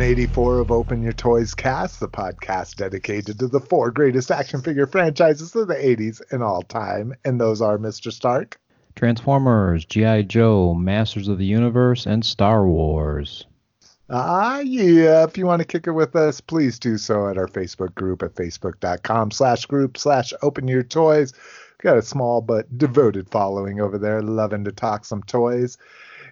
episode 184 of Open Your Toys Cast, the podcast dedicated to the four greatest action figure franchises of the 80s and all time. And those are Mr. Stark, Transformers, G.I. Joe, Masters of the Universe, and Star Wars. Ah, yeah. If you want to kick it with us, please do so at our Facebook group at facebook.com slash group slash open your toys. Got a small but devoted following over there, loving to talk some toys.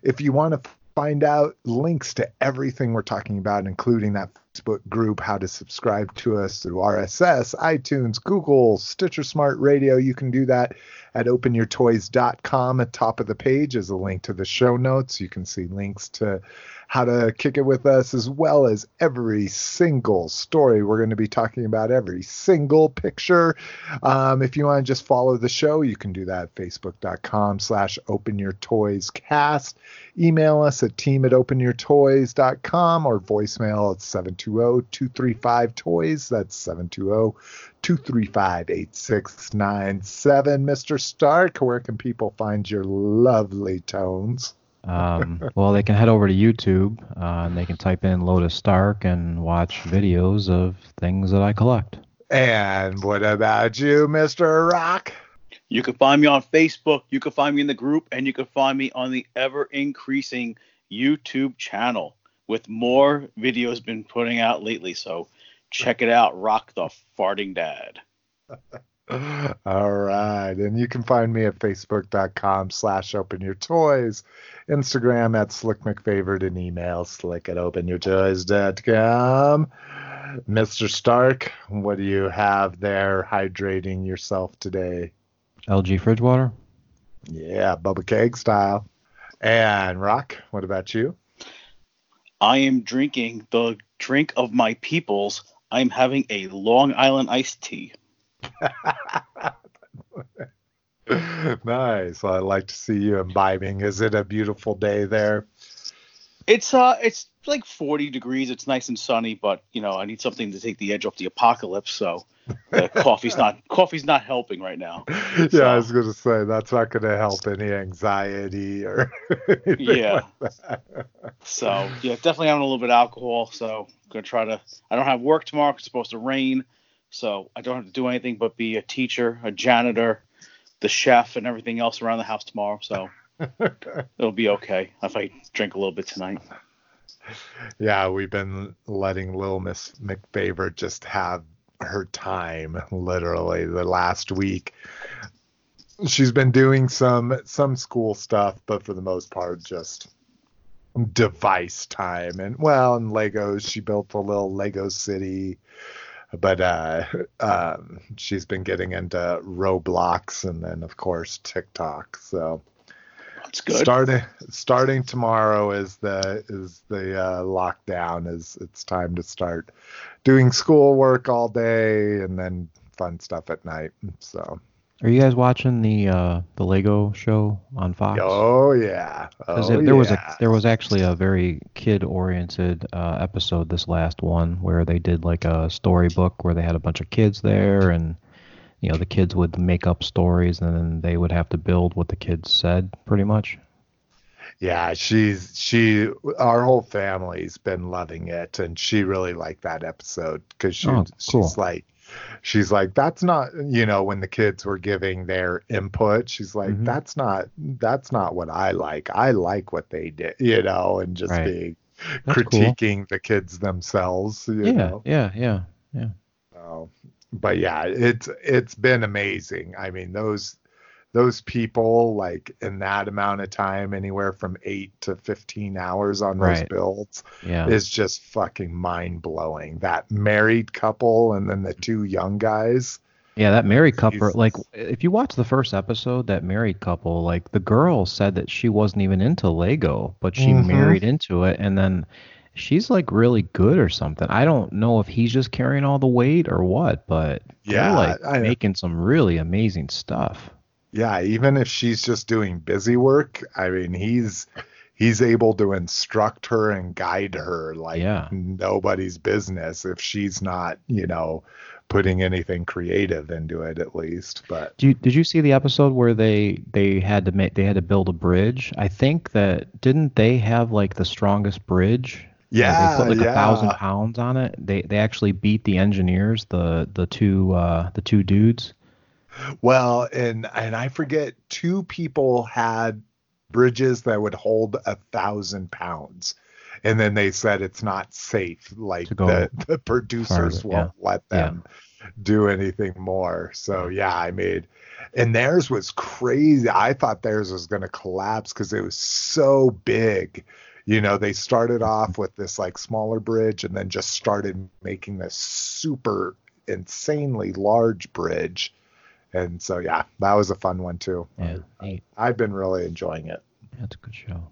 If you want to find out links to everything we're talking about, including that Facebook group, how to subscribe to us through RSS, iTunes, Google, Stitcher Smart Radio. You can do that at openyourtoys.com. At top of the page is a link to the show notes. You can see links to how to kick it with us, as well as every single story. We're going to be talking about every single picture. Um, if you want to just follow the show, you can do that at facebook.com slash openyourtoyscast. Email us at team at openyourtoys.com or voicemail at 720-235-TOYS. That's 720-235-8697. Mr. Stark, where can people find your lovely tones? Um, well, they can head over to YouTube uh, and they can type in Lotus Stark and watch videos of things that I collect. And what about you, Mr. Rock? You can find me on Facebook, you can find me in the group, and you can find me on the ever increasing YouTube channel with more videos been putting out lately. So check it out. Rock the farting dad. All right. And you can find me at facebook.com slash open your toys, Instagram at slick mcfavorite, and email slick at openyourtoys.com. Mr. Stark, what do you have there hydrating yourself today? LG fridge water. Yeah, Bubba Keg style. And Rock, what about you? I am drinking the drink of my peoples. I'm having a Long Island iced tea. nice. Well, I'd like to see you imbibing. Is it a beautiful day there? It's uh, it's like 40 degrees. It's nice and sunny, but you know, I need something to take the edge off the apocalypse. So the coffee's not coffee's not helping right now. Yeah, I was gonna say that's not gonna help any anxiety or. yeah. Like so yeah, definitely having a little bit of alcohol. So I'm gonna try to. I don't have work tomorrow. It's supposed to rain, so I don't have to do anything but be a teacher, a janitor, the chef, and everything else around the house tomorrow. So it'll be okay if I drink a little bit tonight. Yeah, we've been letting Lil Miss McFavorite just have her time literally the last week. She's been doing some some school stuff, but for the most part just device time and well and Legos. She built a little Lego city but uh, um, she's been getting into Roblox and then of course TikTok. So that's good. Starting starting tomorrow is the is the uh, lockdown. Is it's time to start doing schoolwork all day and then fun stuff at night. So. Are you guys watching the uh, the Lego show on Fox? Oh yeah. Oh, there yeah. was a there was actually a very kid oriented uh, episode this last one where they did like a storybook where they had a bunch of kids there and you know the kids would make up stories and then they would have to build what the kids said pretty much. Yeah, she's she our whole family's been loving it and she really liked that episode because she, oh, cool. she's like she's like that's not you know when the kids were giving their input she's like mm-hmm. that's not that's not what i like i like what they did you know and just right. being that's critiquing cool. the kids themselves yeah know? yeah yeah yeah oh, but yeah it's it's been amazing. I mean those those people like in that amount of time anywhere from 8 to 15 hours on those builds yeah. is just fucking mind blowing that married couple and then the two young guys. Yeah that married couple like if you watch the first episode that married couple like the girl said that she wasn't even into lego but she mm-hmm. married into it and then she's like really good or something. I don't know if he's just carrying all the weight or what, but yeah, like I, making some really amazing stuff yeah, even if she's just doing busy work, I mean, he's he's able to instruct her and guide her like yeah. nobody's business if she's not, you know, putting anything creative into it at least. But did you, did you see the episode where they they had to make they had to build a bridge? I think that didn't they have like the strongest bridge Yeah, they put like yeah. a thousand pounds on it. They they actually beat the engineers, the the two uh, the two dudes. Well, and and I forget two people had bridges that would hold a thousand pounds, and then they said it's not safe. Like the the producers farther, won't yeah. let them do anything more. So yeah, I made, and theirs was crazy. I thought theirs was going to collapse because it was so big. You know, they started off with this like smaller bridge and then just started making this super insanely large bridge. And so yeah, that was a fun one too. Yeah, neat. I've been really enjoying it. That's a good show.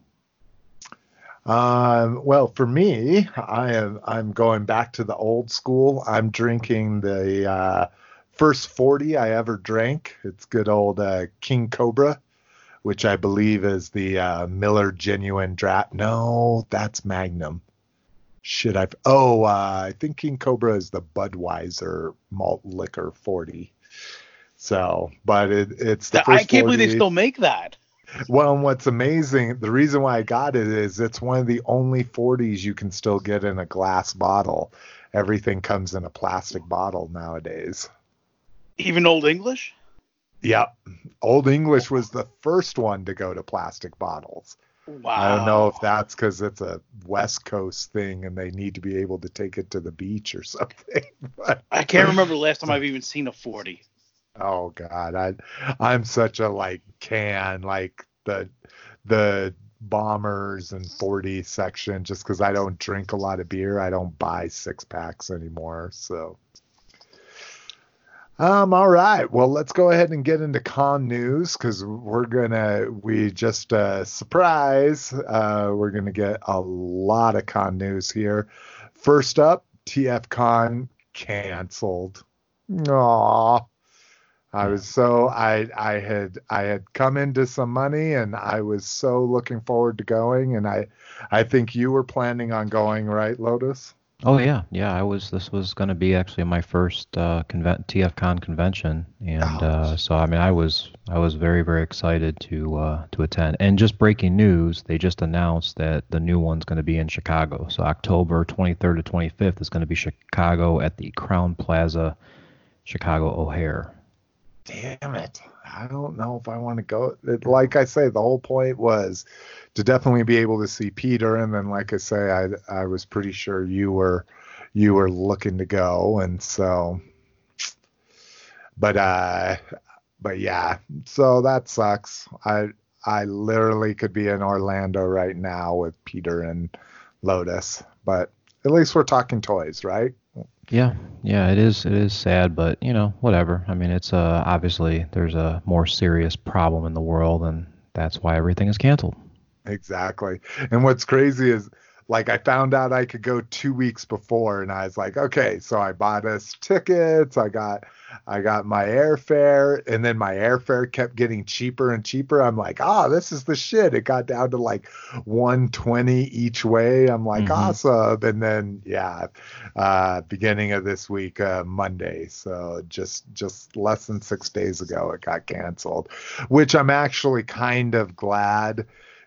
Um, well, for me, I am I'm going back to the old school. I'm drinking the uh, first 40 I ever drank. It's good old uh, King Cobra, which I believe is the uh, Miller Genuine Draft. No, that's Magnum. Should I? Oh, uh, I think King Cobra is the Budweiser malt liquor 40. So, but it, it's the I can't believe they still make that. well, and what's amazing, the reason why I got it is it's one of the only 40s you can still get in a glass bottle. Everything comes in a plastic bottle nowadays. Even Old English. Yep. Old English was the first one to go to plastic bottles. Wow. I don't know if that's because it's a West Coast thing and they need to be able to take it to the beach or something. But, I can't remember the last time I've even seen a 40. oh God, I I'm such a like can like the the bombers and 40 section just because I don't drink a lot of beer. I don't buy six packs anymore. So um all right. Well let's go ahead and get into con news because we're gonna we just uh surprise uh we're gonna get a lot of con news here. First up, TF Con canceled. Aw. I was so I I had I had come into some money and I was so looking forward to going and I I think you were planning on going right Lotus Oh yeah, yeah. I was. This was going to be actually my first uh, conven- TFCon convention, and Oh. uh, so I mean, I was I was very very excited to uh, to attend. And just breaking news, they just announced that the new one's going to be in Chicago. So October 23rd to 25th is going to be Chicago at the Crowne Plaza, Chicago O'Hare. damn it I don't know if I want to go it, like I say the whole point was to definitely be able to see Peter and then like I say I I was pretty sure you were you were looking to go and so but uh but yeah so that sucks. I I literally could be in Orlando right now with Peter and Lotus but at least we're talking toys right Yeah, yeah, it is. It is sad, but you know, whatever. I mean, it's uh, obviously there's a more serious problem in the world, and that's why everything is canceled. Exactly. And what's crazy is like I found out I could go two weeks before and I was like, okay, so I bought us tickets, I got I got my airfare, and then my airfare kept getting cheaper and cheaper. I'm like, ah, this is the shit. It got down to like 120 each way. I'm like, Mhm. awesome. And then yeah, uh beginning of this week, uh Monday. So just just less than six days ago it got canceled. Which I'm actually kind of glad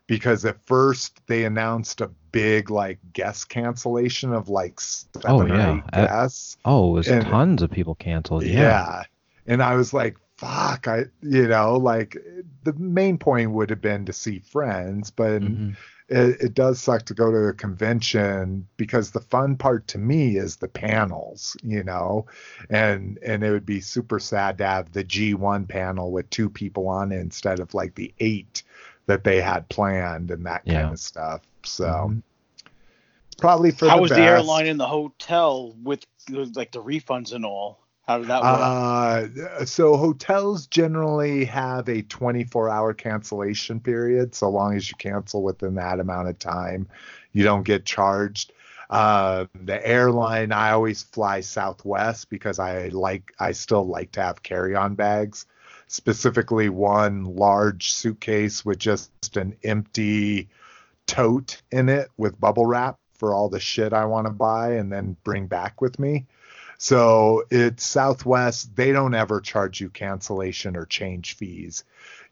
because at first they announced a big like guest cancellation of like seven Oh, or yeah. eight I- guests. Oh, it was And- tons of people canceled. yeah. Yeah. And I was like, fuck, I you know, like the main point would have been to see friends, but Mhm. it, it does suck to go to a convention because the fun part to me is the panels, you know, and and it would be super sad to have the G1 panel with two people on it instead of like the eight that they had planned and that kind of stuff. So Mhm. probably for How the was best. the airline in the hotel with like the refunds and all? How did that work? Uh, so hotels generally have a 24 hour cancellation period. So long as you cancel within that amount of time, you don't get charged. Uh, the airline, I always fly Southwest because I like, I still like to have carry on bags, specifically one large suitcase with just an empty tote in it with bubble wrap for all the shit I want to buy and then bring back with me. So it's Southwest. They don't ever charge you cancellation or change fees.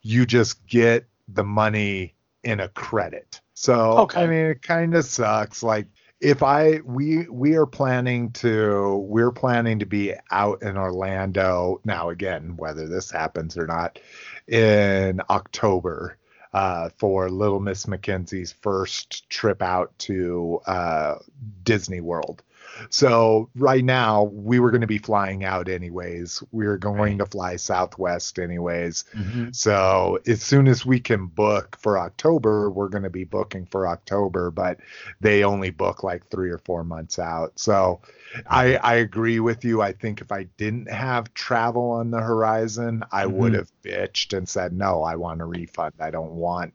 You just get the money in a credit. So Okay. I mean, it kind of sucks. Like if I we we are planning to we're planning to be out in Orlando now again whether this happens or not in October uh, for Little Miss Mackenzie's first trip out to uh, Disney World. So right now we were going to be flying out anyways. We were going right. to fly Southwest anyways. Mm-hmm. So as soon as we can book for October, we're going to be booking for October, but they only book like three or four months out. So I, I agree with you. I think if I didn't have travel on the horizon, I mm-hmm. would have bitched and said, no, I want a refund. I don't want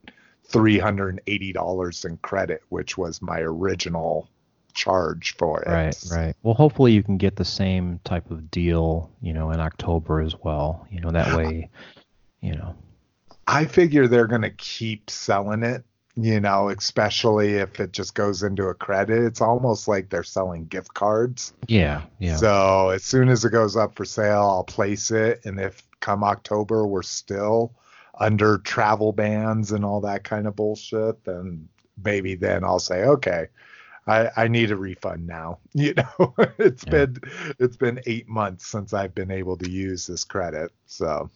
$380 in credit, which was my original charge for it. Right, right. Well, hopefully you can get the same type of deal, you know, in October as well. You know, that way, you know. I figure they're going to keep selling it, you know, especially if it just goes into a credit. It's almost like they're selling gift cards. Yeah, yeah. So as soon as it goes up for sale, I'll place it. And if come October we're still under travel bans and all that kind of bullshit, then maybe then I'll say, okay, I, I need a refund now. You know, it's yeah. been it's been eight months since I've been able to use this credit. So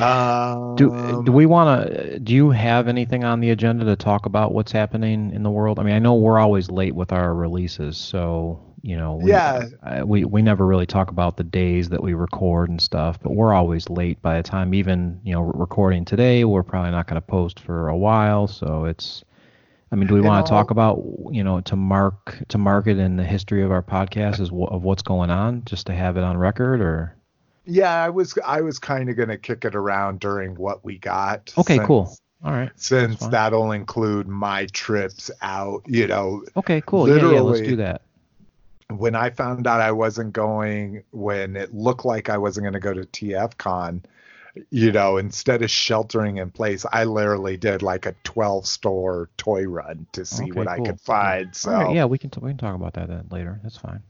um, do do we want to? Do you have anything on the agenda to talk about what's happening in the world? I mean, I know we're always late with our releases, so you know, we, yeah, we we never really talk about the days that we record and stuff, but we're always late. By the time even you know recording today, we're probably not going to post for a while, so it's I mean, do we want to talk about you know to mark to market in the history of our podcast as of what's going on, just to have it on record, or? Yeah, I was I was kind of gonna kick it around during what we got. Okay, since, cool. All right. Since that'll include my trips out, you know. Okay, cool. Yeah, yeah, let's do that. When I found out I wasn't going, when it looked like I wasn't going to go to TFCon, you know, instead of sheltering in place, I literally did like a 12 store toy run to see okay, what cool. I could find. So yeah, we can t- we can talk about that then later. That's fine.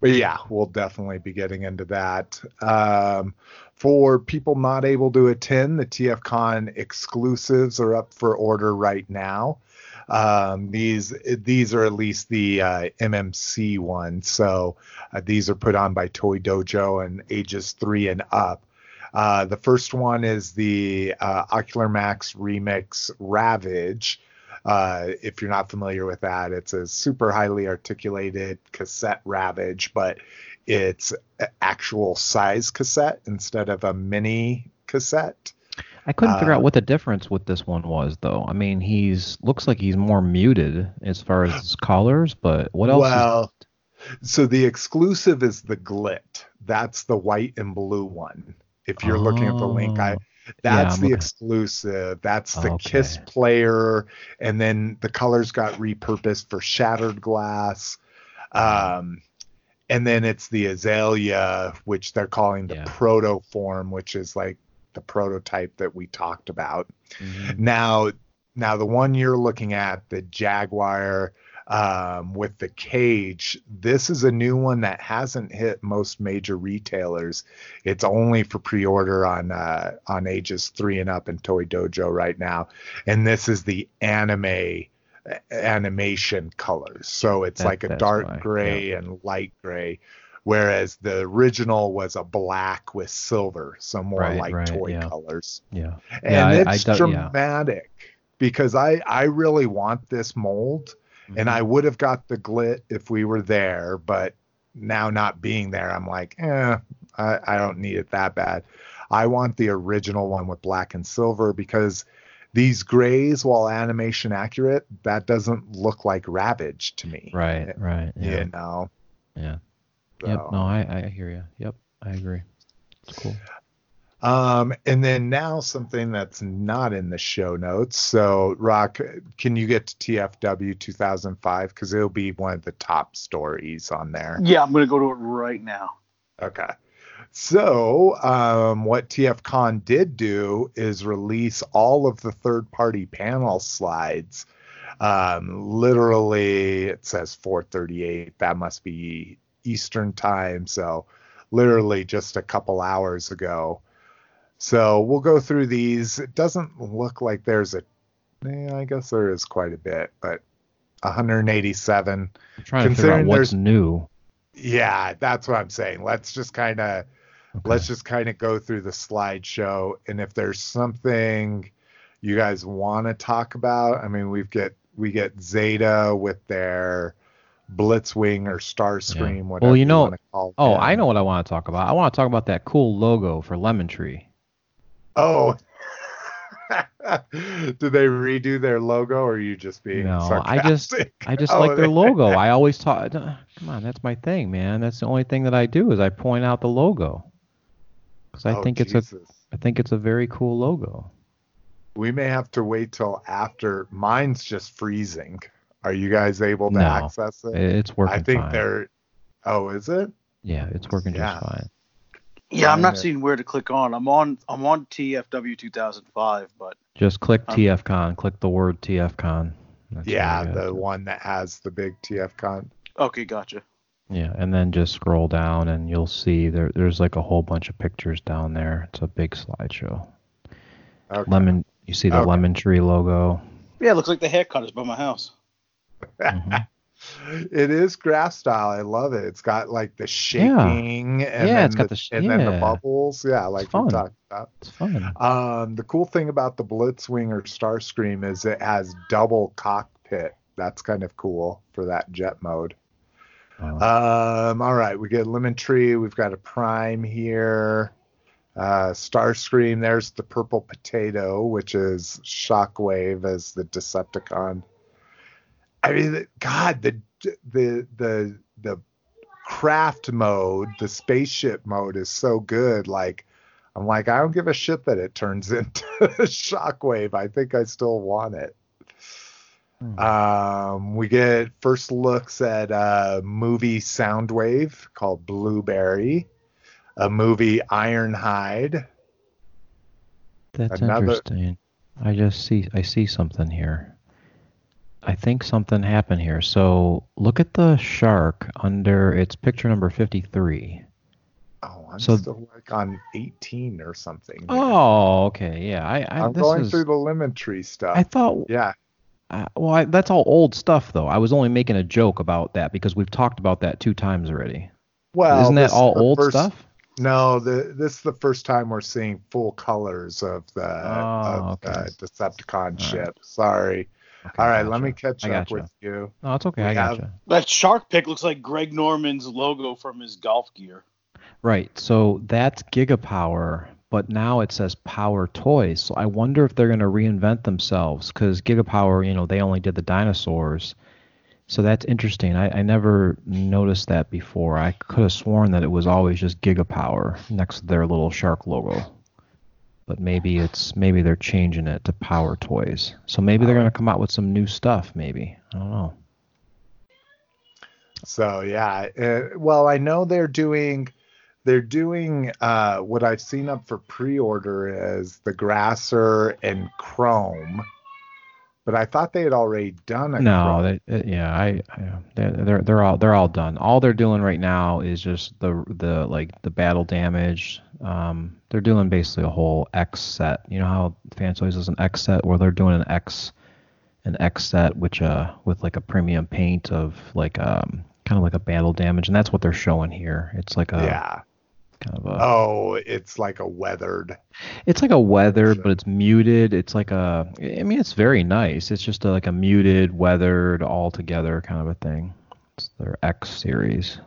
But yeah, we'll definitely be getting into that. Um, for people not able to attend, the TFCon exclusives are up for order right now. Um, these these are at least the uh, MMC ones. So uh, these are put on by Toy Dojo and ages three and up. Uh, the first one is the uh, Ocular Max Remix Ravage. Uh, if you're not familiar with that, it's a super highly articulated cassette Ravage, but it's actual size cassette instead of a mini cassette. I couldn't figure out uh, what the difference with this one was, though. I mean, he's looks like he's more muted as far as his colors, but what else? Well, is... so the exclusive is the Glit. That's the white and blue one. If you're oh. looking at the link, I oh. that's yeah, the exclusive. That's the okay. Kiss player, and then the colors got repurposed for Shattered Glass. Um, and then it's the Azalea, which they're calling the yeah. proto form, which is like the prototype that we talked about. Mm-hmm. Now, now the one you're looking at, the Jaguar um, with the cage. This is a new one that hasn't hit most major retailers. It's only for pre-order on uh, on ages three and up in Toy Dojo right now, and this is the anime animation colors. So it's that, like a dark why. gray yeah. and light gray. Whereas the original was a black with silver, so more right, like right, toy yeah. colors. Yeah, and yeah, it's I, I, dramatic because I I really want this mold Mm-hmm. And I would have got the glit if we were there, but now not being there, I'm like, eh, I, I don't need it that bad. I want the original one with black and silver because these grays, while animation accurate, that doesn't look like Ravage to me. Right, right. Yeah. You know? Yeah. So. Yep. No, I, I hear you. Yep. I agree. It's cool. Um, and then now something that's not in the show notes. So, Rock, can you get to TFW 2005? Because it'll be one of the top stories on there. Yeah, I'm going to go to it right now. Okay. So, um, what TFCon did do is release all of the third party panel slides. Um, literally, it says 438. That must be Eastern time. So, literally just a couple hours ago. So we'll go through these. It doesn't look like there's a. Eh, I guess there is quite a bit, but 187. I'm trying to figure out what's new. Yeah, that's what I'm saying. Let's just kind of okay. let's just kind of go through the slideshow, and if there's something you guys want to talk about, I mean, we've get we get Zeta with their Blitzwing or Starscream, yeah. whatever. Well, you know, you oh, I know what I want to talk about. I want to talk about that cool logo for Lemon Tree. Oh, Did they redo their logo, or are you just being no? Sarcastic? I just I just oh, like their logo. I always talk. Come on, that's my thing, man. That's the only thing that I do is I point out the logo because I oh, think Jesus. it's a I think it's a very cool logo. We may have to wait till after. Mine's just freezing. Are you guys able to no, access it? It's working. I think fine. they're. Oh, is it? Yeah, it's working yeah. just fine. Yeah, I'm not seeing where to click on. I'm on I'm on TFW 2005, but just click um, TFCon. Click the word TFCon. That's yeah, the one that has the big TFCon. Okay, gotcha. Yeah, and then just scroll down and you'll see there there's like a whole bunch of pictures down there. It's a big slideshow. Okay. Lemon you see the okay. lemon tree logo. Yeah, it looks like the haircut is by my house. mm-hmm. It is grass style. I love it. It's got like the shaking yeah. and, yeah, then, it's got the, the and yeah. then the bubbles. Yeah, like we talked about. It's fun. Um, the cool thing about the Blitzwing or Starscream is it has double cockpit. That's kind of cool for that jet mode. Oh. Um, all right, we get Lemon Tree. We've got a Prime here. Uh, Starscream. There's the purple potato, which is Shockwave as the Decepticon. I mean, God, the the the the craft mode, the spaceship mode is so good. Like, I'm like, I don't give a shit that it turns into Shockwave. I think I still want it. Hmm. Um, we get first looks at a movie Soundwave called Blueberry, a movie Ironhide. That's Another... interesting. I just see I see something here. I think something happened here. So look at the shark under its picture number 53. Oh, I'm so, still like on 18 or something. Oh, okay. Yeah. I, I, am going is, through the lemon tree stuff. I thought. Yeah. Uh, well, I, that's all old stuff, though. I was only making a joke about that because we've talked about that two times already. Well, isn't that all old first, stuff? No, the, this is the first time we're seeing full colors of the, oh, of okay. the Decepticon ship. Right. Sorry. Okay, All right, gotcha. let me catch up with you. No, it's okay. We I got gotcha. That shark pick looks like Greg Norman's logo from his golf gear. Right. So that's Gigapower, but now it says Power Toys. So I wonder if they're going to reinvent themselves because Gigapower, you know, they only did the dinosaurs. So that's interesting. I, I never noticed that before. I could have sworn that it was always just Gigapower next to their little shark logo but maybe it's maybe they're changing it to Power Toys. So maybe they're to come out with some new stuff. Maybe I don't know. So yeah, uh, well I know they're doing they're doing uh, what I've seen up for pre-order is the Grassor and Chrome but I thought they had already done a no. They, uh, yeah, I, I they're they're all they're all done. All they're doing right now is just the the like the battle damage. Um, they're doing basically a whole X set. You know how Fan Toys is an X set where they're doing an X an X set which uh with like a premium paint of like um kind of like a battle damage and that's what they're showing here. It's like a yeah kind of a. Oh, it's like a weathered. It's like a weathered, but it's muted. It's like a. I mean, it's very nice. It's just a, like a muted, weathered, all together kind of a thing. It's their X series.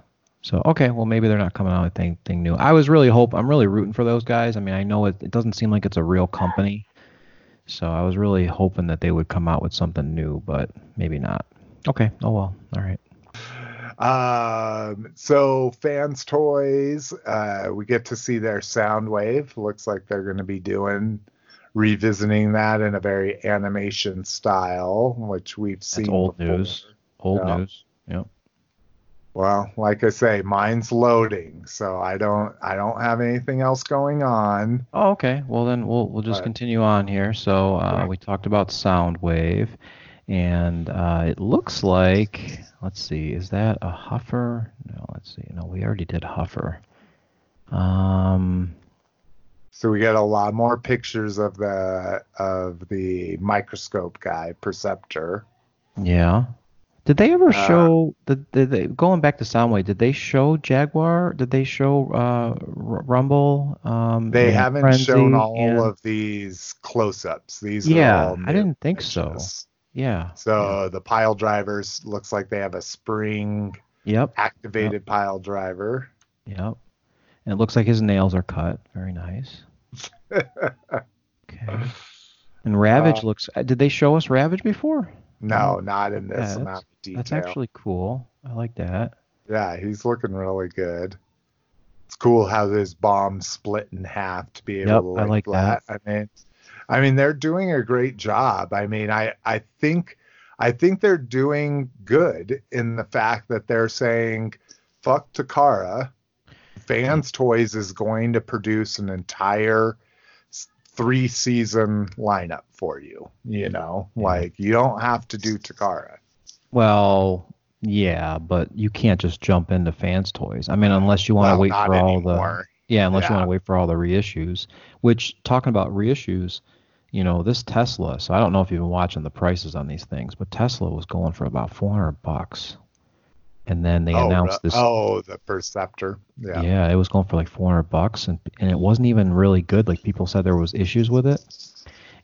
So okay, well maybe they're not coming out with anything new. I was really hope I'm really rooting for those guys. I mean, I know it, it doesn't seem like it's a real company, so I was really hoping that they would come out with something new, but maybe not. Okay. Oh well. All right. Um, so fans toys, uh, we get to see their Soundwave. Looks like they're going to be doing revisiting that in a very animation style, which we've seen. That's old before. news. Old yeah. news. Yep. Well, like I say, mine's loading, so I don't I don't have anything else going on. Oh, okay. Well then we'll we'll just but, continue on here. So uh, right. we talked about Soundwave, and uh, it looks like let's see, is that a huffer? No, let's see. No, we already did huffer. Um. So we get a lot more pictures of the of the microscope guy, Perceptor. Yeah. Did they ever uh, show did, did they, going back to Soundwave? Did they show Jaguar? Did they show uh, Rumble? Um, they haven't Frenzy shown all and... of these close-ups. These yeah, I didn't think so. Yeah. So yeah. the pile drivers looks like they have a spring yep activated yep. pile driver. Yep. And it looks like his nails are cut. Very nice. okay. And Ravage uh, looks. Did they show us Ravage before? No, not in this yeah, amount of detail. That's actually cool. I like that. Yeah, he's looking really good. It's cool how this bomb split in half to be able yep, to like, I like that. I mean, I mean they're doing a great job. I mean, I I think I think they're doing good in the fact that they're saying fuck Takara. Fans Toys is going to produce an entire three season lineup for you. You know, like you don't have to do Takara. Well, yeah, but you can't just jump into fans toys. I mean, unless you want to well, wait for anymore. all the yeah, unless yeah. you want to wait for all the reissues. Which talking about reissues, you know, this Tesla. So I don't know if you've been watching the prices on these things, but Tesla was going for about 400 bucks and then they oh, announced this. Oh, the Perceptor. Yeah. Yeah, it was going for like 400 bucks, and and it wasn't even really good. Like people said, there was issues with it,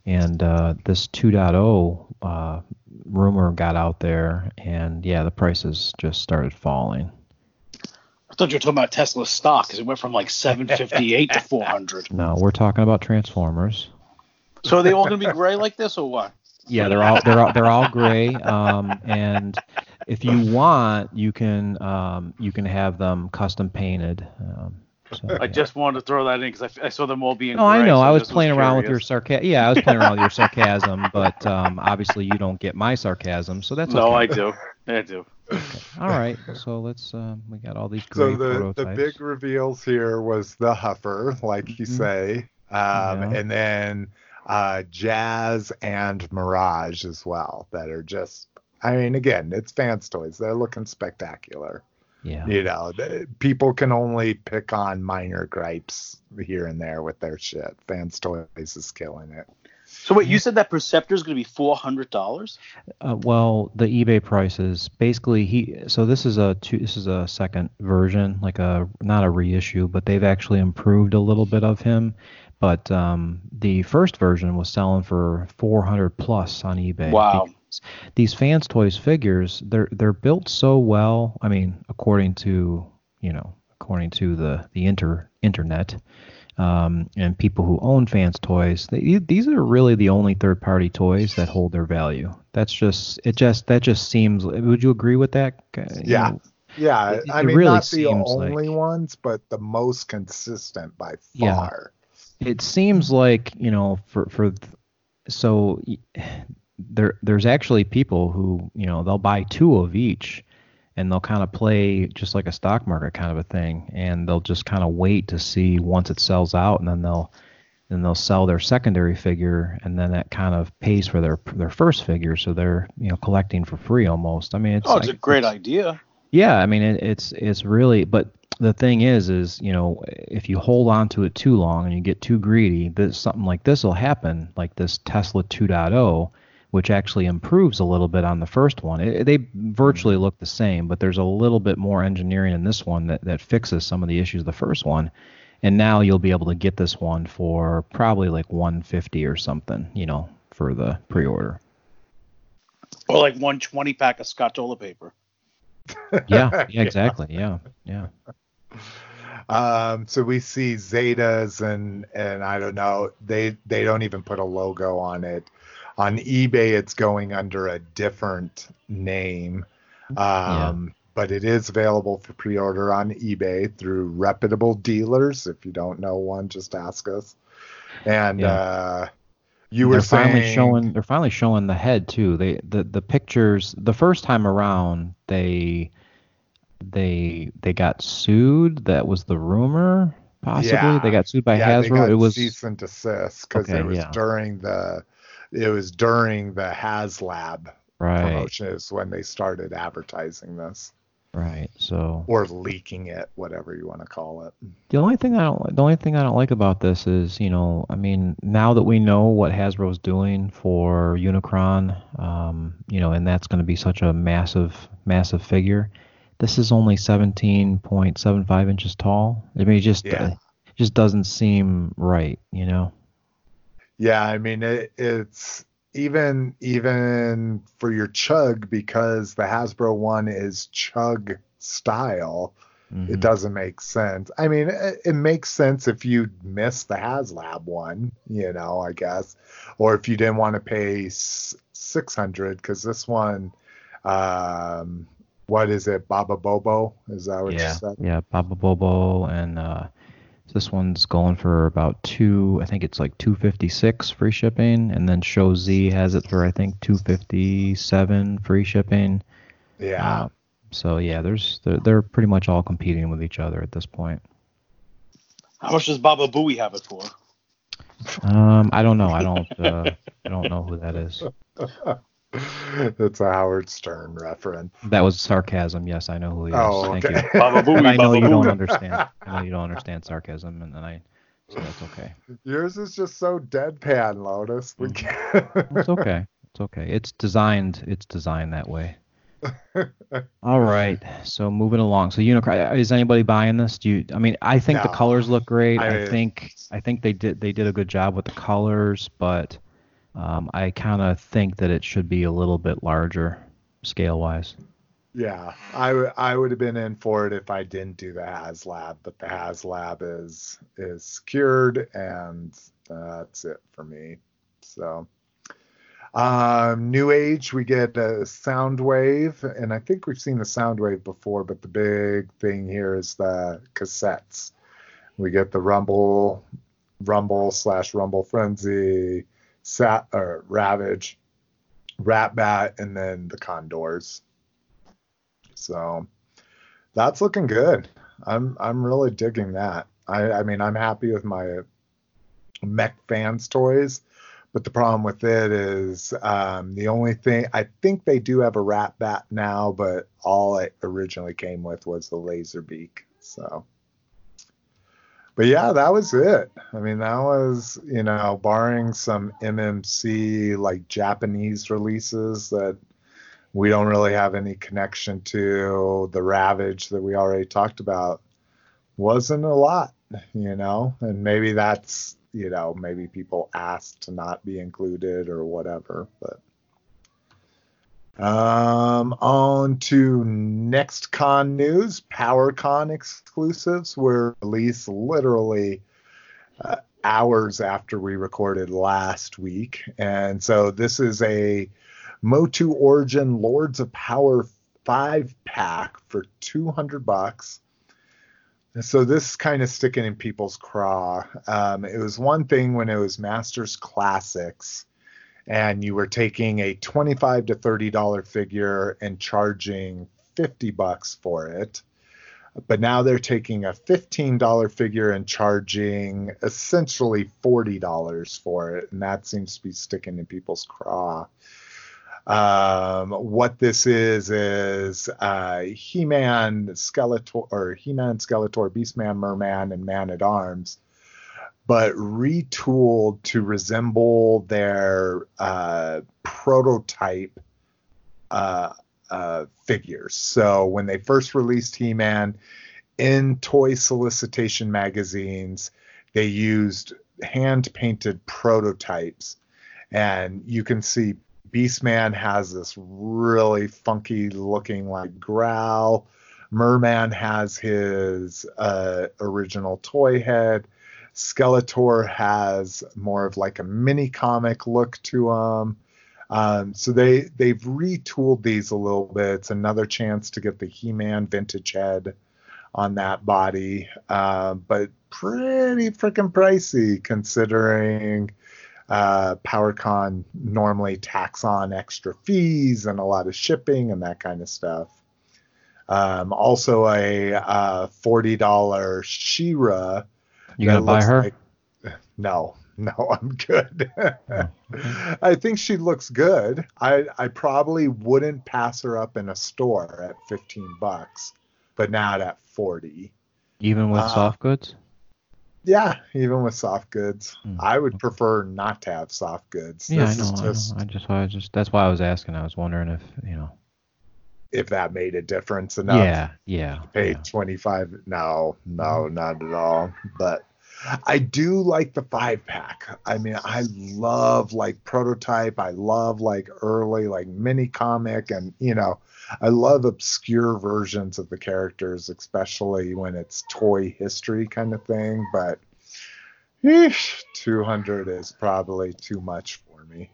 and uh, this 2.0 uh, rumor got out there, and yeah, the prices just started falling. I thought you were talking about Tesla stock because it went from like 758 to 400. No, we're talking about Transformers. So are they all going to be gray like this, or what? Yeah, they're all they're all they're all gray. Um, and if you want, you can um, you can have them custom painted. Um, so, I yeah. just wanted to throw that in because I, I, saw them all being. No, gray, I know. So I was playing was around with your sarcasm. Yeah, I was playing around with your sarcasm, but um, obviously you don't get my sarcasm, so that's no, okay. I do. I do. Okay. All right, so let's. Uh, we got all these great So the prototypes. the big reveals here was the Huffer, like you mm-hmm. say, um, yeah. and then uh, Jazz and Mirage as well that are just I mean again it's fans toys they're looking spectacular. Yeah. You know, people can only pick on minor gripes here and there with their shit. Fans Toys is killing it. So wait, you said that Perceptor is going to be four hundred dollars? Uh, well, the eBay prices basically he. So this is a two, this is a second version, like a not a reissue, but they've actually improved a little bit of him. But um, the first version was selling for 400 plus on eBay. Wow. These fans toys figures, they're they're built so well. I mean, according to you know, according to the the inter internet, um, and people who own fans toys, they, these are really the only third party toys that hold their value. That's just it. Just that just seems. Would you agree with that? You yeah. Know, yeah, it, I mean, really not the only like, ones, but the most consistent by far. It seems like you know for for so there there's actually people who you know they'll buy two of each and they'll kind of play just like a stock market kind of a thing and they'll just kind of wait to see once it sells out and then they'll then they'll sell their secondary figure and then that kind of pays for their their first figure so they're you know collecting for free almost. I mean it's oh it's a great idea yeah i mean it, it's it's really but the thing is, is you know, if you hold on to it too long and you get too greedy, this something like this will happen, like this Tesla 2.0, which actually improves a little bit on the first one. It, they virtually mm-hmm. look the same, but there's a little bit more engineering in this one that that fixes some of the issues of the first one. And now you'll be able to get this one for probably like 150 or something, you know, for the pre-order. Or like 120 pack of Scotch-Ola paper. yeah, yeah, exactly. Yeah, yeah. Um, so we see Zetas and and I don't know they they don't even put a logo on it. On eBay, it's going under a different name, um, yeah. but it is available for pre-order on eBay through reputable dealers. If you don't know one, just ask us. And yeah. uh, you were they're saying finally showing they're finally showing the head too. They the the pictures the first time around they they they got sued. That was the rumor. Possibly yeah. they got sued by yeah, Hasbro. it was cease and desist because okay, it was yeah. during the it was during the HasLab right. promotion is when they started advertising this. Right. So or leaking it, whatever you want to call it. The only thing I don't the only thing I don't like about this is, you know, I mean, now that we know what Hasbro's doing for Unicron, um, you know, and that's going to be such a massive massive figure. This is only 17.75 inches tall. I mean, it just yeah. uh, just doesn't seem right, you know. Yeah, I mean, it, it's even even for your chug because the Hasbro one is chug style. Mm-hmm. It doesn't make sense. I mean, it, it, makes sense if you miss the HasLab one, you know, I guess, or if you didn't want to pay six hundred because this one, um, what is it, Baba Bobo? Is that what yeah. you said? Yeah, Baba Bobo and uh, this one's going for about two. I think it's like 256 free shipping, and then ShowZ has it for I think 257 free shipping. Yeah. Uh, so yeah, there's they're, they're pretty much all competing with each other at this point. How much does Baba Booey have it for? Um, I don't know. I don't. Uh, I don't know who that is. That's a Howard Stern reference. That was sarcasm. Yes, I know who he is. Oh, Thank you. Baba Booey, I know you don't understand. I know you don't understand sarcasm, and then I. So that's okay. Yours is just so deadpan, Lotus. We Mm. can't. It's okay. It's okay. It's designed. It's designed that way. All right. So moving along. So Unicron. Is anybody buying this? Do you? I mean, I think the colors look great. I- I, think. I think they did. They did a good job with the colors, but um, I kind of think that it should be a little bit larger, scale wise. Yeah, I, w- I would have been in for it if I didn't do the HasLab, but the HasLab is is secured, and that's it for me. So, um, New Age, we get a Soundwave, and I think we've seen the Soundwave before, but the big thing here is the cassettes. We get the Rumble, Rumble slash Rumble Frenzy, Sat or Ravage, Rat Bat, and then the Condors. So that's looking good. I'm I'm really digging that. I I mean I'm happy with my mech fans toys, but the problem with it is um, the only thing I think they do have a rat bat now, but all it originally came with was the laser beak. So but yeah, that was it. I mean, that was, you know, barring some MMC like Japanese releases that we don't really have any connection to, the Ravage that we already talked about wasn't a lot, you know, and maybe that's, you know, maybe people asked to not be included or whatever, but. Um, on to next con news. PowerCon exclusives were released literally uh, hours after we recorded last week, and so this is a Motu Origin Lords of Power five pack for 200 bucks. And So this is kind of sticking in people's craw. Um, it was one thing when it was Masters Classics and you were taking a 25 to 30 dollar figure and charging 50 bucks for it. But now they're taking a $15 figure and charging essentially $40 for it and that seems to be sticking in people's craw. Um, what this is is uh, He-Man, Skeletor, or He-Man, Skeletor, Beastman, Merman, and Man at Arms but retooled to resemble their uh, prototype uh, uh, figures. So when they first released He-Man in toy solicitation magazines, they used hand-painted prototypes, and you can see Beastman has this really funky looking like growl. Merman has his uh, original toy head. Skeletor has more of like a mini comic look to him. Um, so they they've retooled these a little bit. It's another chance to get the He-Man vintage head on that body, uh, but pretty freaking pricey considering uh, PowerCon normally tax on extra fees and a lot of shipping and that kind of stuff. Um, also a uh, forty dollar She-Ra You gonna buy her? like- no, No, I'm good. I think she looks good. I I probably wouldn't pass her up in a store at 15 bucks, but not at 40. Even with uh, soft goods? Yeah, even with soft goods. Mm. I would prefer not to have soft goods. Yeah, this I know, just, I know. I just I just that's why I was asking. I was wondering if, you know, if that made a difference enough. Yeah, yeah. Pay yeah. 25. No, no, not at all. But I do like the five pack. I mean, I love like prototype. I love like early like mini comic, and you know, I love obscure versions of the characters, especially when it's toy history kind of thing. But eesh, 200 is probably too much for me.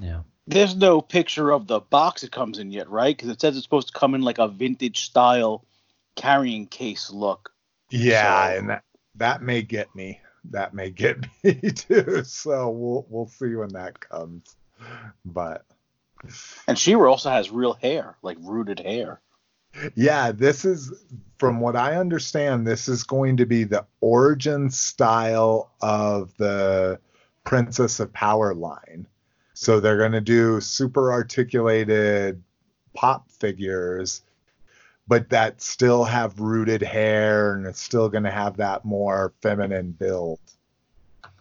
Yeah. There's no picture of the box it comes in yet, right? Because it says it's supposed to come in like a vintage style carrying case look. Yeah, so, and that that may get me. That may get me too. So we'll we'll see when that comes. But and She-Ra also has real hair, like rooted hair. Yeah, this is from what I understand, this is going to be the origin style of the Princess of Power line. So they're going to do super articulated pop figures but that still have rooted hair and it's still going to have that more feminine build.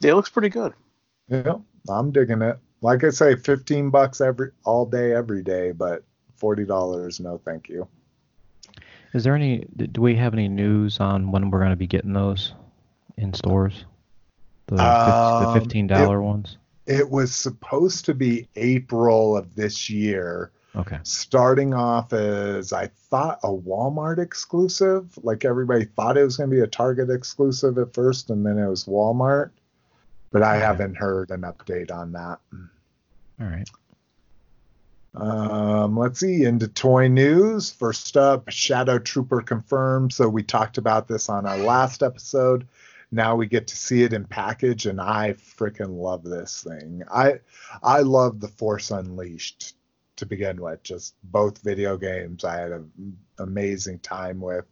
It looks pretty good. Yeah, I'm digging it. Like I say, 15 bucks every all day every day, but $40 no thank you. Is there any do we have any news on when we're going to be getting those in stores? The, um, the $15 it, ones? It was supposed to be April of this year Okay. Starting off as I thought a Walmart exclusive, like everybody thought it was going to be a Target exclusive at first, and then it was Walmart. But I okay. haven't heard an update on that. All right. Um, let's see. Into toy news. First up, Shadow Trooper confirmed. So we talked about this on our last episode. Now we get to see it in package, and I freaking love this thing. I I love the Force Unleashed to begin with. Just both video games I had an amazing time with.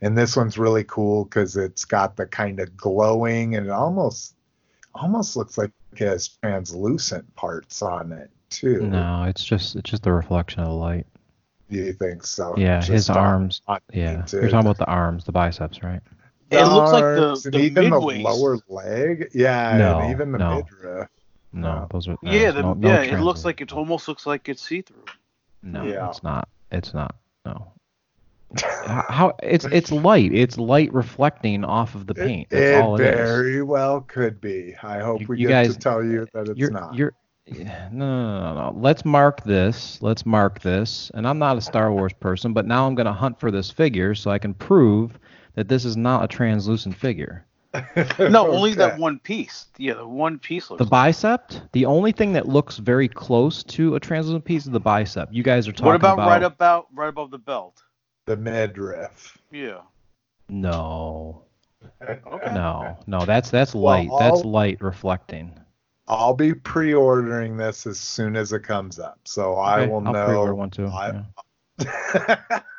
And this one's really cool because it's got the kind of glowing and it almost almost looks like it has translucent parts on it too. No, it's just it's just the reflection of the light. You think so? Yeah, just his arms. Yeah, you're talking about the arms, the biceps, right? It looks like the, the even the lower leg. Yeah, no, even the no. midriff. No, those are yeah, the, no, no yeah. It looks like it almost looks like it's see through. No, yeah. it's not. It's not. No. How it's it's light. It's light reflecting off of the paint. That's it, all it very is. well could be. I hope you, we you get guys, to tell you that it's you're, not. You're, no, no, no, no. Let's mark this. Let's mark this. And I'm not a Star Wars person, but now I'm going to hunt for this figure so I can prove that this is not a translucent figure. no, only that one piece. Yeah, the one piece looks. The bicep. The only thing that looks very close to a translucent piece is the bicep. You guys are talking What about, about right about right above the belt? The midriff. Yeah. No. Okay. No, no, that's that's light. Well, that's light reflecting. I'll be pre-ordering this as soon as it comes up, so okay, I will I'll know. Pre-order one too. I, yeah.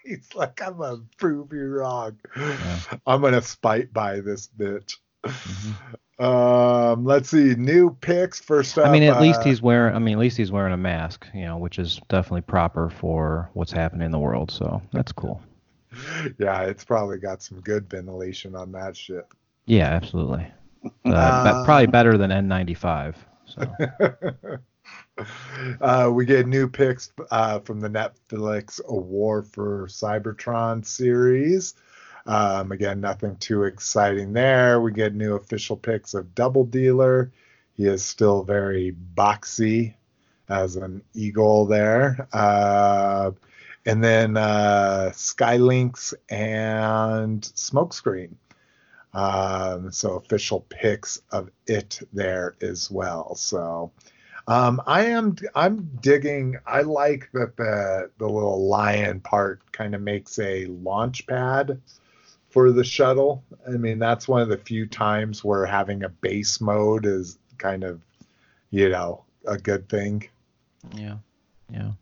He's like, I'm gonna prove you wrong. Yeah. I'm gonna spite by this bitch. Mm-hmm. Um, let's see, new picks first up. I mean, at uh, least he's wearing. I mean, at least he's wearing a mask, you know, which is definitely proper for what's happening in the world. So that's cool. yeah, it's probably got some good ventilation on that shit. Yeah, absolutely. Uh, uh, probably better than N95. So. Uh, we get new picks uh, from the Netflix A War for Cybertron series. Um, again, nothing too exciting there. We get new official picks of Double Dealer. He is still very boxy as an eagle there. Uh, and then uh, Skylynx and Smokescreen. Um, so official picks of it there as well. So um, I am I'm digging. I like that the the little lion part kind of makes a launch pad for the shuttle. I mean, that's one of the few times where having a base mode is kind of, you know, a good thing. Yeah. Yeah.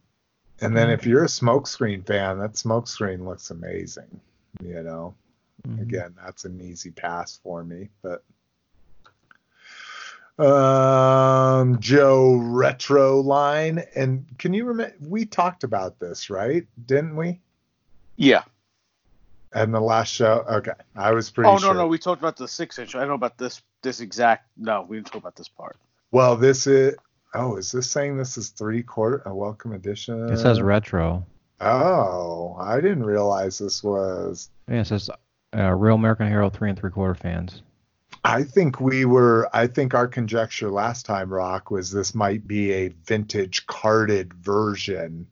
And then if you're a smokescreen fan, that smokescreen looks amazing. You know, mm-hmm. again, that's an easy pass for me, but Um, Joe retro line, and can you remember? We talked about this, right? Didn't we? Yeah. And the last show, okay, I was pretty. Oh sure. no, no, we talked about the six inch. I don't know about this this exact. No, we didn't talk about this part. Well, this is. Oh, is this saying this is three quarter a welcome edition? It says retro. Oh, I didn't realize this was. Yeah, it says uh, Real American Hero three and three quarter fans. I think we were. I think our conjecture last time, Rock, was this might be a vintage carded version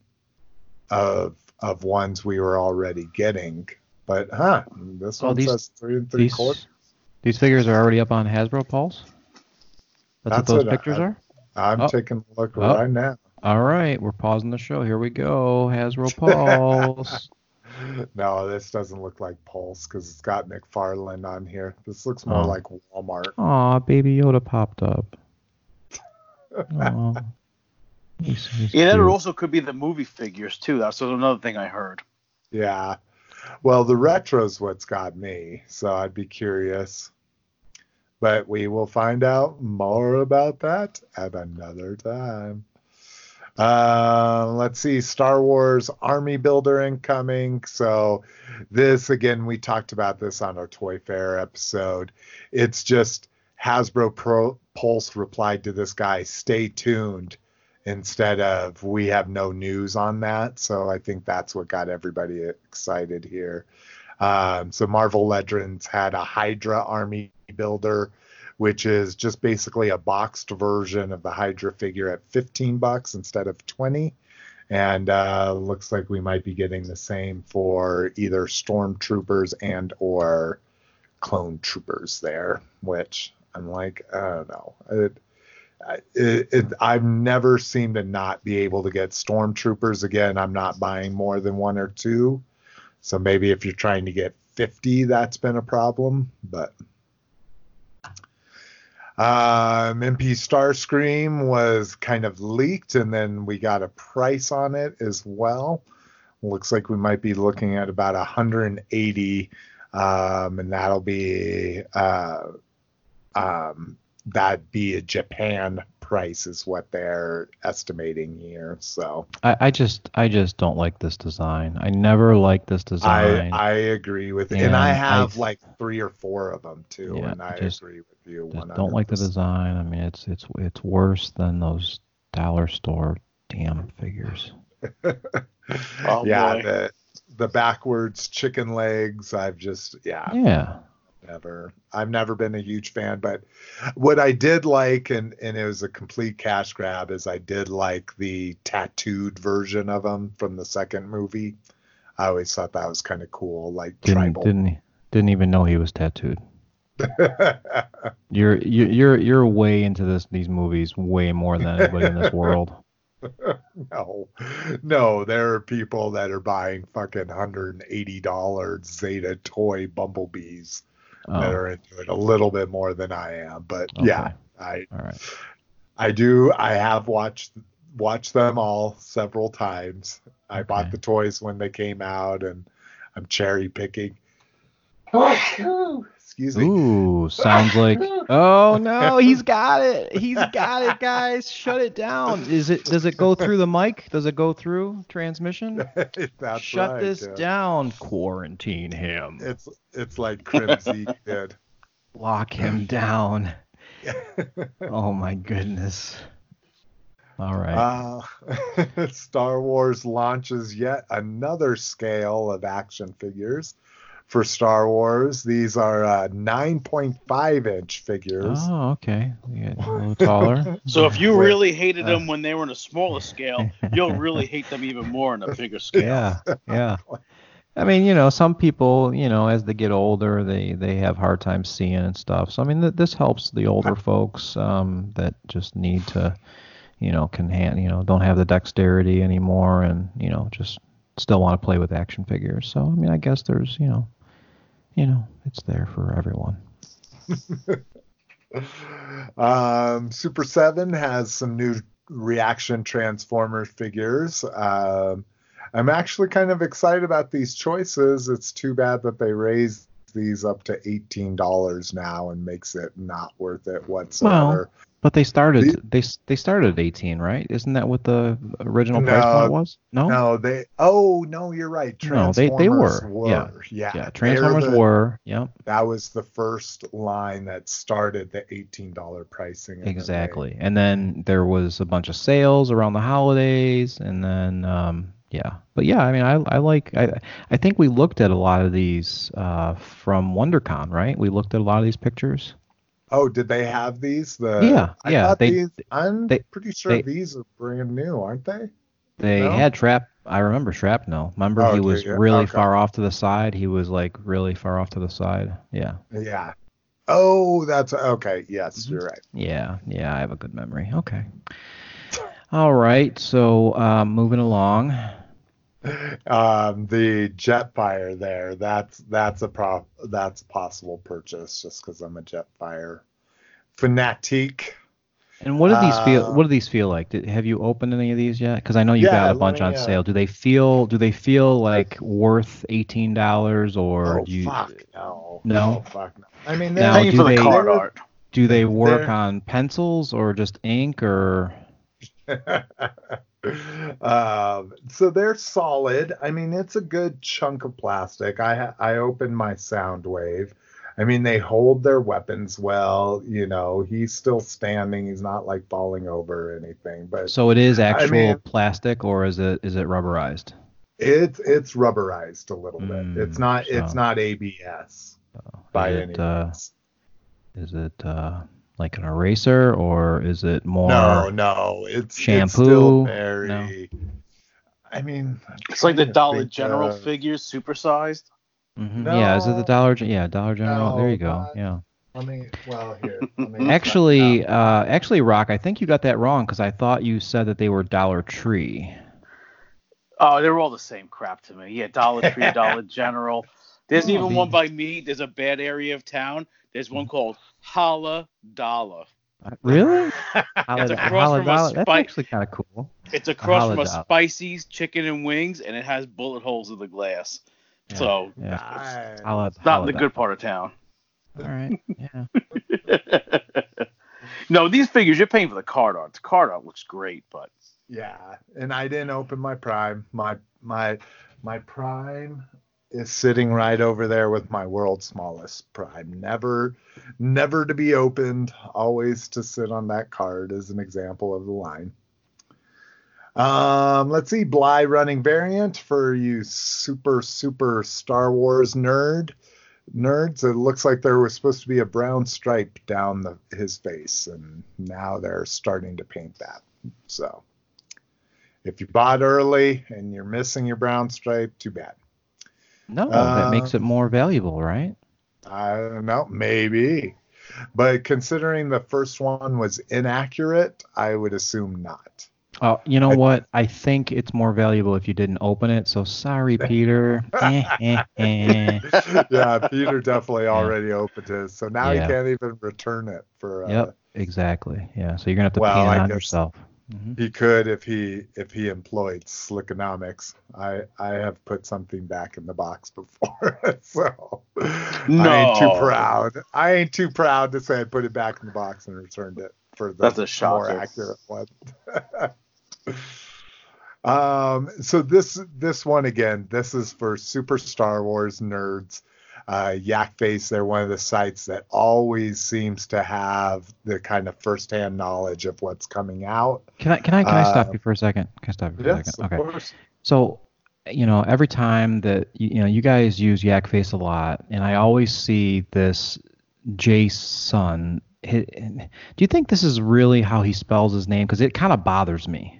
of of ones we were already getting. But huh, this Oh, one these- says three and three These quarters. these figures are already up on Hasbro Pulse. That's, That's what those what I- pictures are. I'm Oh. taking a look Oh. right now. All right, we're pausing the show. Here we go. Hasbro Pulse. No, this doesn't look like Pulse because it's got McFarlane on here. This looks more Oh. like Walmart. Aw, baby Yoda popped up. He's, he's Yeah, that also could be the movie figures too. That's another thing I heard. Yeah. Well, the retro's what's got me, so I'd be curious. But we will find out more about that at another time. Uh, let's see, Star Wars Army Builder incoming. So, this again, we talked about this on our Toy Fair episode. It's just Hasbro Pro Pulse replied to this guy, "Stay tuned," instead of "We have no news on that." So I think that's what got everybody excited here. Um, so Marvel Legends had a Hydra Army Builder which is just basically a boxed version of the Hydra figure at 15 bucks instead of 20. And uh, looks like we might be getting the same for either stormtroopers and or clone troopers there, which I'm like, I don't know. It, it, it, I've never seemed to not be able to get stormtroopers again. I'm not buying more than one or two. So maybe if you're trying to get 50, that's been a problem. But um, MP Starscream was kind of leaked, and then we got a price on it as well. Looks like we might be looking at about 180, um, and that'll be uh, um, that be a Japan price is what they're estimating here. So I, I just I just don't like this design. I never like this design. I I agree with And and I I- have like three or four of them too, Yeah, and I just- agree with you. just don't like the design. I mean, it's it's it's worse than those dollar store damn figures. Oh, yeah, boy. the the backwards chicken legs. I've just yeah, Yeah. Never. I've never been a huge fan, but what I did like, and and it was a complete cash grab, is I did like the tattooed version of him from the second movie. I always thought that was kind of cool, like Didn't tribal. didn't didn't even know he was tattooed. You're you- you're you're way into this these movies way more than anybody in this world. no, no, there are people that are buying fucking hundred and eighty dollar Zeta toy bumblebees Oh, that are into it a little bit more than I am. But yeah, I all right. I do. I have watched watched them all several times. I bought the toys when they came out, and I'm cherry picking. Oh, Excuse me. Ooh, sounds like. Oh no, he's got it. He's got it, guys. Shut it down. Is it? Does it go through the mic? Does it go through transmission? That's Shut right, this yeah. down. Quarantine him. It's it's like Crimsy did. Lock him down. Oh my goodness. All right. Uh, Star Wars launches yet another scale of action figures for Star Wars. These are uh, 9.5 inch figures. oh, okay. Yeah, a little taller. So if you really hated uh, them when they were in a smaller scale, you'll really hate them even more in a bigger scale. yeah, yeah. I mean, you know, some people, you know, as they get older, they they have hard time seeing and stuff. So I mean, th- this helps the older folks um, that just need to, you know, can hand, you know, don't have the dexterity anymore, and you know, just still want to play with action figures. So I mean, I guess there's, you know, you know, it's there for everyone. Um, Super 7 has some new reaction transformer figures. Um, I'm actually kind of excited about these choices. It's too bad that they raised these up to $18 now and makes it not worth it whatsoever. But they started the, they they started at 18, right? Isn't that what the original no, price point was? No. No, they. Oh no, you're right. No, they they were. were. Yeah. Yeah. yeah. Transformers the, were. Yep. That was the first line that started the $18 pricing. Exactly. And then there was a bunch of sales around the holidays, and then um, yeah. But yeah, I mean, I I like I I think we looked at a lot of these uh, from WonderCon, right? We looked at a lot of these pictures. Oh, did they have these? The yeah, I yeah. They, these, I'm they, pretty sure they, these are brand new, aren't they? They no? had trap. I remember shrapnel. Remember oh, he was yeah. really okay. far off to the side. He was like really far off to the side. Yeah. Yeah. Oh, that's okay. Yes, mm-hmm. you're right. Yeah, yeah. I have a good memory. Okay. All right. So um, moving along. Um, the Jetfire there. That's that's a pro that's a possible purchase just because I'm a Jetfire fanatic. And what do these feel? Uh, what do these feel like? Did, have you opened any of these yet? Because I know you yeah, got a bunch me, on uh, sale. Do they feel? Do they feel like worth eighteen dollars or? Oh do you, fuck no. No. Oh, fuck no. I mean, now, do they, card art. Do they work on pencils or just ink or? um, so they're solid. I mean, it's a good chunk of plastic. I I opened my Soundwave. I mean, they hold their weapons well. You know, he's still standing. He's not like falling over or anything. But so it is actual I mean, plastic, or is it is it rubberized? It's it's rubberized a little mm, bit. It's not so, it's not ABS uh, by any uh, means. Is it uh, like an eraser, or is it more? No, no, it's shampoo. It's still very. No. I mean, it's like the Dollar General uh, figures, supersized. Mm-hmm. No, yeah, is it the Dollar? Yeah, Dollar General. No, there you go. Yeah. Let me. Well, here. Me actually, uh, actually, Rock, I think you got that wrong because I thought you said that they were Dollar Tree. Oh, they were all the same crap to me. Yeah, Dollar Tree, Dollar General. There's oh, even one by me. There's a bad area of town. There's one called Holla Dollar. Really? it's across from a spi- That's actually kind of cool. It's across a from a Spicy's Chicken and Wings, and it has bullet holes in the glass. Yeah, so yeah. It's, Holla, it's not in the good part of town. All right. Yeah. no, these figures you're paying for the card art. The card art looks great, but yeah. And I didn't open my Prime. My my my Prime is sitting right over there with my world's smallest prime. Never, never to be opened, always to sit on that card as an example of the line. Um, let's see, Bly running variant for you super, super Star Wars nerd nerds. It looks like there was supposed to be a brown stripe down the, his face, and now they're starting to paint that. So if you bought early and you're missing your brown stripe, too bad. No, uh, that makes it more valuable, right? I don't know, maybe. But considering the first one was inaccurate, I would assume not. Oh, you know I, what? I think it's more valuable if you didn't open it. So sorry, Peter. yeah, Peter definitely already opened his, so now yeah. he can't even return it for. Uh, yep, exactly. Yeah, so you're gonna have to well, pay it on yourself. Mm-hmm. He could if he if he employed Slickonomics. I I have put something back in the box before, so no. I ain't too proud. I ain't too proud to say I put it back in the box and returned it for the That's a more accurate one. um, so this this one again, this is for Super Star Wars nerds uh, Yak Face, they're one of the sites that always seems to have the kind of firsthand knowledge of what's coming out. Can I can I can I stop uh, you for a second? Can I stop you for yes, a second? Okay. Of course. So, you know, every time that you, you know you guys use Yak Face a lot, and I always see this Jason. Do you think this is really how he spells his name? Because it kind of bothers me.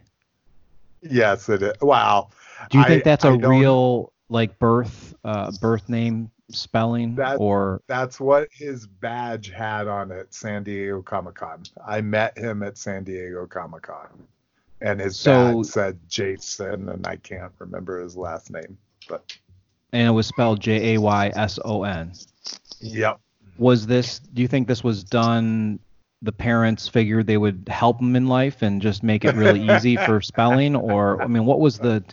Yes, it is. Wow. Do you think I, that's a real like birth uh, birth name spelling that, or that's what his badge had on it San Diego Comic Con. I met him at San Diego Comic Con and his so, badge said Jason and I can't remember his last name but and it was spelled J A Y S O N. Yep. Was this do you think this was done the parents figured they would help him in life and just make it really easy for spelling or I mean what was the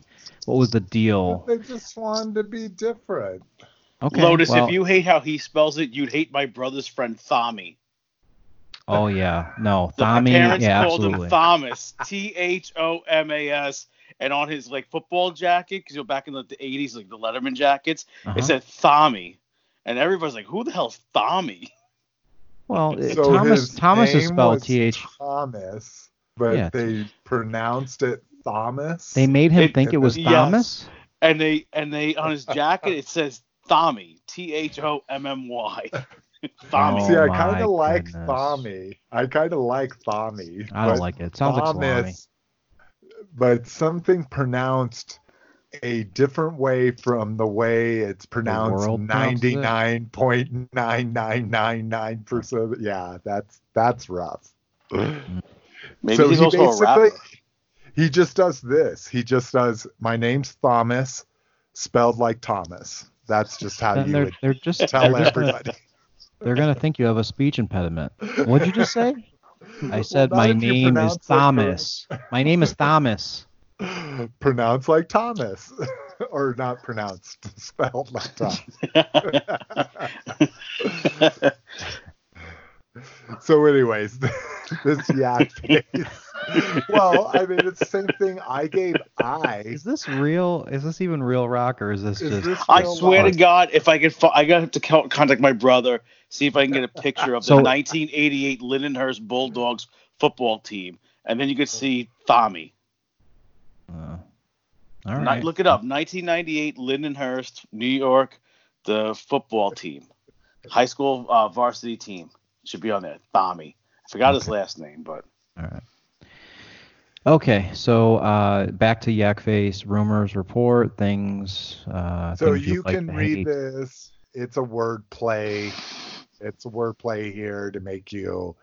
what was the deal? They just wanted to be different. Okay. Lotus, well, if you hate how he spells it, you'd hate my brother's friend Thommy. Oh yeah, no, The- Thommy. My parents Yeah, called absolutely. him Thomas, T H O M A S, and on his like football jacket, because you know back in the, the 80s, like the Letterman jackets, Uh-huh. it said Thommy, and everybody's like, "Who the hell's Thommy?" Well, So Thomas Thomas is spelled T H. Thomas, but Yeah. they pronounced it Thomas. They made him It- think it was yes. Thomas. And they and they on his jacket it says Thommy, T H O M M Y, Thommy. Oh, See, I oh kind of like goodness. Thommy. I kind of like Thommy. I don't like it. It sounds like salami. But something pronounced a different way from the way it's pronounced world pronounces it? 99.9999%. Yeah, that's that's rough. Maybe so he's he also a basically rapper. he just does this. He just does my name's Thomas spelled like Thomas. That's just how Then you they're would they're just they're tell just gonna, everybody. they're gonna think you have a speech impediment. What'd you just say? I said not my if you name is pronounce it Thomas. My name is Thomas. pronounced like Thomas, or not pronounced, spelled like Thomas. So, anyways, this yak face. Well, I mean, it's the same thing. I gave I. Is this real? Is this even real rock or is this Is just? this I swear life? to God, if I could, fi- I got to contact my brother, see if I can get a picture of the So- 1988 Lindenhurst Bulldogs football team, and then you could see Thommy. Uh, all Ni- right. Look it up. 1998 Lindenhurst, New York, the football team, high school uh, varsity team should be on there. Thommy. I forgot his last name, but All right. Okay, so uh, back to Yak Face rumors report things. Uh, So things you you'd like can read hate. this. It's a word play. It's a word play here to make you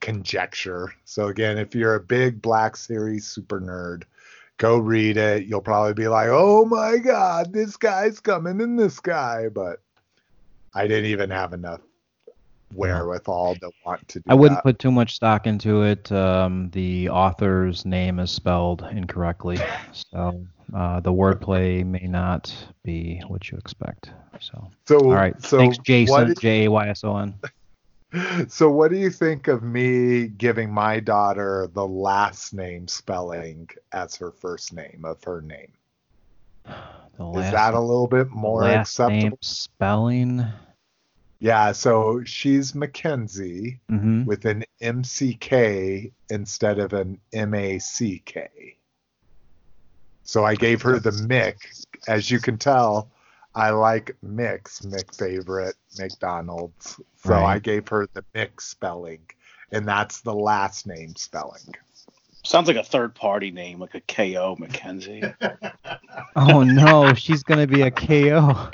conjecture. So again, if you're a big Black Series super nerd, go read it. You'll probably be like, "Oh my God, this guy's coming in this guy," but I didn't even have enough wherewithal to want to do I wouldn't that. put too much stock into it. Um, the author's name is spelled incorrectly, so uh, the wordplay may not be what you expect. So, so, all right. so Thanks, Jason. J A Y S O N. So, what do you think of me giving my daughter the last name spelling as her first name of her name? The Is that a little bit more last acceptable? name spelling? Yeah, so she's McKenzie hmm with an MCK instead of an MACK. So I gave her the Mick. As you can tell, I like Mick's Mick favorite, McDonald's. So Right. I gave her the Mick spelling, and that's the last name spelling. Sounds like a third party name, like a KO McKenzie. Oh no, she's gonna be a KO.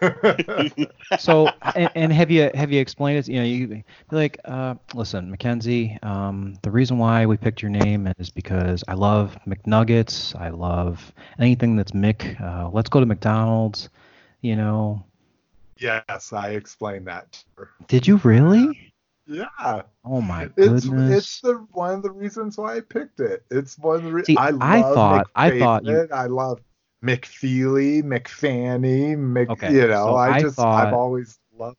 So, and, and have you have you explained it? You know, you be like, uh, listen, McKenzie. Um, the reason why we picked your name is because I love McNuggets. I love anything that's Mick. Uh, let's go to McDonald's. You know, yes, I explained that to her. did you really? Yeah, Oh my it's goodness. it's the one of the reasons why I picked it. It's one of the reasons See, I I thought- I thought you- I love McFeely, McFanny, Mc. Okay, You know, so I I just thought- I've always loved.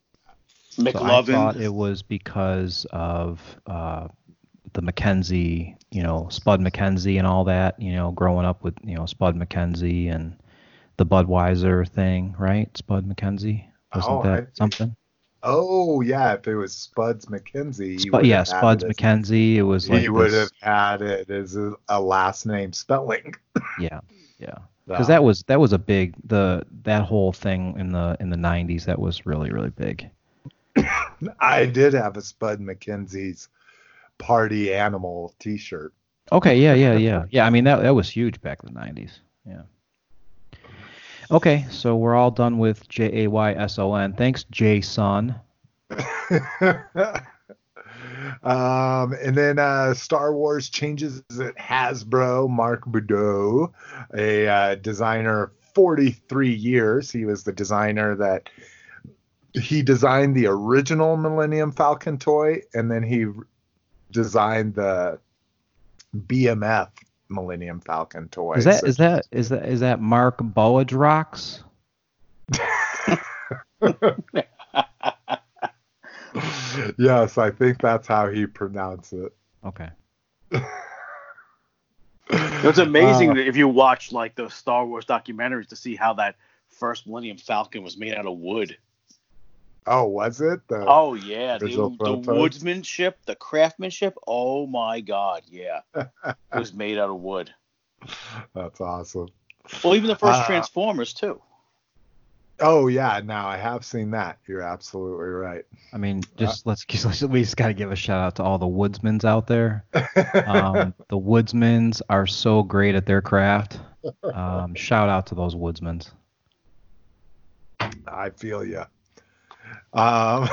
So I thought it was because of uh, the Mackenzie, you know, Spud Mackenzie and all that, you know, growing up with, you know, Spud Mackenzie and the Budweiser thing, right? Spud Mackenzie. Wasn't Oh, that think- something? Oh yeah, if it was Spuds MacKenzie, would yeah, Spuds as- It was like he would this- have had it as a, a last name spelling. yeah, yeah. Because that was that was a big the that whole thing in the in the 90s that was really really big. I did have a Spud MacKenzie's party animal T-shirt. Okay, yeah, yeah, yeah, yeah. I mean that that was huge back in the '90s. Yeah. Okay, so we're all done with J A Y S O N. Thanks, Jason. um, and then uh, Star Wars changes at Hasbro. Mark Boudreau, a uh, designer 43 years. He was the designer that he designed the original Millennium Falcon toy, and then he designed the BMF Millennium Falcon toy. Is that is that is that is that Mark Boadrox? yes, I think that's how he pronounced it. Okay. it's amazing uh, if you watch like the Star Wars documentaries to see how that first Millennium Falcon was made out of wood. Oh, was it? The oh yeah, the, the woodsmanship, the craftsmanship. Oh my god, yeah, it was made out of wood. That's awesome. Well, even the first uh, Transformers too. Oh yeah, now I have seen that. You're absolutely right. I mean, just uh, let's, let's we just got to give a shout out to all the woodsmans out there. um, the woodsmans are so great at their craft. Um, shout out to those woodsmans. I feel you. Um,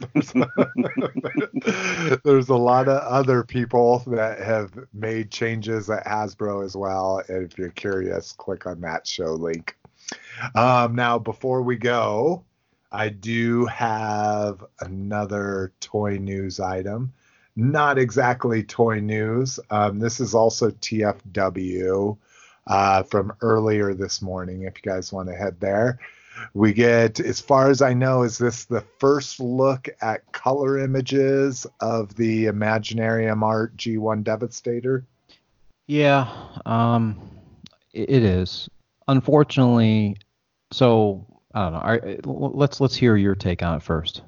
there's, a lot of other people that have made changes at Hasbro as well. And if you're curious, click on that show link. Um, now, before we go, I do have another toy news item. Not exactly toy news. Um, this is also TFW uh, from earlier this morning. If you guys want to head there, we get, as far as I know, is this the first look at color images of the Imaginarium Art G1 Devastator? Yeah, um, it is. Unfortunately, so I don't know. Let's let's hear your take on it first.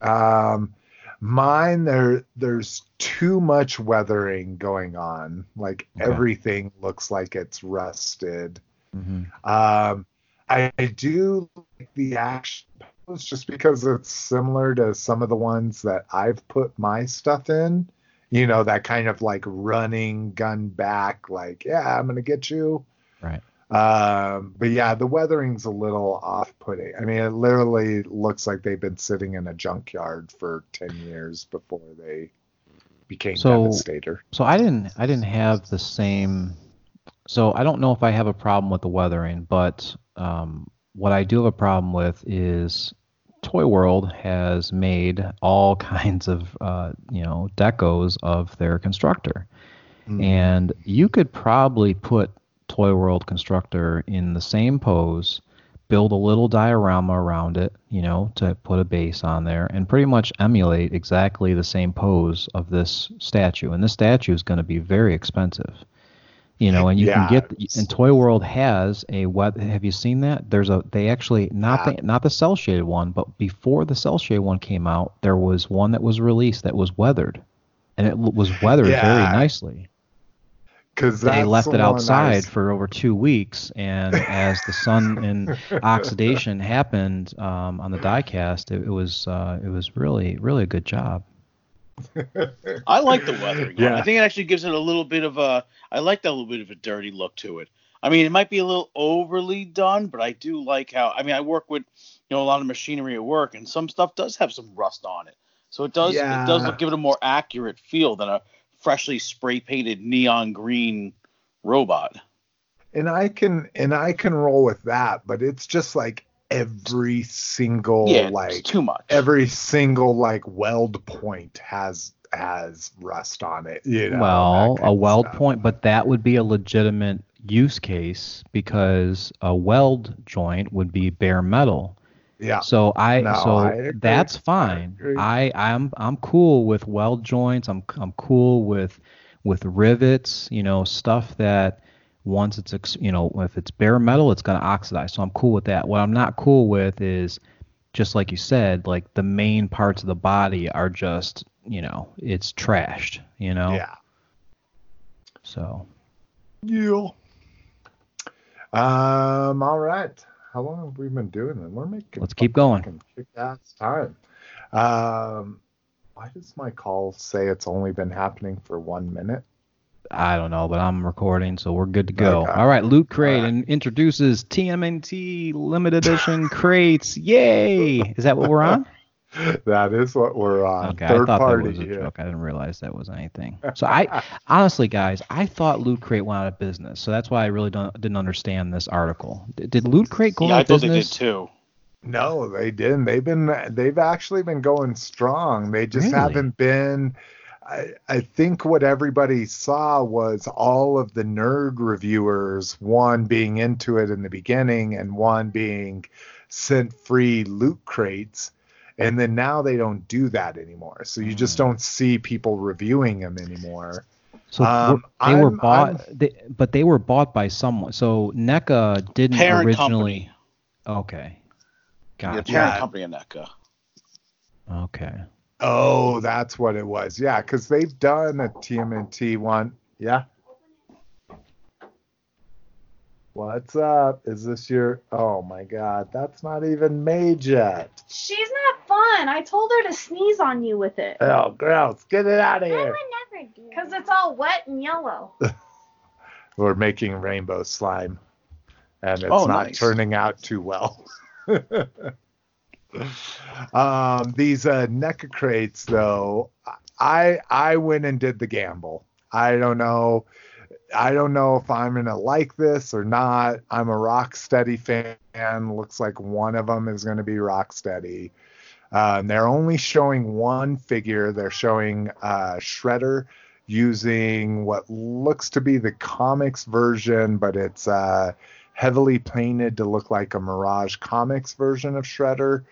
Um, mine there there's too much weathering going on. Like okay. everything looks like it's rusted. Mm-hmm. Um, I, I do like the action pose just because it's similar to some of the ones that I've put my stuff in. You know, that kind of like running gun back, like, yeah, I'm gonna get you. Right. Um, but yeah, the weathering's a little off-putting. I mean, it literally looks like they've been sitting in a junkyard for ten years before they became so, Devastator. So I didn't, I didn't have the same. So I don't know if I have a problem with the weathering, but um, what I do have a problem with is Toy World has made all kinds of uh, you know decos of their constructor, mm. and you could probably put Toy World constructor in the same pose, build a little diorama around it, you know, to put a base on there, and pretty much emulate exactly the same pose of this statue. And this statue is going to be very expensive you know, and you yeah, can get and Toy World has a what have you seen that? There's a they actually not the not the cell shaded one, but before the cell shaded one came out, there was one that was released that was weathered, and it was weathered yeah. very nicely. Because they left it outside was... for over two weeks, and as the sun and oxidation happened um, on the diecast, it, it was uh, it was really really a good job. I like the weathering. Yeah. I think it actually gives it a little bit of a. I like that little bit of a dirty look to it. I mean, it might be a little overly done, but I do like how. I mean, I work with you know a lot of machinery at work, and some stuff does have some rust on it. So it does yeah. it does give it a more accurate feel than a freshly spray painted neon green robot. And I can and I can roll with that, but it's just like every single yeah, like too much. Every single like weld point has has rust on it. You know, well, a weld stuff. point, but that would be a legitimate use case because a weld joint would be bare metal. Yeah. So I no, so I that's fine. I, I I'm I'm cool with weld joints. I'm I'm cool with with rivets, you know, stuff that once it's you know if it's bare metal it's going to oxidize. So i'm cool with that. What i'm not cool with is just like you said like the main parts of the body are just you know it's trashed you know? Yeah. So. Yeah. Um all right. How long have we been doing it we're making let's keep going. ass time. Um why does my call say it's only been happening for one minute I don't know, but I'm recording, so we're good to go. Okay. All right, Loot Crate right. introduces TMNT limited edition crates. Yay! Is that what we're on? that is what we're on. Okay, Third I thought party, that was a yeah. joke. I didn't realize that was anything. So I honestly, guys, I thought Loot Crate went out of business. So that's why I really didn't understand this article. Did, did Loot Crate go yeah, out of business? Yeah, I thought they did too. No, they didn't. They've been they've actually been going strong. They just really? haven't been I, I think what everybody saw was all of the nerd reviewers, one being into it in the beginning and one being sent free loot crates. And then now they don't do that anymore. So you just hmm. don't see people reviewing them anymore. So um, they were I'm, bought, they, but they were bought by someone. So NECA didn't parent originally. Company. Okay, gotcha. The parent company of NECA. Okay. Oh, that's what it was. Yeah, because they've done a TMNT one. Yeah. What's up? Is this your? Oh my God, that's not even made yet. She's not fun. I told her to sneeze on you with it. Oh, gross! Get it out of here. I would never do. Because it's all wet and yellow. We're making rainbow slime, and it's oh, not nice. turning out too well. um, these uh, NECA crates, though, I I went and did the gamble. I don't know I don't know if I'm gonna like this or not. I'm a Rocksteady fan. Looks like one of them is gonna be Rocksteady. Uh, they're only showing one figure. They're showing uh, Shredder using what looks to be the comics version, but it's uh, heavily painted to look like a Mirage Comics version of Shredder.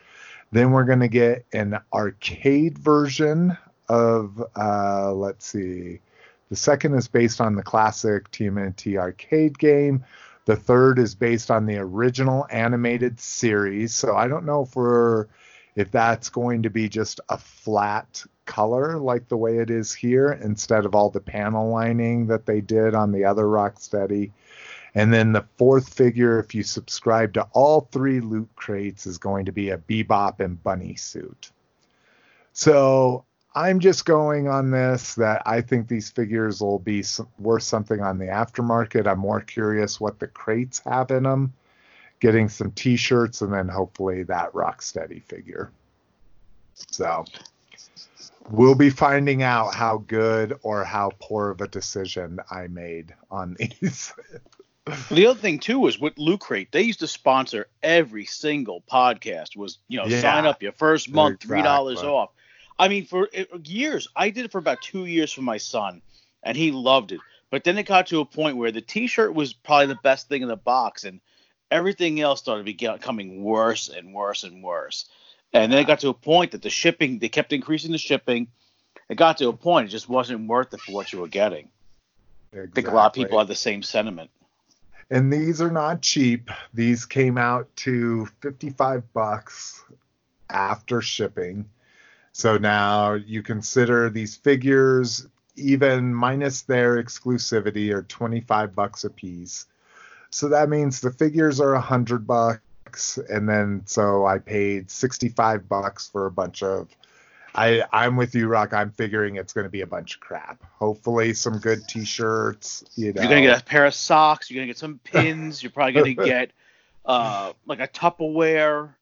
Then we're going to get an arcade version of, uh, let's see, the second is based on the classic TMNT arcade game. The third is based on the original animated series. So I don't know if we're if that's going to be just a flat color like the way it is here instead of all the panel lining that they did on the other Rocksteady. And then the fourth figure, if you subscribe to all three loot crates, is going to be a Bebop and Bunny suit. So I'm just going on this that I think these figures will be worth something on the aftermarket. I'm more curious what the crates have in them. Getting some T-shirts and then hopefully that Rocksteady figure. So we'll be finding out how good or how poor of a decision I made on these. The other thing too was with Loot Crate, they used to sponsor every single podcast. Was you know yeah, sign up your first month, three dollars off. I mean, for years, I did it for about two years for my son, and he loved it. But then it got to a point where the T-shirt was probably the best thing in the box, and everything else started becoming worse and worse and worse. And then it got to a point that the shipping, they kept increasing the shipping. It got to a point it just wasn't worth it for what you were getting. Exactly. I think a lot of people have the same sentiment. And these are not cheap. These came out to 55 bucks after shipping. So now you consider these figures, even minus their exclusivity, are 25 bucks a piece. So that means the figures are 100 bucks, and then so I paid 65 bucks for a bunch of. I I'm with you, Rock. I'm figuring it's going to be a bunch of crap. Hopefully, some good T-shirts. You know. You're gonna get a pair of socks. You're gonna get some pins. You're probably gonna get uh, like a Tupperware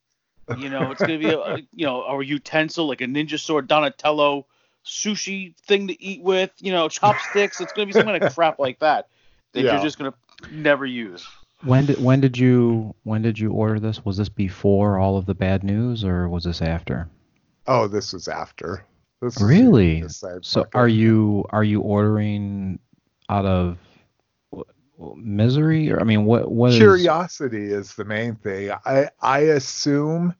you know, it's gonna be a, you know a utensil like a ninja sword, Donatello sushi thing to eat with, you know, chopsticks. It's gonna be some kind of crap like that that yeah. you're just gonna never use. When did when did you when did you order this? Was this before all of the bad news or was this after? Oh, this was after. This really? So are you are you ordering out of misery or I mean what what curiosity is... is the main thing. I I assume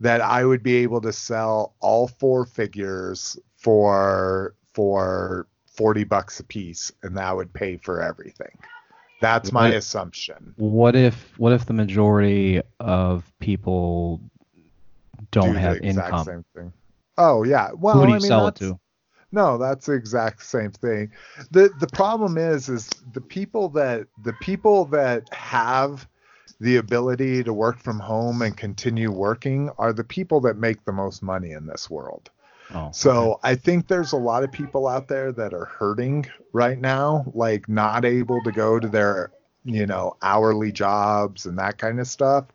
that I would be able to sell all four figures for for 40 bucks a piece and that would pay for everything. That's my what, assumption. What if what if the majority of people don't Do have income? Oh yeah. Well, who do you I mean, sell it to? No, that's the exact same thing. the The problem is, is the people that the people that have the ability to work from home and continue working are the people that make the most money in this world. Oh, so okay. I think there's a lot of people out there that are hurting right now, like not able to go to their, you know, hourly jobs and that kind of stuff.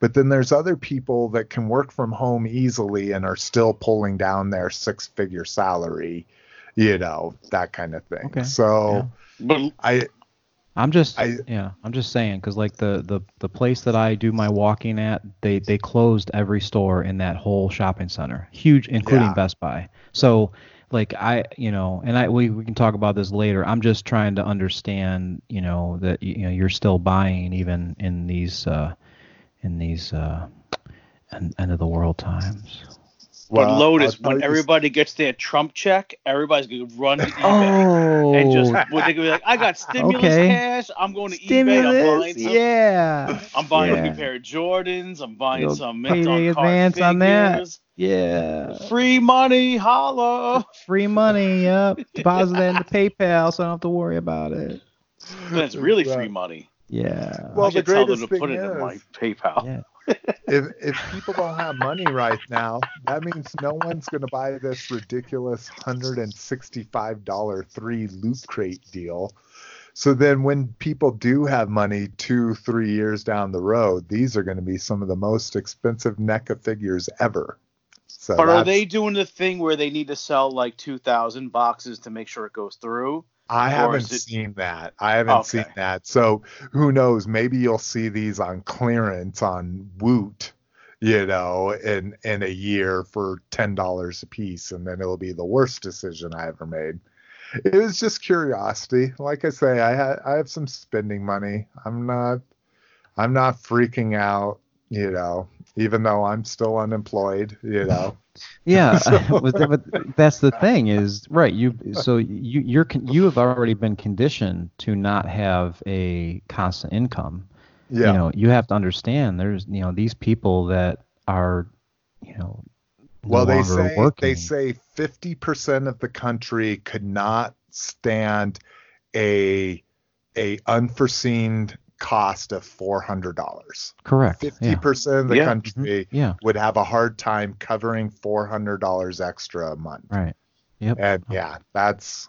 But then there's other people that can work from home easily and are still pulling down their six figure salary, you know, that kind of thing. Okay. So yeah. I I'm just I, yeah, I'm just saying because like the, the the place that I do my walking at, they they closed every store in that whole shopping center, huge, including yeah. Best Buy. So like I you know, and I we, we can talk about this later. I'm just trying to understand you know that you know you're still buying even in these uh in these uh, end, end of the world times. But Lotus, when everybody gets their Trump check, everybody's gonna run to eBay Oh, and just well, they're gonna be like, I got stimulus Okay. cash. I'm going to eBay. I'm buying some. Yeah. I'm buying a new pair of Jordans. I'm buying You'll some pay mint on card advance on that. Yeah. Free money, holla. Free money. Yep. Deposit that into PayPal, so I don't have to worry about it. That's really free money. Yeah. Well, I the should tell them greatest to thing put it in my is- PayPal. Yeah. if if people don't have money right now, that means no one's going to buy this ridiculous hundred and sixty-five dollar three loot crate deal. So then, when people do have money two, three years down the road, these are going to be some of the most expensive NECA figures ever. So But are they doing the thing where they need to sell like 2,000 boxes to make sure it goes through? I haven't it- seen that. I haven't Okay. seen that. So who knows? Maybe you'll see these on clearance on Woot, you know, in in a year for ten dollars a piece, and then it'll be the worst decision I ever made. It was just curiosity. Like I say, I had I have some spending money. I'm not I'm not freaking out, you know, even though I'm still unemployed, you know. Yeah, So- but, that's the thing is right. You so you you're you have already been conditioned to not have a constant income. Yeah. You know, you have to understand. There's you know these people that are, you know, no Well, they say working. they say 50% of the country could not stand a a unforeseen cost of $400. correct. 50% of the Yeah. Mm-hmm. country Yeah. would have a hard time covering $400 extra a month. Right. Yep. And yeah, that's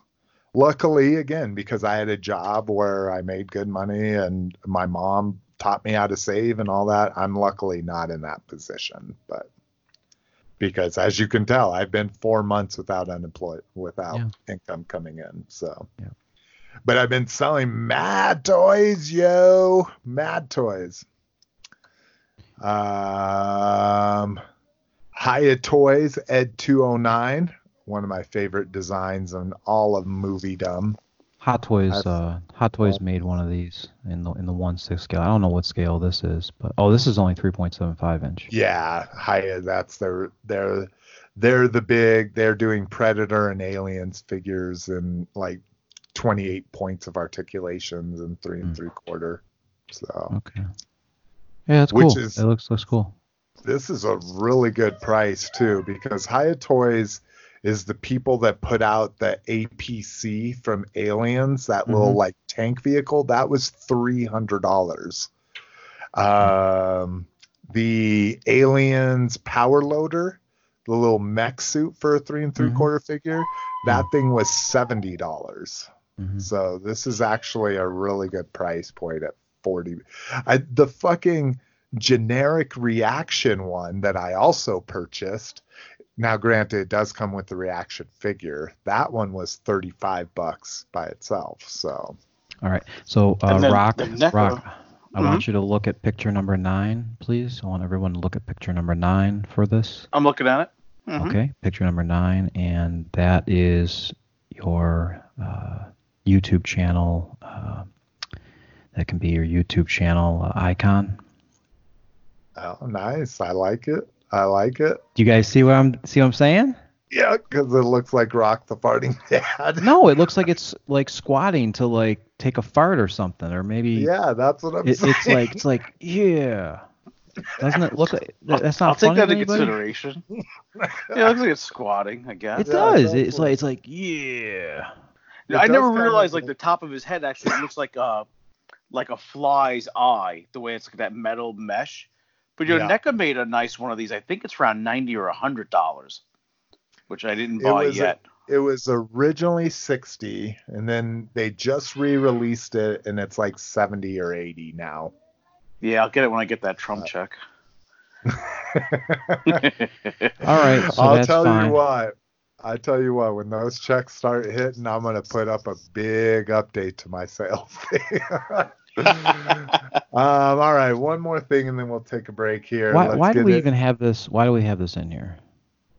luckily again because I had a job where I made good money and my mom taught me how to save and all that. I'm luckily not in that position, but because as you can tell, I've been 4 months without unemployed without Yeah. income coming in. So Yeah. But I've been selling mad toys, yo, mad toys. Um Hiya Toys Ed 209, one of my favorite designs in all of moviedom. Hot Toys. Uh, Hot Toys made one of these in the in the one six scale. I don't know what scale this is, but oh, this is only 3.75 inch. Yeah, Hyatt, that's their they're they're the big they're doing Predator and Aliens figures and like 28 points of articulations and three and Hmm. three quarter. So Okay. Yeah, that's cool. is- it looks looks cool. this is a really good price too because Hiya Toys is the people that put out the APC from Aliens, that little Mhm. like tank vehicle. That was three hundred dollars. Um, the Aliens Power Loader, the little mech suit for a three and three Mhm. quarter figure, that thing was seventy dollars. Hmm So this is actually a really good price point at 40. I, the fucking generic reaction one that I also purchased. Now, granted, it does come with the reaction figure. That one was 35 bucks by itself. So All right. So uh, And then Rock, the NECA- Rock, I Mhm. want you to look at picture number nine, please. I want everyone to look at picture number nine for this. I'm looking at it. Mhm. Okay, picture number nine, and that is your uh, YouTube channel. Uh, that can be your YouTube channel uh, icon. oh, nice. I like it. I like it. Do you guys see what I'm see what I'm saying? Yeah, because it looks like Rock the farting dad. No, it looks like it's like squatting to like take a fart or something, or maybe Yeah, that's what I'm it, saying. it's like it's like yeah. Doesn't it look like that's not I'll take that into anybody? consideration. yeah, it looks like it's squatting, I guess. It Yeah, does. it It's like it's like yeah. It I never realized look- like the top of his head actually looks like a like a fly's eye, the way it's like that metal mesh. But your Yeah. NECA made a nice one of these. I think it's around ninety or hundred dollars, which I didn't It buy was a- yet. it was originally 60 and then they just re-released it and it's like 70 or 80 now yeah, I'll get it when I get that Trump uh, check. All right, so i'll that's tell fine. you what i tell you what when those checks start hitting i'm going to put up a big update to my sales um, all right one more thing and then we'll take a break here Why, why do we it- even have this? Why do we have this in here?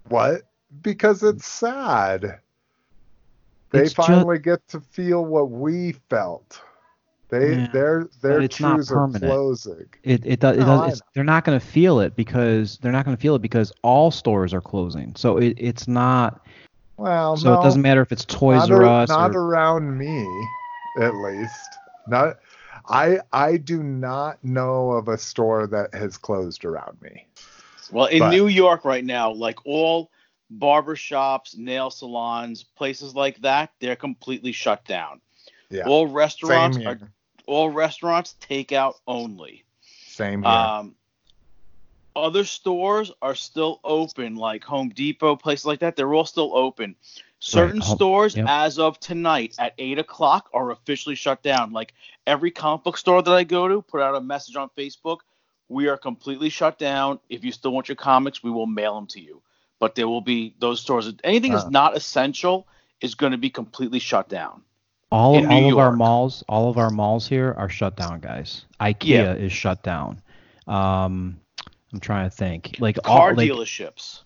what because it's sad they It's finally get to feel what we felt They Yeah, their their it's not trues are permanent. closing. It it does. It does it's, they're not going to feel it because they're not going to feel it because all stores are closing. So it, it's not. Well, So no, it doesn't matter if it's Toys not, R Us not or around me, at least. Not. I I do not know of a store that has closed around me. Well, in But- New York right now, like all barber shops, nail salons, places like that, they're completely shut down. Yeah. All restaurants are all restaurants takeout only. Same here. Um, other stores are still open, like Home Depot, places like that. They're all still open. Certain Home- stores, yep. as of tonight at eight o'clock, are officially shut down. Like every comic book store that I go to, put out a message on Facebook. We are completely shut down. If you still want your comics, we will mail them to you. But there will be those stores. Anything Uh. that's not essential is going to be completely shut down. All in of New all of our malls. All of our malls here are shut down, guys. IKEA Yeah. is shut down. Um, I'm trying to think. Like Car all, like, dealerships,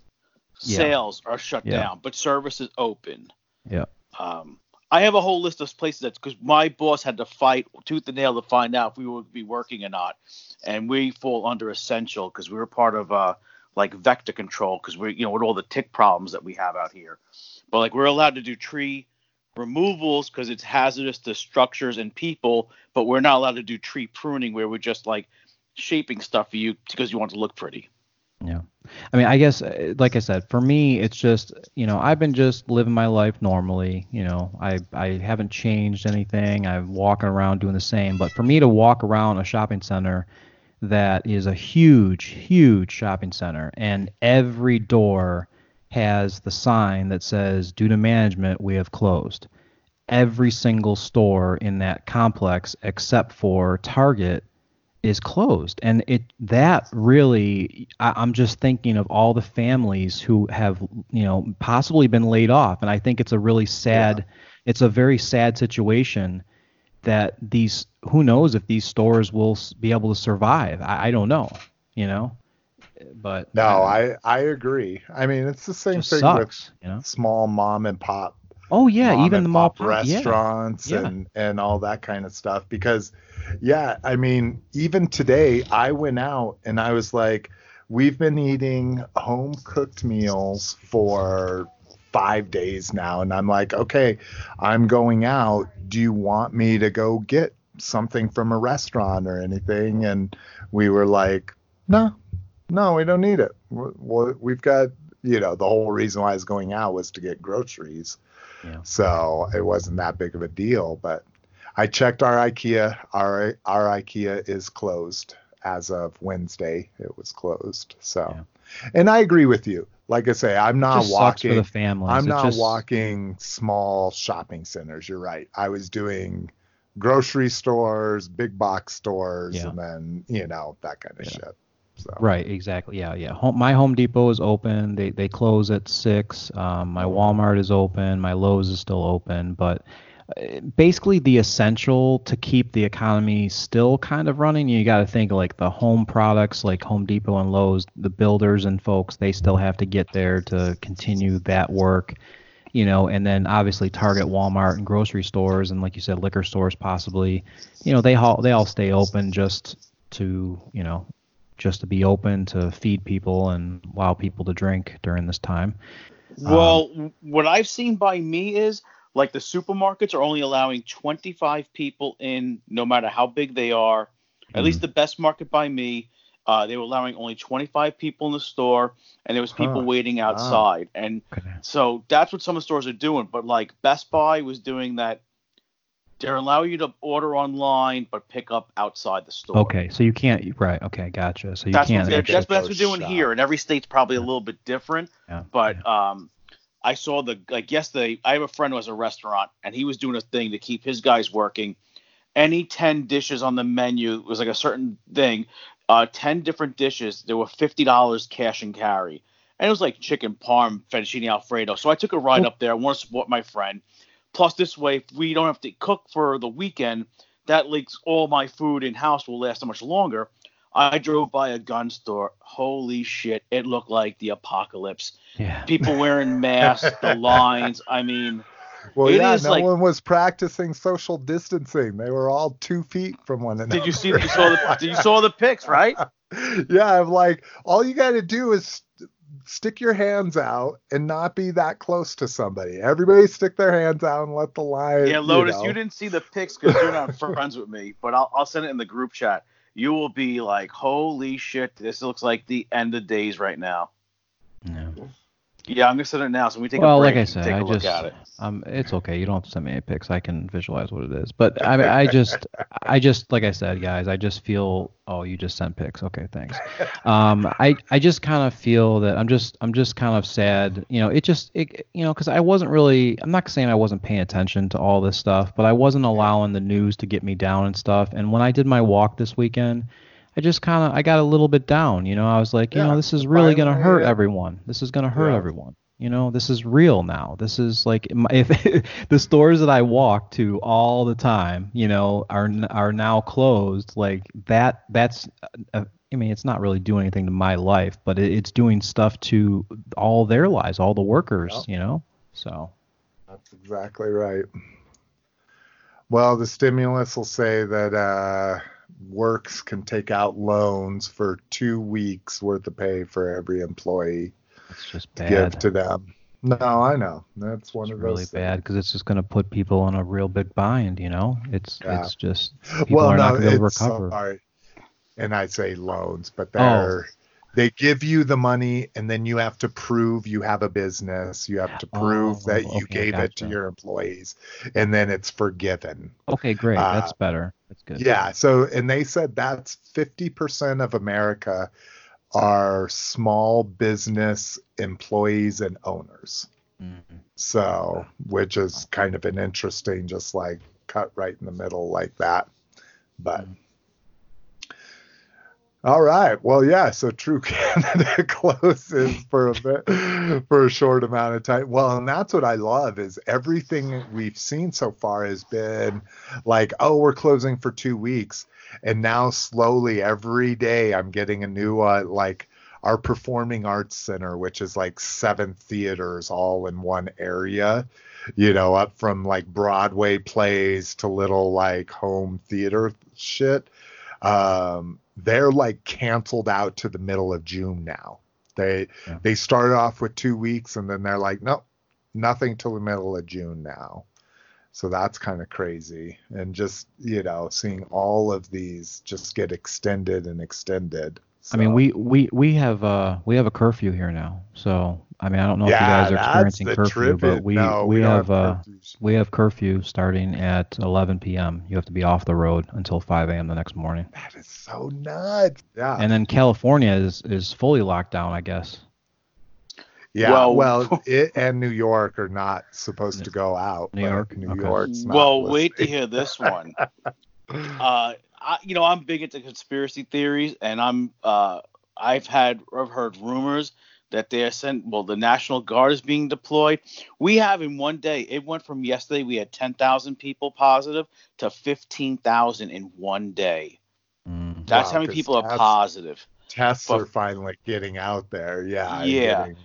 Yeah. sales are shut Yeah. down, but service is open. Yeah. Um, I have a whole list of places that's because my boss had to fight tooth and nail to find out if we would be working or not, and we fall under essential because we were part of uh like vector control because we're you know with all the tick problems that we have out here, but like we're allowed to do tree removals because it's hazardous to structures and people, but we're not allowed to do tree pruning where we're just like shaping stuff for you because you want to look pretty. Yeah. I mean, I guess, uh, like I said, for me, it's just, you know, I've been just living my life normally. You know, I, I haven't changed anything. I'm walking around doing the same. But for me to walk around a shopping center that is a huge, huge shopping center and every door has the sign that says, due to management, we have closed. Every single store in that complex, except for Target, is closed. And it that really I, i'm just thinking of all the families who have you know possibly been laid off. And i think it's a really sad it's a very sad situation that these who knows if these stores will be able to survive. I, I don't know you know but no, uh, I I agree. I mean, it's the same thing sucks you know with small mom and pop oh yeah mom even the yeah. restaurants Yeah. and and all that kind of stuff because yeah i mean even today i went out and i was like we've been eating home cooked meals for five days now and i'm like okay i'm going out do you want me to go get something from a restaurant or anything and we were like no no we don't need it Well, we've got you know the whole reason why i was going out was to get groceries Yeah. so it wasn't that big of a deal. But I checked our IKEA. Our our IKEA is closed as of Wednesday. It was closed. So, Yeah. and I agree with you. Like I say, I'm not just sucks for walking. the families I'm It not just- walking small shopping centers. You're right. I was doing grocery stores, big box stores, Yeah. and then you know that kind of Yeah. shit. So Right, exactly. Yeah, yeah. Home, my Home Depot is open. They they close at six. Um, my Walmart is open. My Lowe's is still open. But uh, basically, the essential to keep the economy still kind of running, you got to think like the home products, like Home Depot and Lowe's, the builders and folks, they still have to get there to continue that work. You know, and then obviously Target, Walmart, and grocery stores, and like you said, liquor stores possibly. You know, they all they all stay open just to you know just to be open to feed people and allow people to drink during this time. Well, what I've seen by me is like the supermarkets are only allowing 25 people in, no matter how big they are. At least the best market by me, uh, they were allowing only 25 people in the store, and there was people Huh. waiting outside. And Okay. so that's what some of the stores are doing. But like Best Buy was doing that. They're allowing you to order online, but pick up outside the store. Okay, so you can't. Right. Okay, gotcha. So you that's can't. what they're, that's what doing shop. here, and every state's probably a little bit different. yeah, But yeah. um, I saw the like yesterday. I have a friend who has a restaurant, and he was doing a thing to keep his guys working. Any ten dishes on the menu was like a certain thing. Uh, ten different dishes. There were fifty dollars cash and carry, and it was like chicken parm, fettuccine alfredo. So I took a ride up there. I want to support my friend. Plus, this way, if we don't have to cook for the weekend, that leaks all my food in house will last so much longer. I drove by a gun store. Holy shit! It looked like the apocalypse yeah. people wearing masks, the lines. I mean, Well, It yeah, is no like- one was practicing social distancing. They were all two feet from one another. Did you see? You saw the you saw the pics, right? yeah, I'm like, all you got to do is st- stick your hands out and not be that close to somebody. Everybody stick their hands out and let the line. Yeah, Lotus, you, you, didn't see the pics because you're not friends with me, but I'll, I'll send it in the group chat. You will be like, holy shit, this looks like the end of days right now. Yeah. I'm gonna send it now. So we take Well, a break like I said, I just, it. um, it's okay. You don't have to send me any pics. I can visualize what it is. But I mean, I just, I just, like I said, guys, I just feel. Oh, you just sent pics. Okay, thanks. Um, I, I just kind of feel that I'm just, I'm just kind of sad. You know, it just, it, you know, because I wasn't really. I'm not saying I wasn't paying attention to all this stuff, but I wasn't allowing the news to get me down and stuff. And when I did my walk this weekend. I just kind of I got a little bit down, you know. I was like, you Yeah, know, this is really gonna hurt yeah. everyone. This is gonna hurt Yeah. everyone. You know, this is real now. This is like if the stores that I walk to all the time, you know, are are now closed. Like that. That's. Uh, I mean, it's not really doing anything to my life, but it, it's doing stuff to all their lives, all the workers. Yep. You know. So. That's exactly right. Well, the stimulus will say that uh, works can take out loans for two weeks worth of pay for every employee It's just to give to them. No, I know. That's one it's of really those bad because it's just going to put people in a real big bind. You know, it's Yeah. it's just people Well, are not going to be able to recover. sorry. And I say loans, but Oh. they're they give you the money and then you have to prove you have a business. You have to prove Oh, that you okay, gave it to your employees and then it's forgiven. Okay, great. Uh, That's better. That's good. Yeah. So, and they said that's 50% of America are small business employees and owners. Mhm. So, which is kind of an interesting, just like cut right in the middle like that. But, all right. Well, yeah. So, True Canada closes for a bit, for a short amount of time. Well, and that's what I love is everything we've seen so far has been like, oh, we're closing for two weeks, and now slowly every day I'm getting a new uh, like our performing arts center, which is like seven theaters all in one area. You know, up from like Broadway plays to little like home theater shit. Um, they're like canceled out to the middle of June now. They Yeah. they started off with two weeks and then they're like, nope, nothing till the middle of June now. So that's kind of crazy. And just, you know, seeing all of these just get extended and extended. I mean, we, we we have uh we have a curfew here now. So I mean, I don't know if you guys are experiencing curfew, but we No, we, don't have uh curfews. we have curfew starting at 11 p.m. You have to be off the road until 5 a.m. the next morning. That is so nuts. Yeah. And then California is is fully locked down, I guess. Yeah. Well- Well, it and New York are not supposed to go out. New York? New Okay. York's not Well, wait to hear this one. uh, I, you know, I'm big into conspiracy theories, and I'm uh, I've had I've heard rumors that they are sent. Well, the National Guard is being deployed. We have in one day. It went from yesterday we had 10,000 people positive to 15,000 in one day. Mm. That's Wow, how many people are positive. Tests but- are finally getting out there. Yeah. Yeah. getting-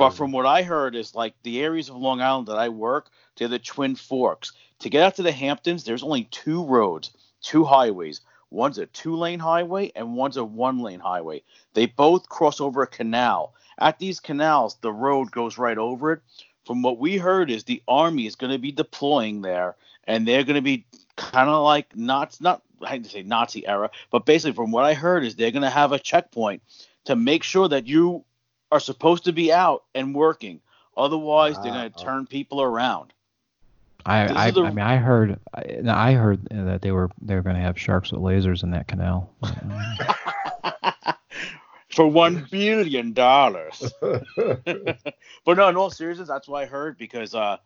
But from what I heard is like the areas of Long Island that I work, they're the Twin Forks. To get out to the Hamptons, there's only two roads, two highways. One's a two-lane highway and one's a one-lane highway. They both cross over a canal. At these canals, the road goes right over it. From what we heard is the army is going to be deploying there, and they're going to be kind of like not not I hate to say Nazi era, but basically from what I heard is they're going to have a checkpoint to make sure that you are supposed to be out and working. Otherwise, they're going to turn people around. I I, the- I mean I heard I, I heard that they were they were going to have sharks with lasers in that canal. For one billion dollars. But no, in all seriousness, that's what I heard because uh,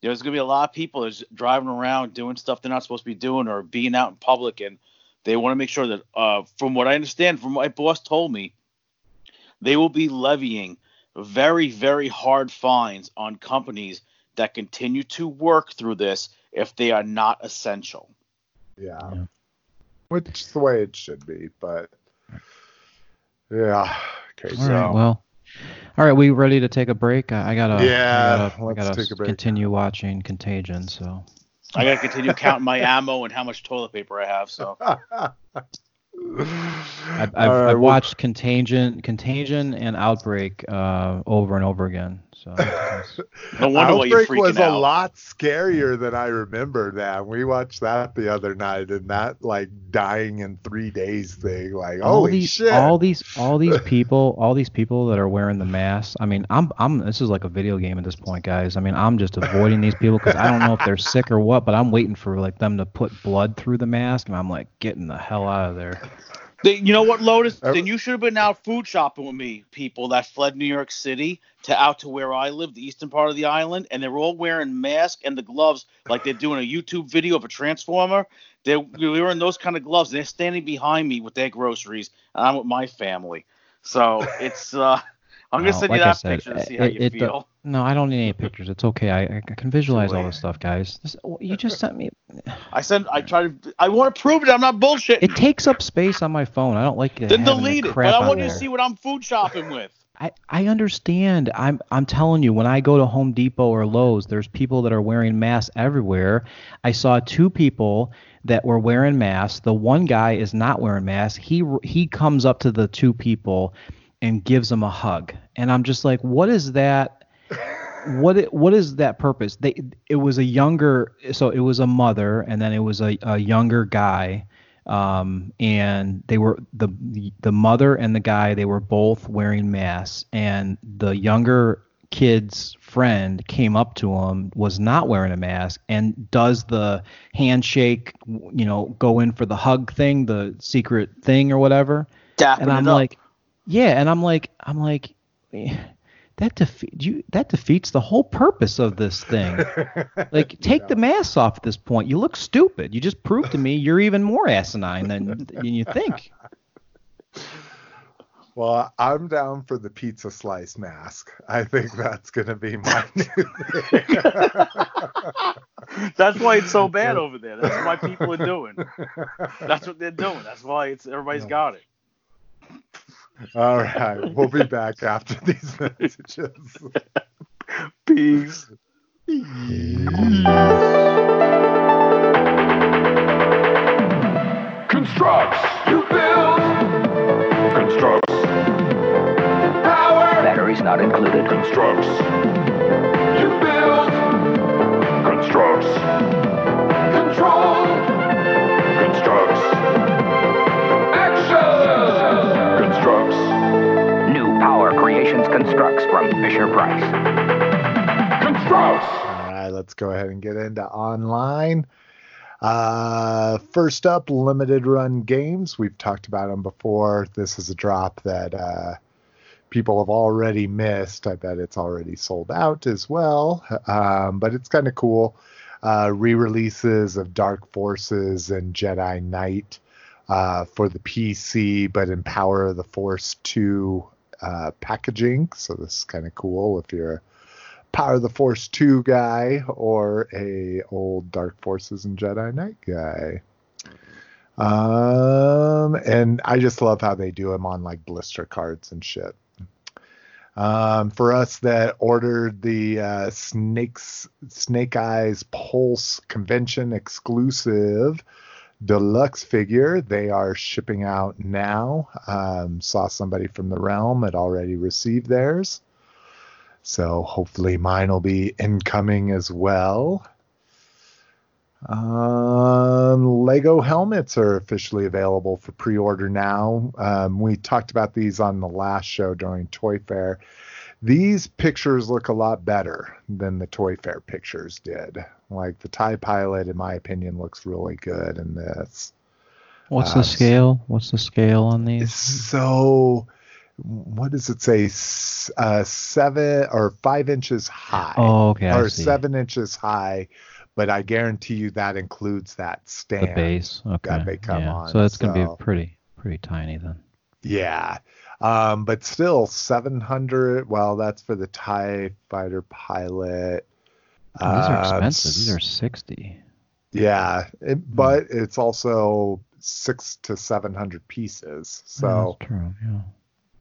there's gonna be a lot of people that's driving around doing stuff they're not supposed to be doing or being out in public, and they want to make sure that, uh, from what I understand, from what my boss told me, they will be levying very, very hard fines on companies that continue to work through this if they are not essential. yeah. Yeah. Which is the way it should be. But yeah. Okay. All So right. Well, All right, we ready to take a break? I, I gotta. Yeah, I gotta, I gotta take a break. continue watching Contagion. So. I gotta continue counting my ammo and how much toilet paper I have. So. I've, I've, right, I've watched Contagion, Contagion, and Outbreak uh, over and over again. So no wonder Outbreak was out. a lot scarier than I remember. That we watched that the other night, and that like dying in three days thing. Like all holy these, shit! All these, all these people, all these people that are wearing the masks. I mean, I'm, I'm. This is like a video game at this point, guys. I mean, I'm just avoiding these people because I don't know if they're sick or what, but I'm waiting for like them to put blood through the mask, and I'm like getting the hell out of there. You know what, Lotus? Then you should have been out food shopping with me, people that fled New York City to out to where I live, the eastern part of the island, and they're all wearing masks and the gloves like they're doing a YouTube video of a transformer. They're wearing those kind of gloves. They're standing behind me with their groceries, and I'm with my family. So it's uh, I'm gonna send like you that said, picture to see how you it, uh, feel. no, I don't need any pictures. It's okay. I, I can visualize all this stuff, guys. This, you just sent me. I said I try to. I want to prove it. I'm not bullshit. It takes up space on my phone. I don't like it. Then delete it. But I want you to see what I'm food shopping with. I, I understand. I'm I'm telling you, when I go to Home Depot or Lowe's, there's people that are wearing masks everywhere. I saw two people that were wearing masks. The one guy is not wearing masks. He he comes up to the two people and gives them a hug. And I'm just like, what is that? what it, what is that purpose? They it was a younger so it was a mother and then it was a, a younger guy. Um, and they were the the mother and the guy they were both wearing masks and the younger kid's friend came up to him was not wearing a mask and does the handshake you know go in for the hug thing the secret thing or whatever Dapping and i'm like yeah, and I'm like, I'm like, that defeat you. That defeats the whole purpose of this thing. like, take yeah. the mask off at this point. You look stupid. You just proved to me you're even more asinine than, than you think. Well, I'm down for the pizza slice mask. I think that's going to be my new thing. that's why it's so bad over there. That's why people are doing. That's what they're doing. That's why it's everybody's got it. All right. We'll be back after these messages. Peace. Constructs. You build. Constructs. Power. Batteries not included. Constructs. You build. Constructs. Control. Creations Constructs from Fisher Price. Constructs. All right, let's go ahead and get into online. Uh, first up, limited run games. We've talked about them before. This is a drop that uh, people have already missed. I bet it's already sold out as well, um, but it's kind of cool. Uh, re-releases of Dark Forces and Jedi Knight uh, for the PC, but in Power of the Force 2 uh, packaging. So this is kind of cool if you're a Power of the Force 2 guy or a old Dark Forces and Jedi Knight guy. Um, and I just love how they do them on like blister cards and shit. Um, for us that ordered the uh, Snakes Snake Eyes Pulse Convention exclusive deluxe figure, they are shipping out now. Um, saw somebody from the realm had already received theirs. So hopefully mine will be incoming as well. Um, Lego helmets are officially available for pre-order now. Um, we talked about these on the last show during Toy Fair. These pictures look a lot better than the Toy Fair pictures did. Like the Tie Pilot, in my opinion, looks really good in this. What's Uh, the scale? What's the scale on these? So, what does it say? S- Uh, seven or five inches high. Oh, okay. I or seven inches high, but I guarantee you that includes that stand. the base. Okay. they come yeah. on, So that's gonna be pretty pretty tiny then. Yeah. Um, but still 700. Well, that's for the TIE fighter pilot. Oh, these are Um, expensive. These are sixty. Yeah. It, but it's also six to 700 pieces. So, true. Yeah.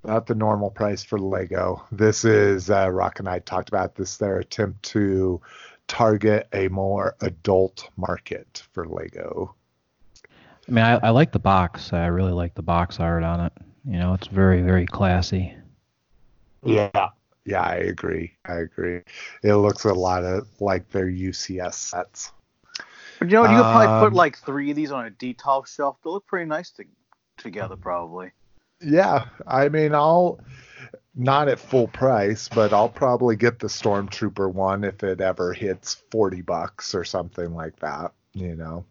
not the normal price for Lego. This is uh, Rock and I talked about this. Their attempt to target a more adult market for Lego. I mean, I, I like the box. I really like the box art on it. You know, it's very very classy. Yeah. Yeah, I agree. I agree. It looks a lot of like their UCS sets. But you know, you could probably put Um, like three of these on a D-top shelf. They look pretty nice to, together, probably. Yeah, I mean, I'll not at full price, but I'll probably get the Stormtrooper one if it ever hits 40 bucks or something like that, you know.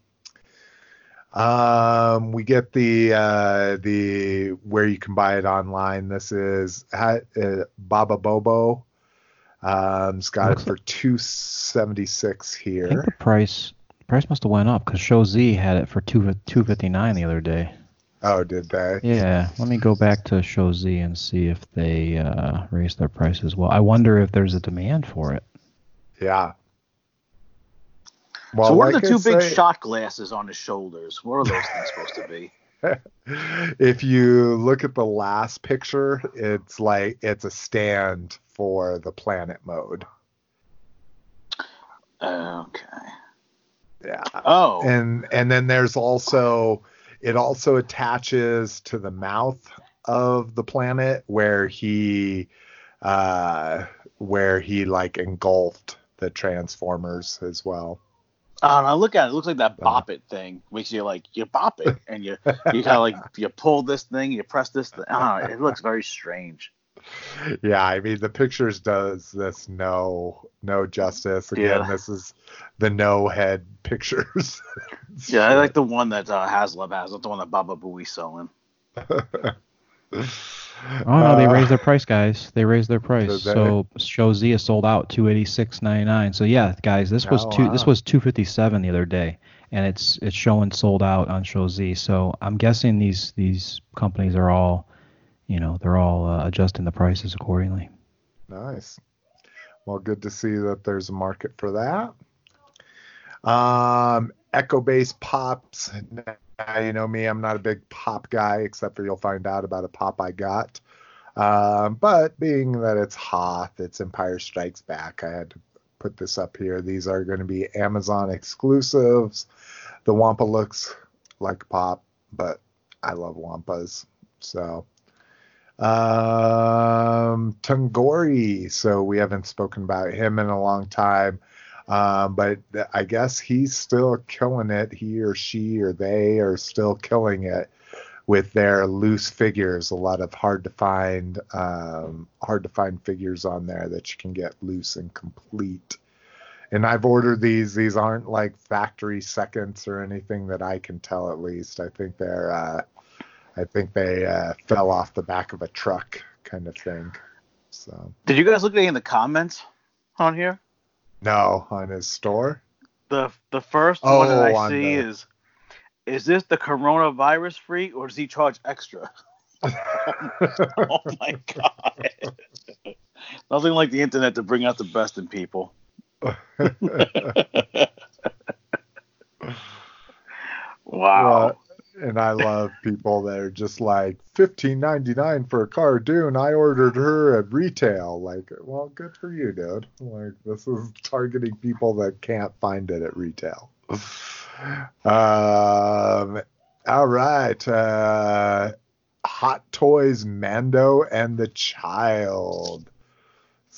Um, we get the uh, the where you can buy it online. This is uh, Baba Bobo. Um, it's got Looks it for 276 I think here. the price price must have went up because ShowZ had it for two two fifty nine the other day. Oh, did they? Yeah, let me go back to ShowZ and see if they uh, raised their price as well. I wonder if there's a demand for it. Yeah. Well, so what like are the I two big say- shot glasses on his shoulders? What are those things supposed to be? if you look at the last picture, it's like it's a stand for the planet mode. Okay. Yeah. Oh. And and then there's also it also attaches to the mouth of the planet where he uh where he like engulfed the transformers as well. Oh, and I look at it. It looks like that Uh. bop it thing. Makes you like you bop it, and you you kind of like you pull this thing, you press this. Thing. Oh, it looks very strange. Yeah, I mean the pictures does this no no justice. Again, Yeah. this is the no head pictures. Yeah, I like the one that uh, Haslab has, not the one that Baba Booey's selling. Oh no, they Uh, raised their price, guys. They raised their price. So ShowZ is sold out two eighty six ninety nine. So yeah, guys, this was Oh, two. This was two fifty seven the other day, and it's it's showing sold out on ShowZ. So I'm guessing these these companies are all, you know, they're all uh, adjusting the prices accordingly. Nice. Well, good to see that there's a market for that. Um, Echo Base pops. You know me, I'm not a big pop guy, except for you'll find out about a pop I got. Um, but being that it's Hoth, it's Empire Strikes Back, I had to put this up here. These are going to be Amazon exclusives. The Wampa looks like pop, but I love Wampas. So um, Tungori. So we haven't spoken about him in a long time. Um, but I guess he's still killing it. He or she or they are still killing it with their loose figures. A lot of hard to find, um, hard to find figures on there that you can get loose and complete. And I've ordered these. These aren't like factory seconds or anything that I can tell. At least I think they're. Uh, I think they uh, fell off the back of a truck, kind of thing. So Did you guys look at any of the comments on here? No, on his store. The the first one that Oh, I on see the- is is this the coronavirus free or does he charge extra? oh my god. Nothing like the internet to bring out the best in people. Wow. Well, and I love people that are just like fifteen ninety nine for a cartoon. I ordered her at retail. Like, well, good for you, dude. Like, this is targeting people that can't find it at retail. Um, all right. Uh, Hot Toys Mando and the Child.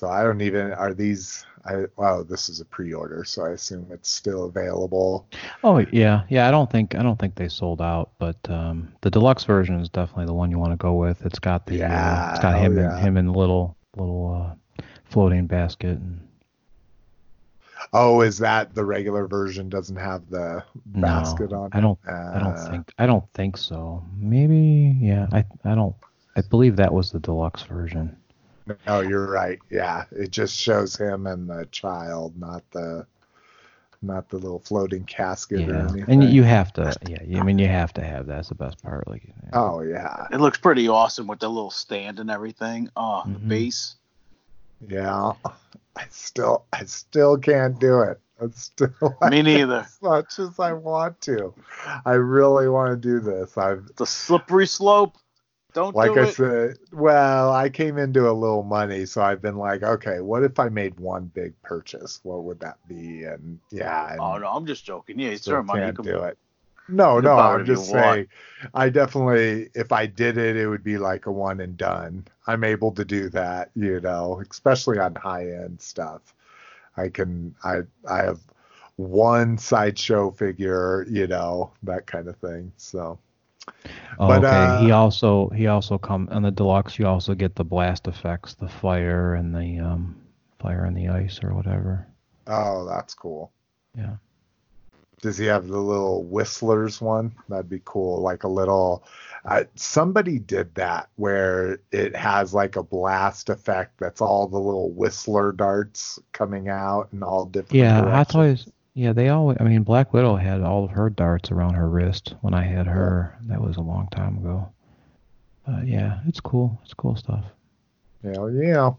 So I don't even are these. I wow, this is a pre-order, so I assume it's still available. Oh yeah, yeah. I don't think I don't think they sold out, but um, the deluxe version is definitely the one you want to go with. It's got the uh, it's got him oh, in yeah. him in the little little uh, floating basket. And, Oh, is that the regular version doesn't have the basket no, on? I don't. it? I don't Uh, think. I don't think so. Maybe. Yeah. I. I don't. I believe that was the deluxe version. No, you're right. Yeah, it just shows him and the child, not the not the little floating casket or anything. And you have to. Yeah. you- I mean, you have to have that. That's the best part. Like. Oh yeah, It looks pretty awesome with the little stand and everything. Oh, the Mhm. base. yeah. I still, I still can't do it. I still, Me neither. as much as I want to. I really want to do this. I've The slippery slope. Don't like do I it. said, well, I came into a little money, so I've been like, okay, what if I made one big purchase? What would that be? And yeah, oh, and oh no, I'm just joking. Yeah, it's your money. You can't can do it. No, no, I'm just want. saying. I definitely, if I did it, it would be like a one and done. I'm able to do that, you know, especially on high end stuff. I can, I, I have one sideshow figure, you know, that kind of thing. So. Oh, But, okay. he uh, also he also come on the deluxe. You also get the blast effects, the fire and the um fire and the ice or whatever. Oh, that's cool. Yeah. Does he have the little whistlers one? That'd be cool. Like a little. Uh, somebody did that where it has like a blast effect. That's all the little whistler darts coming out and all different. Yeah, Hot directions. Toys. Yeah, they always. I mean, Black Widow had all of her darts around her wrist when I had her. That was a long time ago. But yeah, it's cool. It's cool stuff. Hell yeah.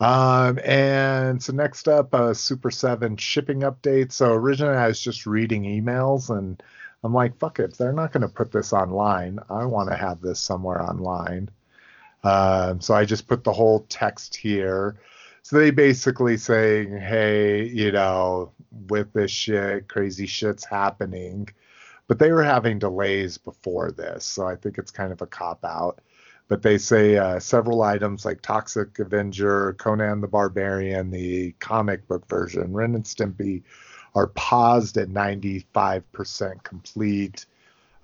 Um, and so next up, uh, Super 7 shipping update. So originally I was just reading emails and I'm like, fuck it. If they're not going to put this online, I want to have this somewhere online. Um, so I just put the whole text here. So they basically saying, hey, you know, with this shit, crazy shit's happening. But they were having delays before this. So I think it's kind of a cop out but they say uh, several items like Toxic Avenger, Conan the Barbarian, the comic book version, Ren and Stimpy, are paused at 95% complete.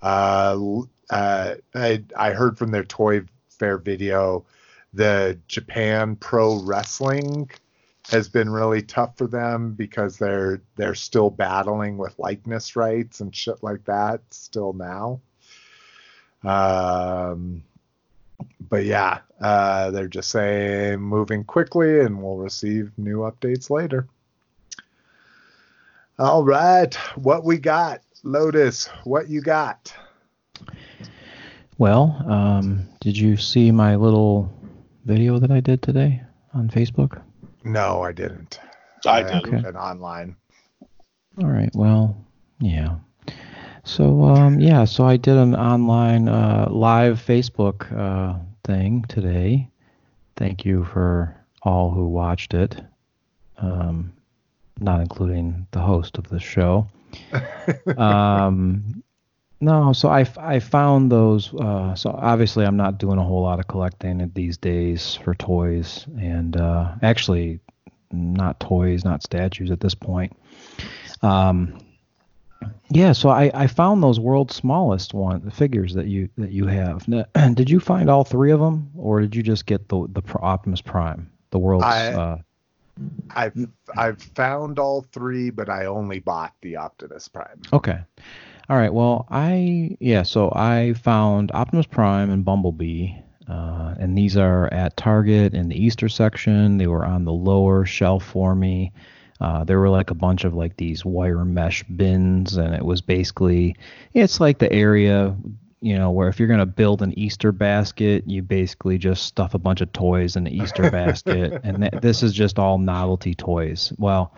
Uh, uh, I, I heard from their Toy Fair video, the Japan Pro Wrestling has been really tough for them because they're they're still battling with likeness rights and shit like that still now. Um, but yeah, uh, they're just saying moving quickly and we'll receive new updates later. All right, what we got, Lotus? What you got? Well, um, did you see my little video that I did today on Facebook? No, I didn't. I haven't did. Okay. been online. All right. Well, yeah. So um, yeah, so I did an online uh, live Facebook uh, thing today. Thank you for all who watched it, um, not including the host of the show. um, no, so I, I found those. Uh, so obviously, I'm not doing a whole lot of collecting these days for toys, and uh, actually, not toys, not statues at this point. Um, yeah, so I, I found those world's smallest one the figures that you that you have. Now, did you find all three of them, or did you just get the the Optimus Prime, the world's? I- uh, I've I've found all three, but I only bought the Optimus Prime. Okay. All right. Well, I yeah. So I found Optimus Prime and Bumblebee, uh, and these are at Target in the Easter section. They were on the lower shelf for me. Uh, there were like a bunch of like these wire mesh bins, and it was basically it's like the area you know where if you're gonna build an Easter basket, you basically just stuff a bunch of toys in the Easter basket, and th- this is just all novelty toys. Well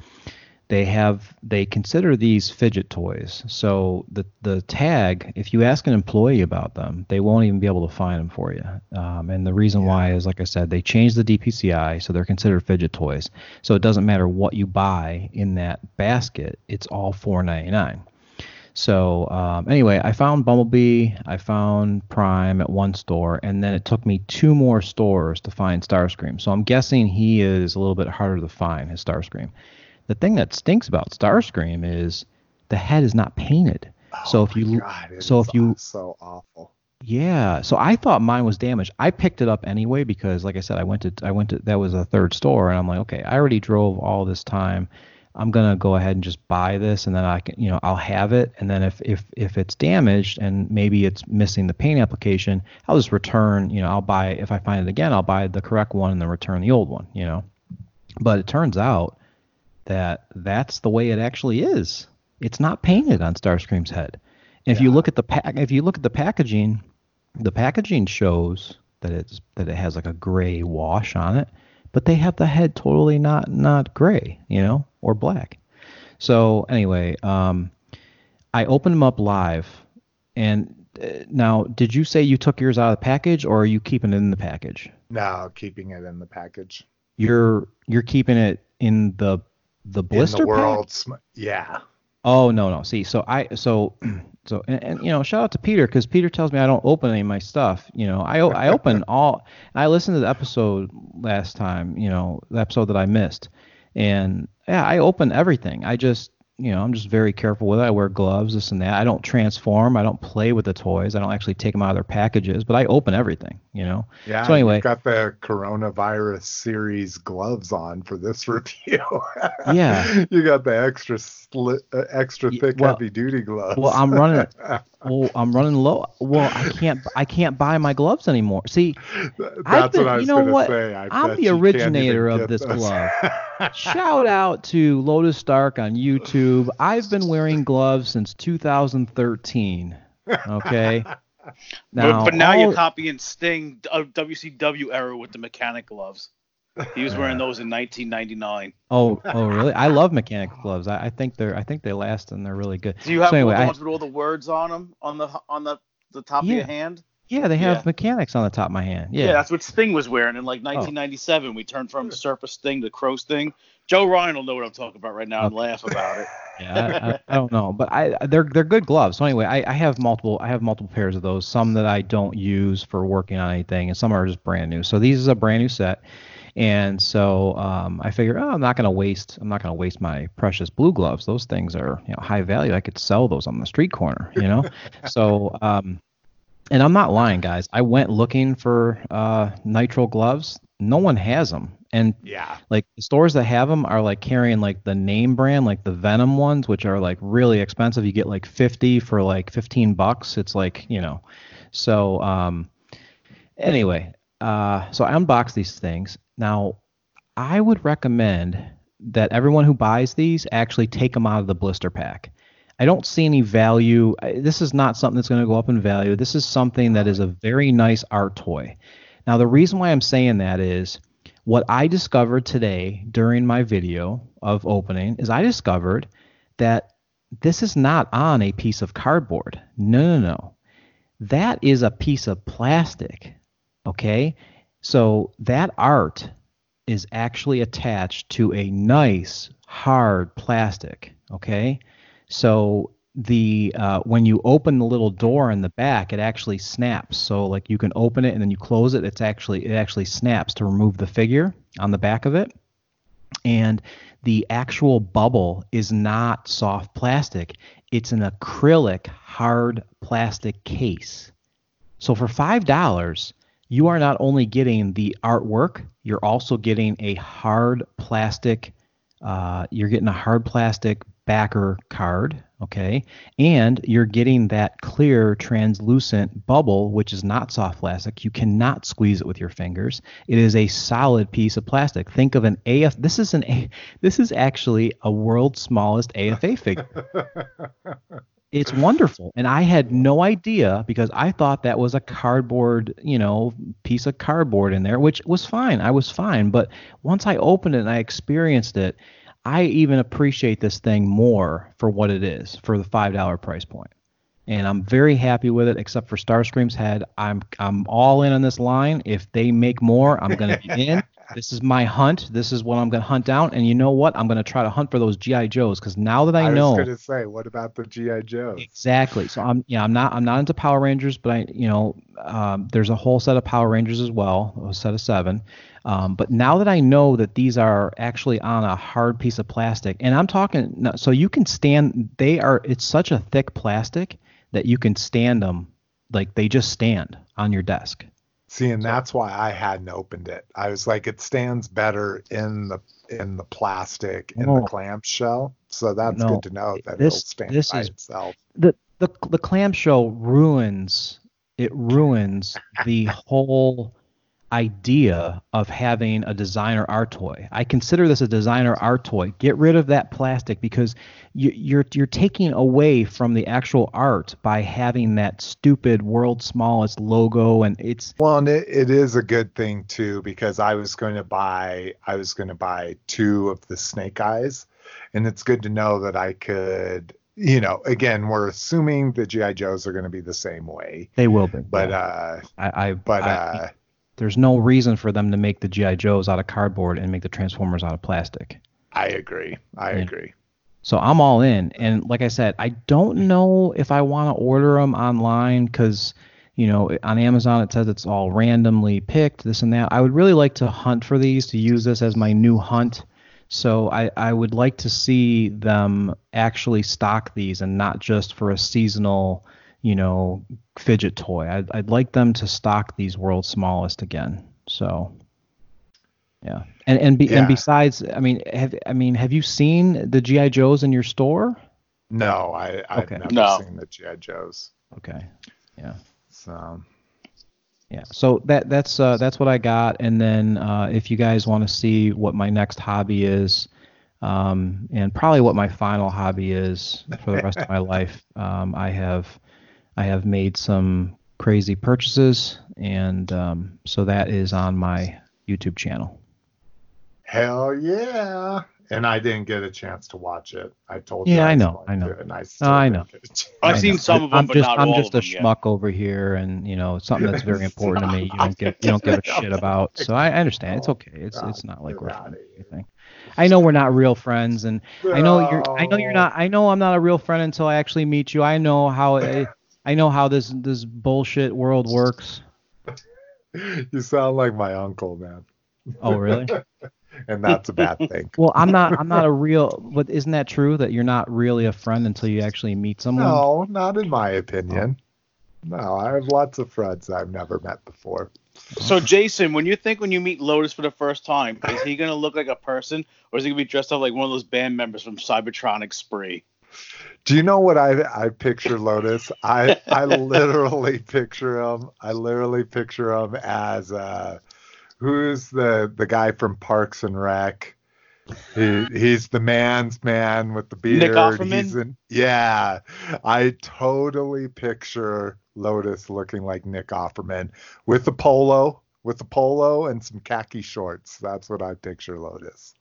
they have they consider these fidget toys. So the the tag, if you ask an employee about them, they won't even be able to find them for you. Um, and the reason why is, like I said, they changed the DPCI, so they're considered fidget toys. So it doesn't matter what you buy in that basket; it's all four ninety nine. So um, anyway, I found Bumblebee, I found Prime at one store, and then it took me two more stores to find Starscream. So I'm guessing he is a little bit harder to find, his Starscream. The thing that stinks about Starscream is the head is not painted. so Oh if my you God, so if you so awful. yeah, so I thought mine was damaged. I picked it up anyway because, like I said, I went to I went to that was a third store, and I'm like, okay, I already drove all this time. I'm gonna go ahead and just buy this, and then I can, you know, I'll have it, and then if if if it's damaged and maybe it's missing the paint application, I'll just return. You know, I'll buy if I find it again, I'll buy the correct one and then return the old one. You know, but it turns out that that's the way it actually is. It's not painted on Starscream's head. And if you look at the pack, if you look at the packaging, the packaging shows that it's that it has like a gray wash on it, but they have the head totally not not gray, you know, or black. So anyway, um, I opened them up live, and uh, now, did you say you took yours out of the package, or are you keeping it in the package? No, keeping it in the package. You're you're keeping it in the the blister the pack? world. sm- Yeah. Oh no no. See, so I so so and, and you know shout out to Peter because Peter tells me I don't open any of my stuff. You know I I open all. I listened to the episode last time. You know the episode that I missed, and yeah I open everything. I just you know I'm just very careful with it. I wear gloves, this and that. I don't transform. I don't play with the toys. I don't actually take them out of their packages, but I open everything. You know. Yeah. So anyway- got the coronavirus series gloves on for this review. Yeah. you got the extra slit, uh, extra thick, well- heavy duty gloves. Well, I'm running. Well, I'm running low. Well, I can't. I can't buy my gloves anymore. See, That's been- what I was you know what? Say. I I'm the originator of this those. glove. Shout out to Lotus Stark on YouTube. I've been wearing gloves since 2013. Okay. but, but now all- you're copying Sting uh, WCW era with the mechanic gloves. He was wearing those in 1999. Oh, oh, really? I love mechanic gloves. I, I think they're. I think they last and they're really good. Do you have so anyway, the I- ones with all the words on them on the on the the top of your hand? yeah, they have Yeah. mechanics on the top of my hand. Yeah. Yeah. that's what Sting was wearing in Oh. like 1997. We turned from Surfer Sting to Crow Sting. Joe Ryan will know what I'm talking about right now and laugh about it. Yeah, I, I, I don't know, but I they're they're good gloves. So anyway, I, I have multiple I have multiple pairs of those. Some that I don't use for working on anything, and some are just brand new. So these is a brand new set, and so um, I figured, oh, I'm not gonna waste I'm not gonna waste my precious blue gloves. Those things are you know high value. I could sell those on the street corner, you know. so um, and I'm not lying, guys. I went looking for uh, nitrile gloves. No one has them, and yeah. like the stores that have them are like carrying like the name brand like the venom ones which are like really expensive you get like 50 for like 15 bucks it's like you know so um anyway uh so i unboxed these things now i would recommend that everyone who buys these actually take them out of the blister pack I don't see any value. This is not something that's going to go up in value. This is something that is a very nice art toy. Now, the reason why I'm saying that is what I discovered today during my video of opening is I discovered that this is not on a piece of cardboard. No, no, no. That is a piece of plastic. Okay? So that art is actually attached to a nice hard plastic. Okay? So the uh, when you open the little door in the back, it actually snaps. So like you can open it and then you close it. It's actually it actually snaps to remove the figure on the back of it. And the actual bubble is not soft plastic. It's an acrylic hard plastic case. So for five dollars, you are not only getting the artwork, you're also getting a hard plastic. Uh, you're getting a hard plastic backer card, okay, and you're getting that clear translucent bubble, which is not soft plastic. You cannot squeeze it with your fingers. It is a solid piece of plastic. Think of an AF. This is an A. This is actually a world's smallest AFA figure. It's wonderful. And I had no idea because I thought that was a cardboard, you know, piece of cardboard in there, which was fine. I was fine. But once I opened it and I experienced it, I even appreciate this thing more for what it is for the $5 price. And I'm very happy with it, except for Starscream's head. I'm I'm all in on this line. If they make more, I'm gonna be in. This is my hunt. This is what I'm gonna hunt down. And you know what? I'm gonna try to hunt for those GI Joes because now that I, I know was going to say, what about the GI Joes? Exactly. So I'm yeah I'm not I'm not into Power Rangers, but I you know um, there's a whole set of Power Rangers as well, a set of seven. Um, but now that I know that these are actually on a hard piece of plastic, and I'm talking so you can stand. They are it's such a thick plastic that you can stand them like they just stand on your desk. See, and that's why I hadn't opened it. I was like, it stands better in the in the plastic in No. the clamshell. So that's No. good to know that This- it'll stand this by is- itself. the the the clamshell ruins it ruins the whole idea of having a designer art toy. I consider this a designer art toy. Get rid of that plastic because you, you're you're taking away from the actual art by having that stupid world's smallest logo and it's Well, and it, it is a good thing too because I was going to buy I was going to buy two of the snake eyes, and it's good to know that I could you know, again, we're assuming the GI Joes are going to be the same way, They will be. but yeah. uh, I, I but I- uh, there's no reason for them to make the GI Joes out of cardboard and make the Transformers out of plastic. I agree. I Yeah. agree. So I'm all in. And like I said, I don't know if I want to order them online because, you know, on Amazon it says it's all randomly picked, this and that. I would really like to hunt for these to use this as my new hunt. So I, I would like to see them actually stock these and not just for a seasonal, you know, fidget toy. I'd, I'd like them to stock these world's smallest again. So. Yeah, and and be, Yeah. and besides, I mean, have I mean, have you seen the GI Joes in your store? No, I I've Okay. never No. seen the GI Joes. Okay, yeah. So yeah. So that that's uh, that's what I got, and then uh, if you guys want to see what my next hobby is, um, and probably what my final hobby is for the rest of my life, um, I have I have made some crazy purchases, and um, so that is on my YouTube channel. hell yeah. And I didn't get a chance to watch it. I told Yeah, you I was know, I know. to, and I still I know. get a chance. I've I seen know. some of them, I'm but just not I'm all just of a them yet. schmuck over here, and you know something that's very important to me. You don't give you don't give a shit about. So I, I understand. It's okay. It's it's not like we're Get outta friends or here. anything. I know we're not real friends, and I know you're. I know you're not. I know I'm not a real friend until I actually meet you. I know how. I, I know how this this bullshit world works. You sound like my uncle, man. Oh really? And that's a bad thing. Well, I'm not. I'm not a real. But isn't that true that you're not really a friend until you actually meet someone? No, not in my opinion. No, I have lots of friends I've never met before. So Jason, when you think when you meet Lotus for the first time, is he gonna look like a person, or is he gonna be dressed up like one of those band members from Cybertronic Spree? Do you know what I I picture Lotus? I I literally picture him. I literally picture him as uh who's the the guy from Parks and Rec? He he's the man's man with the beard. He's in, yeah. I totally picture Lotus looking like Nick Offerman with the polo, with the polo and some khaki shorts. That's what I picture Lotus.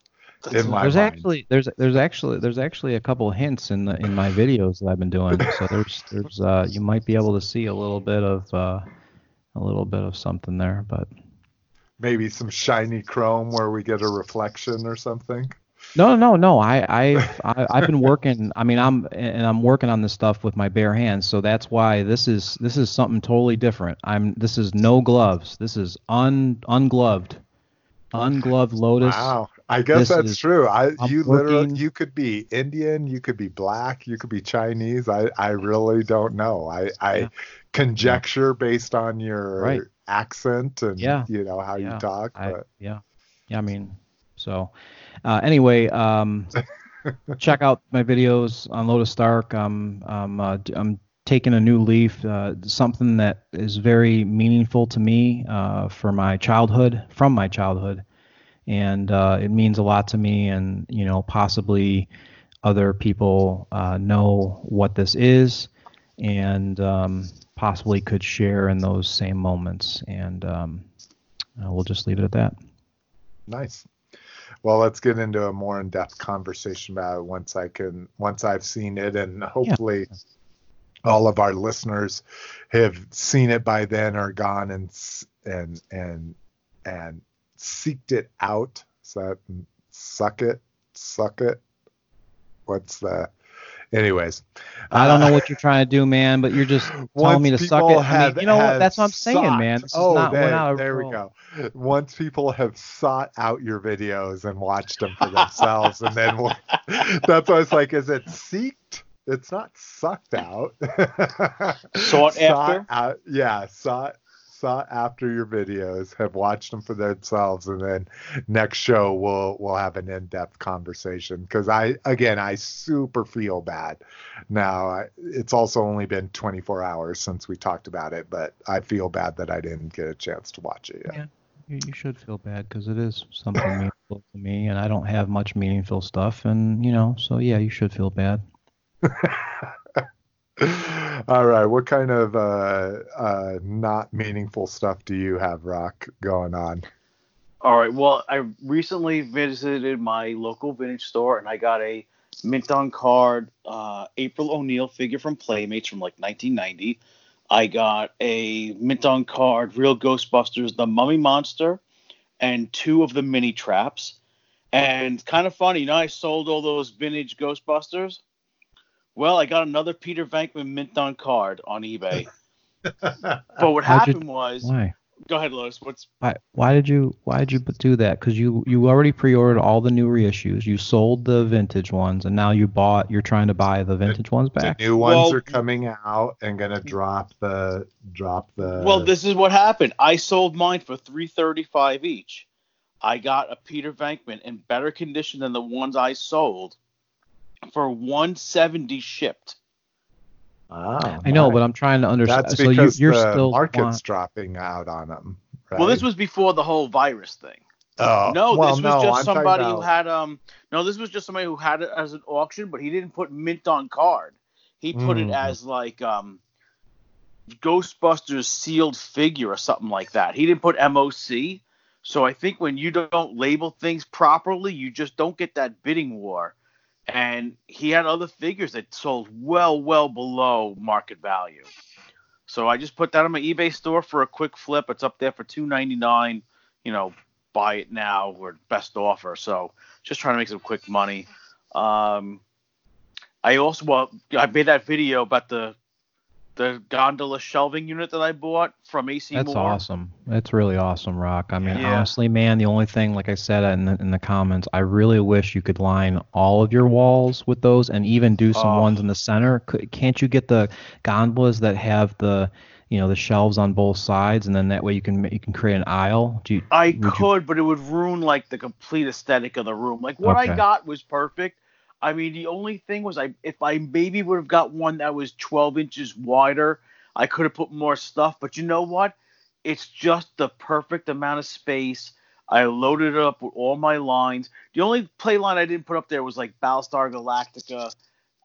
In my there's mind. actually there's there's actually there's actually a couple hints in the in my videos that I've been doing. So there's there's uh you might be able to see a little bit of uh a little bit of something there, but maybe some shiny chrome where we get a reflection or something. no no no I I've I, I've been working. I mean I'm and I'm working on this stuff with my bare hands. So that's why this is this is something totally different. I'm this is no gloves. This is un ungloved, ungloved lotus. Wow. I guess This that's is- true. I I'm you literally you could be Indian, you could be black, you could be Chinese. I I really don't know. I I Yeah. conjecture based on your Right. accent and Yeah. you know how Yeah. you talk, I, but yeah, yeah. I mean, so uh, anyway, um, check out my videos on Lotus Stark. I'm um, uh, I'm taking a new leaf, uh, something that is very meaningful to me uh, for my childhood, from my childhood, and uh, it means a lot to me. And you know, possibly other people uh, know what this is, and um, possibly could share in those same moments. And um, uh, we'll just leave it at that. nice. Well, let's get into a more in-depth conversation about it once I can once I've seen it and hopefully all of our listeners have seen it by then or gone and and and and seeked it out. So that suck it, suck it. What's the? Anyways, I don't know uh, what you're trying to do, man, but you're just telling me to suck it. I mean, you know what? That's what I'm saying, sought- man. This is oh, not. there, we're not a there we go. Once people have sought out your videos and watched them for themselves, and then that's why it's like, is it seeked? It's not sucked out. Sought after? out, yeah, sought sought after your videos, have watched them for themselves, and then next show we'll we'll have an in-depth conversation. Because I again I super feel bad. Now I, it's also only been 24 hours since we talked about it, but I feel bad that I didn't get a chance to watch it yet. Yeah. You, you should feel bad because it is something meaningful to me, and I don't have much meaningful stuff, and you know, so yeah, you should feel bad. All right, what kind of uh, uh, not meaningful stuff do you have, Rock, going on? All right. Well, I recently visited my local vintage store and I got a mint on card uh, April O'Neil figure from Playmates from like 1990. I got a mint on card Real Ghostbusters, the Mummy Monster, and two of the mini traps. And kind of funny, you know, I sold all those vintage Ghostbusters. Well, I got another Peter Venkman mint on card on eBay. but what How'd you- happened was, Why? go ahead, Lois. What's Why? Why did you? Why did you do that? Because you you already pre-ordered all the new reissues. You sold the vintage ones, and now you bought. You're trying to buy the vintage ones The back. new ones Well- are coming out and gonna drop the drop the. well, this is what happened. I sold mine for three thirty-five each. I got a Peter Venkman in better condition than the ones I sold for one seventy shipped. Oh, I know, but I'm trying to understand. that's so you, because you're the still market's want- dropping out on them. Right? Well, this was before the whole virus thing. Oh, No, well, this was no, just I'm talking somebody who had um. No, this was just somebody who had it as an auction, but he didn't put mint on card. He put it Mm. as like um. Ghostbusters sealed figure or something like that. He didn't put MOC. So I think when you don't label things properly, you just don't get that bidding war. And he had other figures that sold well, well below market value. So I just put that on my eBay store for a quick flip. It's up there for two ninety nine. You know, buy it now or best offer. So just trying to make some quick money. Um, I also well, I made that video about the the gondola shelving unit that I bought from AC That's Moore. awesome. That's really awesome, Rock. I mean, Yeah. honestly, man, the only thing, like I said in the, in the comments, I really wish you could line all of your walls with those, and even do some Oh. ones in the center. Can't you get the gondolas that have the, you know, the shelves on both sides, and then that way you can you can create an aisle? You, I would you- could, but it would ruin like the complete aesthetic of the room. Like what I got was perfect. I mean, the only thing was I if I maybe would have got one that was 12 inches wider, I could have put more stuff. But you know what? It's just the perfect amount of space. I loaded it up with all my lines. The only play line I didn't put up there was like Battlestar Galactica.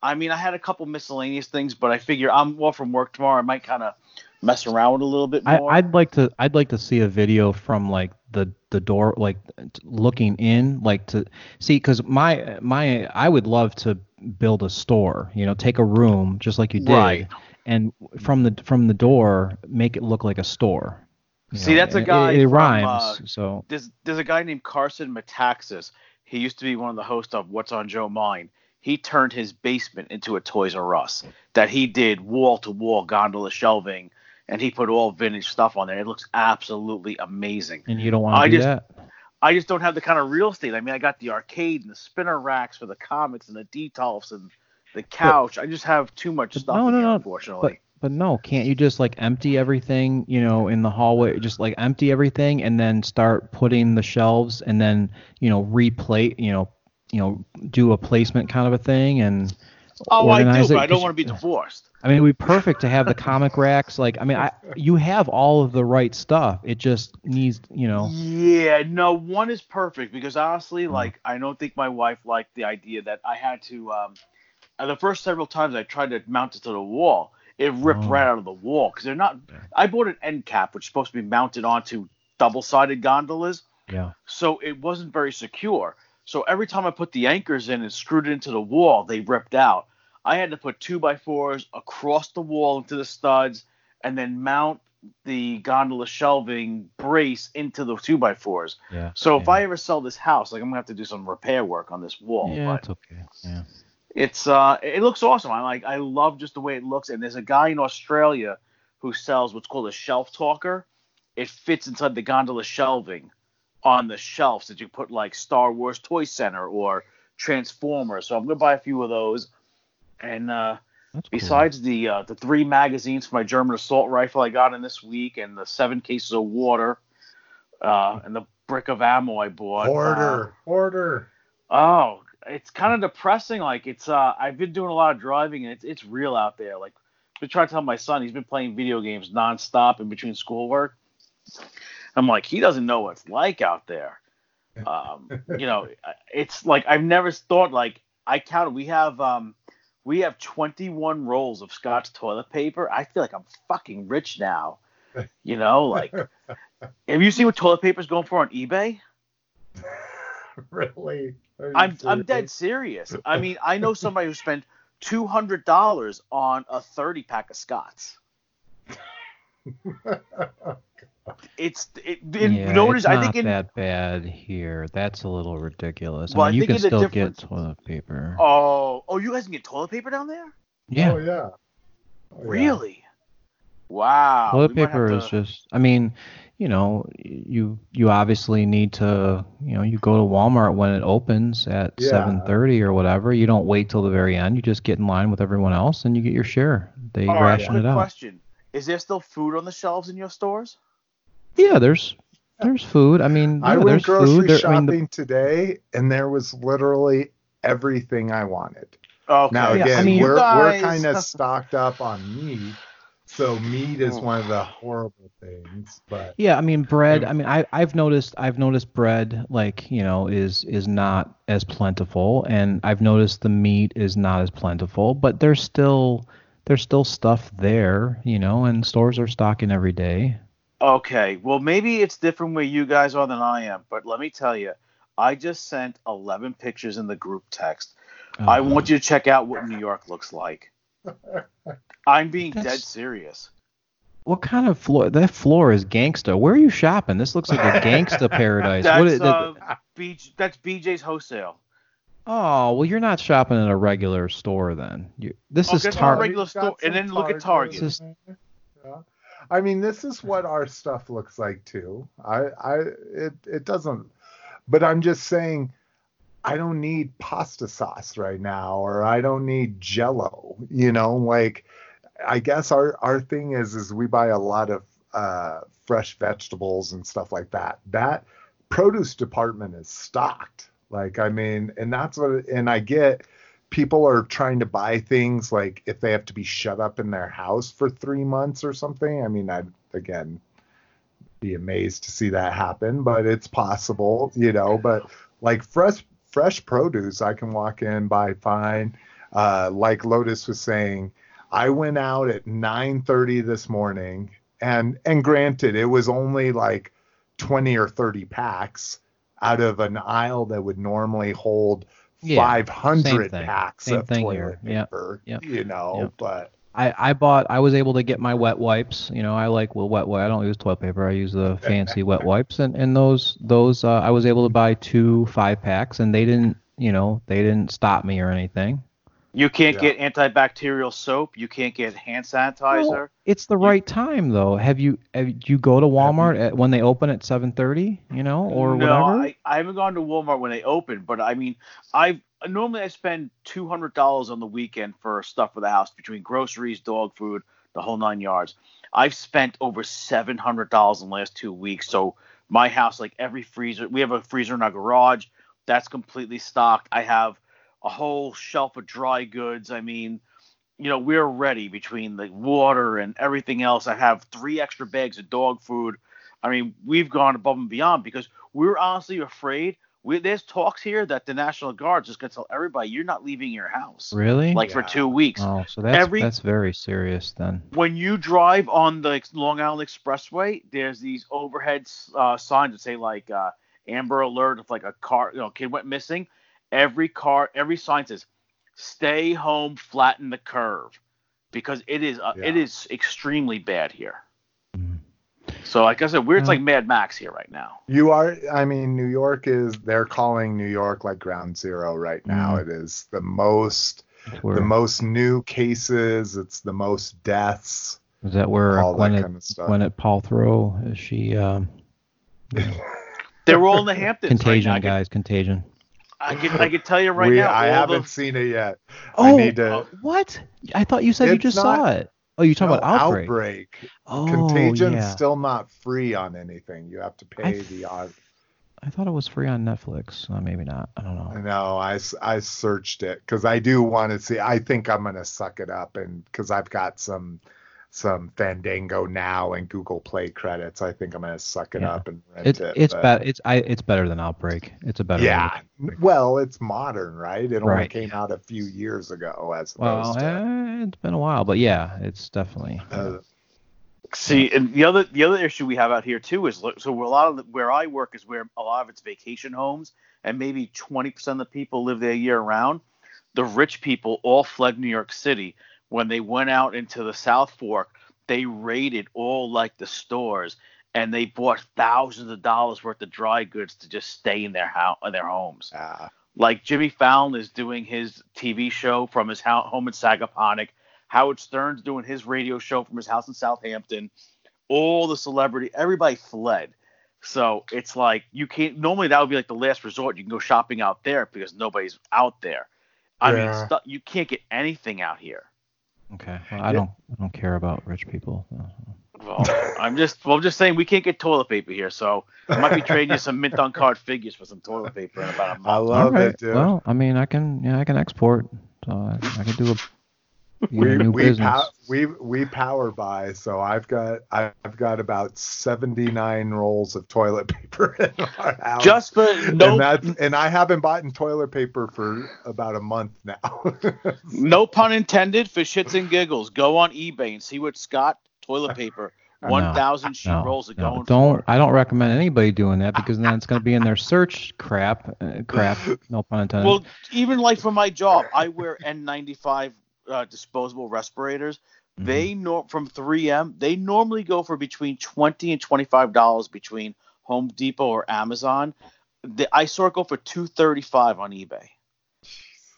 I mean, I had a couple miscellaneous things, but I figure I'm off from work tomorrow. I might kind of mess around with a little bit I, more. I'd like to I'd like to see a video from like the the door like t- looking in like to see because my my I would love to build a store you know take a room just like you did Right. and from the from the door make it look like a store. you See, know, that's a and it- guy It, from, rhymes, uh, so there's there's a guy named Carson Metaxas. He used to be one of the hosts of What's on Joe Mind. He turned his basement into a Toys R Us that he did wall to wall gondola shelving, and he put all vintage stuff on there. It looks absolutely amazing. and you don't want to I do just- that. I just don't have the kind of real estate. I mean, I got the arcade and the spinner racks for the comics and the detolfs and the couch. I just have too much But stuff no, no, here, no, unfortunately. But but no, can't you just like empty everything, you know, in the hallway, just like empty everything and then start putting the shelves and then, you know, replate, you know, you know, do a placement kind of a thing and oh, I do, it, but I don't want to be divorced. I mean, it'd be perfect to have the comic racks. Like, I mean, I you have all of the right stuff. It just needs, you know, Yeah, no, one is perfect because honestly, Mm-hmm. like I don't think my wife liked the idea that I had to. Um, uh, the first several times I tried to mount it to the wall, it ripped Oh. right out of the wall because they're not. I bought an end cap which is supposed to be mounted onto double-sided gondolas, yeah. so it wasn't very secure. So every time I put the anchors in and screwed it into the wall, they ripped out. I had to put two by fours across the wall into the studs and then mount the gondola shelving brace into the two by fours. Yeah. So if. I ever sell this house, like I'm gonna have to do some repair work on this wall. Yeah, but it's okay. Yeah. it's uh it looks awesome. I like I love just the way it looks. And there's a guy in Australia who sells what's called a shelf talker. It fits inside the gondola shelving on the shelves that you put like Star Wars Toy Center or Transformers. So I'm gonna buy a few of those. And uh That's cool. besides the uh, the three magazines for my German assault rifle I got in this week and the seven cases of water uh, and the brick of ammo I bought. uh, Order, order. Oh, it's kind of depressing. Like it's uh, I've been doing a lot of driving and it's it's real out there. Like I've been trying to tell my son he's been playing video games nonstop in between schoolwork. I'm like he doesn't know what it's like out there. Um, you know, it's like I've never thought like I counted. We have um, we have 21 rolls of Scott toilet paper. I feel like I'm fucking rich now. You know, like have you seen what toilet paper is going for on eBay? really? I'm I'm dead serious? serious. I mean, I know somebody who spent two hundred dollars on a thirty pack of Scotts. It's it, it yeah, notice it's I not think in that bad here. That's a little ridiculous. Well, I I you can still difference- get toilet paper. oh oh you guys can get toilet paper down there? yeah. Oh yeah. Oh, yeah. Really? Wow. Toilet we paper have is just. I mean, you know, you you obviously need to. You know, you go to Walmart when it opens at Yeah. 7:30 or whatever. You don't wait till the very end. You just get in line with everyone else and you get your share. They All right, ration quick it out. question: Is there still food on the shelves in your stores? Yeah, there's there's food. I mean, I yeah, went there's grocery food. There- shopping I mean, the- today, and there was literally everything I wanted. Okay. Now Yeah, I again, mean- we're You we're kind of stocked up on meat, so meat is one of the horrible things. But Yeah, I mean bread. I mean, I I've noticed I've noticed bread like you know is is not as plentiful, and I've noticed the meat is not as plentiful, but there's still there's still stuff there, you know, and stores are stocking every day. Okay, well maybe it's different where you guys are than I am, but let me tell you, I just sent 11 pictures in the group text. I Uh, want you to check out what New York looks like. I'm being dead serious. What kind of floor? That floor is gangsta. Where are you shopping? This looks like a gangsta paradise. That's What is, uh, BJ, that's BJ's wholesale. oh, well, you're not shopping in a regular store then. You, this Oh, is Target. regular store, and some then look at Target. This Yeah. I mean, this is what our stuff looks like too. I, I, it, it doesn't. But I'm just saying, I don't need pasta sauce right now, or I don't need Jello. You know, like, I guess our our thing is is we buy a lot of uh, fresh vegetables and stuff like that. That produce department is stocked. Like, I mean, and that's what, and I get people are trying to buy things like if they have to be shut up in their house for three months or something. I mean, I'd again be amazed to see that happen, but it's possible, you know. But like fresh fresh produce, I can walk in buy fine. Uh, like Lotus was saying, I went out at 9:30 this morning, and and granted, it was only like 20 or 30 packs out of an aisle that would normally hold Yeah, 500 same thing. packs Same of thing toilet here. Yep, paper, yep, you know, yep. but I, I bought I was able to get my wet wipes. You know, I like well wet wi- I don't use toilet paper. I use the fancy wet wipes and, and those those uh, I was able to buy two five packs and they didn't you know they didn't stop me or anything. You can't Yeah. get antibacterial soap. You can't get hand sanitizer. It's the right time though. Have you have you go to Walmart at, when they open at 7:30? You know or no, whatever. I, I haven't gone to Walmart when they open, but I mean, I normally I spend two hundred dollars on the weekend for stuff for the house between groceries, dog food, the whole nine yards. I've spent over seven hundred dollars in the last two weeks. So my house, like every freezer, we have a freezer in our garage that's completely stocked. I have a whole shelf of dry goods. I mean, you know, we're ready between the water and everything else. I have three extra bags of dog food. I mean, we've gone above and beyond because we're honestly afraid. We, there's talks here that the National Guard's just going to tell everybody you're not leaving your house really? like for two weeks. oh, so that's every- that's very serious then. When you drive on the Long Island Expressway, there's these overhead uh, signs that say like uh, Amber Alert if like a car, you know, kid went missing. Every car, every sign says, "Stay home, flatten the curve," because it is uh, Yeah. is extremely bad here. Mm. So, like I said, we're it's like Mad Max here right now. You are, I mean, New York is, they're calling New York like ground zero right now. Mm. It is the most, where- the most new cases. It's the most deaths, is that where all that Gwyneth kind of stuff. Gwyneth Paltrow is she um, They're all in the Hamptons. contagion right now. guys contagion. I can, I can tell you right we, now. I haven't the- seen it yet. Oh, I need to. what? I thought you said you just not- saw it. Oh, you talking No, about outbreak? outbreak. Oh, Contagion's yeah. still not free on anything. You have to pay f- the odd. I thought it was free on Netflix. Uh, maybe not. I don't know. No, I know. know. I, s- I searched it because I do want to see. I think I'm gonna suck it up and because I've got some some Fandango now and Google Play credits. I think I'm gonna suck it Yeah. up and rent It's it. it's better. It's I it's better than Outbreak. It's a better. Yeah. Well, it's modern, right? It only came out a few years ago, as Well, to. eh, it's been a while, but yeah, it's definitely. Uh, See, and the other the other issue we have out here too is so a lot of the, where I work is where a lot of it's vacation homes, and maybe 20% of the people live there year round. The rich people all fled New York City. When they went out into the South Fork, they raided all like the stores and they bought thousands of dollars worth of dry goods to just stay in their house in their homes. Ah, Like Jimmy Fallon is doing his TV show from his ho- home in Sagaponack. Howard Stern's doing his radio show from his house in Southampton. All the celebrity, everybody fled. So it's like you can't. Normally that would be like the last resort. You can go shopping out there because nobody's out there. I Yeah. mean, stu- you can't get anything out here. Okay. Well, I don't I don't care about rich people. Well, I'm just well, I'm just saying we can't get toilet paper here, so I might be trading you some mint on card figures for some toilet paper in about a month. I love All right. it, dude. Well, I mean, I can yeah, I can export. So I, I can do a you know, we we business. pow- we we power buy, so I've got I've got about 79 rolls of toilet paper in our house. Just for no and that's and I haven't bought in toilet paper for about a month now. no pun intended for shits and giggles. Go on eBay and see what Scott toilet paper No, one thousand sheet no, rolls are no, going don't for. I don't recommend anybody doing that because then it's going to be in their search crap uh, crap. No pun intended. Well, even like for my job, I wear N95 uh, disposable respirators. Mm-hmm. They nor from 3M. They normally go for between twenty and twenty five dollars between Home Depot or Amazon. The, I saw it go for two thirty five on eBay.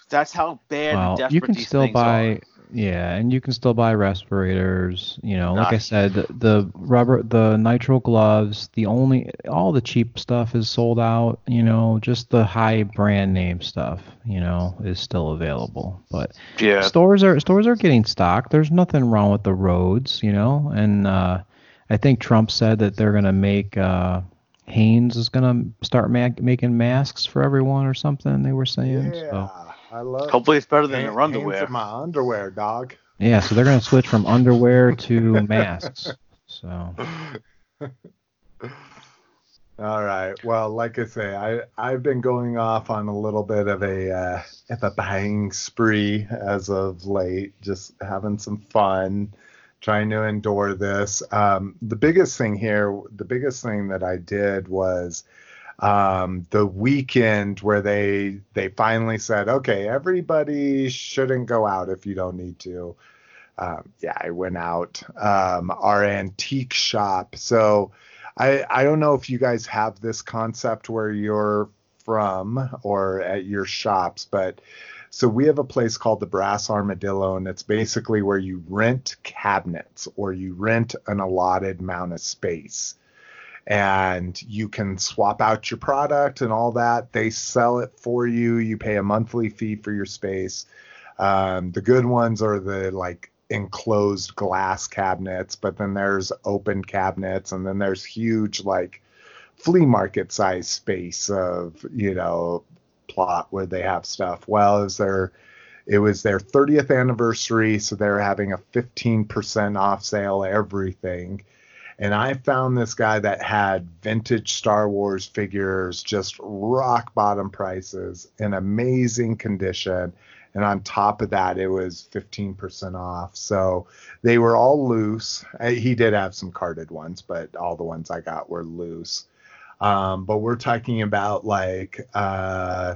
That's how bad and well, desperate you can still buy are. Yeah, and you can still buy respirators. You know, like I said, the, the rubber, the nitrile gloves, the only all the cheap stuff is sold out. You know, just the high brand name stuff, you know, is still available. But Yeah. stores are stores are getting stocked. There's nothing wrong with the roads, you know, and uh, I think Trump said that they're gonna make uh, Hanes is gonna start ma- making masks for everyone or something. They were saying. yeah, So. I love. Hopefully, it's better than Hand- their underwear. hands in my underwear, dog. Yeah, so they're gonna switch from underwear to masks. So All right. Well, like I say, I I've been going off on a little bit of a uh, of a buying spree as of late, just having some fun, trying to endure this. Um, the biggest thing here, the biggest thing that I did was um, the weekend where they they finally said, okay, everybody shouldn't go out if you don't need to. Um, yeah, I went out. Um, our antique shop. So I I don't know if you guys have this concept where you're from or at your shops, but so we have a place called the Brass Armadillo, and it's basically where you rent cabinets or you rent an allotted amount of space and you can swap out your product and all that. They sell it for you. You pay a monthly fee for your space. Um, the good ones are the like enclosed glass cabinets, but then there's open cabinets, and then there's huge like flea market size space of you know plot where they have stuff. Well, is there? It was their 30th anniversary, so they're having a 15% off sale everything and I found this guy that had vintage Star Wars figures, just rock bottom prices, in amazing condition. And on top of that, it was 15% off. So they were all loose. Uh, He did have some carded ones, but all the ones I got were loose. Um, but we're talking about like uh,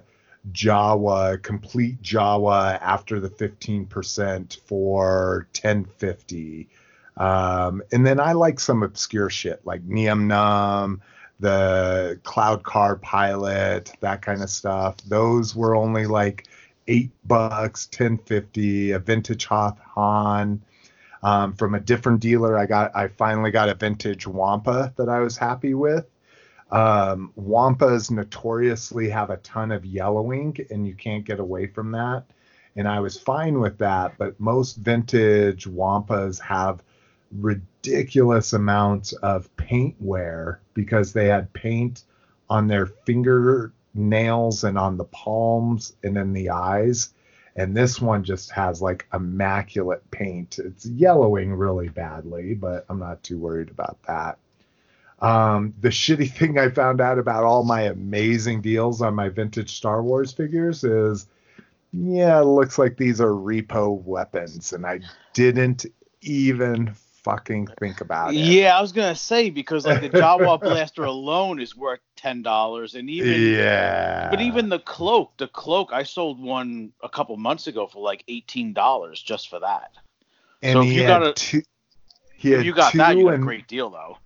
Jawa, complete Jawa after the 15% for 1050. Um, and then I like some obscure shit like Nien Nunb, the Cloud Car Pilot, that kind of stuff. Those were only like eight bucks, ten fifty. A vintage Hoth Han. Um, from a different dealer, I got I finally got a vintage Wampa that I was happy with. Um, Wampas notoriously have a ton of yellowing, and you can't get away from that. And I was fine with that, but most vintage Wampas have ridiculous amounts of paint wear because they had paint on their fingernails and on the palms and in the eyes. And this one just has like immaculate paint. It's yellowing really badly, but I'm not too worried about that. Um, the shitty thing I found out about all my amazing deals on my vintage Star Wars figures is yeah, it looks like these are repo weapons, and I didn't even fucking think about it. Yeah, I was gonna say because like the Jawa blaster alone is worth ten dollars, and even yeah. but even the cloak, the cloak, I sold one a couple months ago for like eighteen dollars just for that. and so if he you got a- two, he If you got two that, you got a great deal though.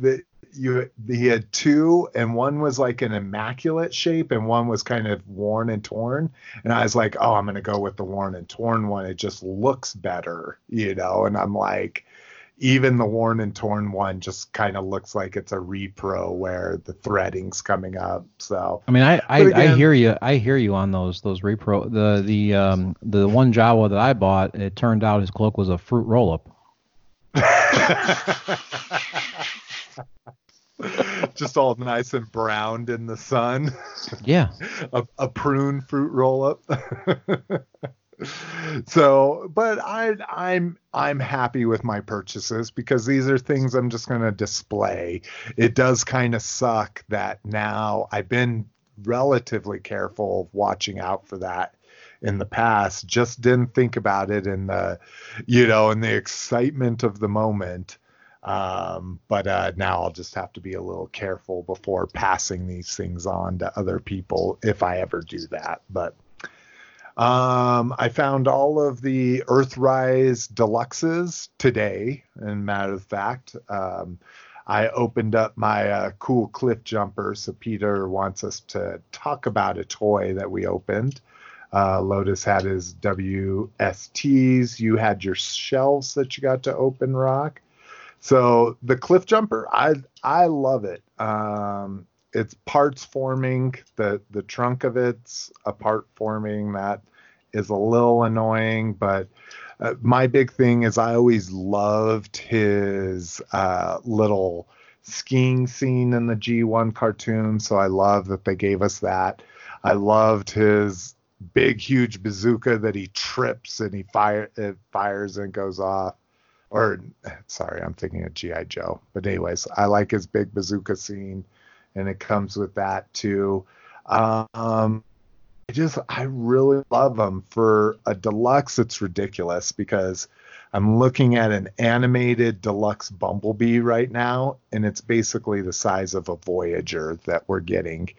the you he had two and one was like an immaculate shape and one was kind of worn and torn and i was like oh i'm gonna go with the worn and torn one it just looks better you know and i'm like even the worn and torn one just kind of looks like it's a repro where the threading's coming up so I mean, I I, But I hear you. I hear you on those those repro. The the um the one Jawa that I bought, it turned out his cloak was a fruit roll up. just all nice and browned in the sun Yeah. a, a prune fruit roll up. so, but I I'm I'm happy with my purchases because these are things I'm just going to display. It does kind of suck that now I've been relatively careful of watching out for that in the past just didn't think about it in the you know in the excitement of the moment um, but uh, now I'll just have to be a little careful before passing these things on to other people if I ever do that. But um, I found all of the Earthrise deluxes today. And matter of fact, um, I opened up my uh, cool cliff jumper. So Peter wants us to talk about a toy that we opened. Uh, Lotus had his WSTs. You had your shelves that you got to open, Rock. So the cliff jumper, I I love it. Um, it's parts forming. The the trunk of it's a part forming that is a little annoying, but uh, my big thing is I always loved his uh, little skiing scene in the G1 cartoon. So I love that they gave us that. I loved his big huge bazooka that he trips and he fire it fires and goes off or sorry, I'm thinking of GI Joe. But anyways, I like his big bazooka scene, and it comes with that too. Um, I just I really love them for a deluxe. It's ridiculous because I'm looking at an animated deluxe Bumblebee right now, and it's basically the size of a Voyager that we're getting.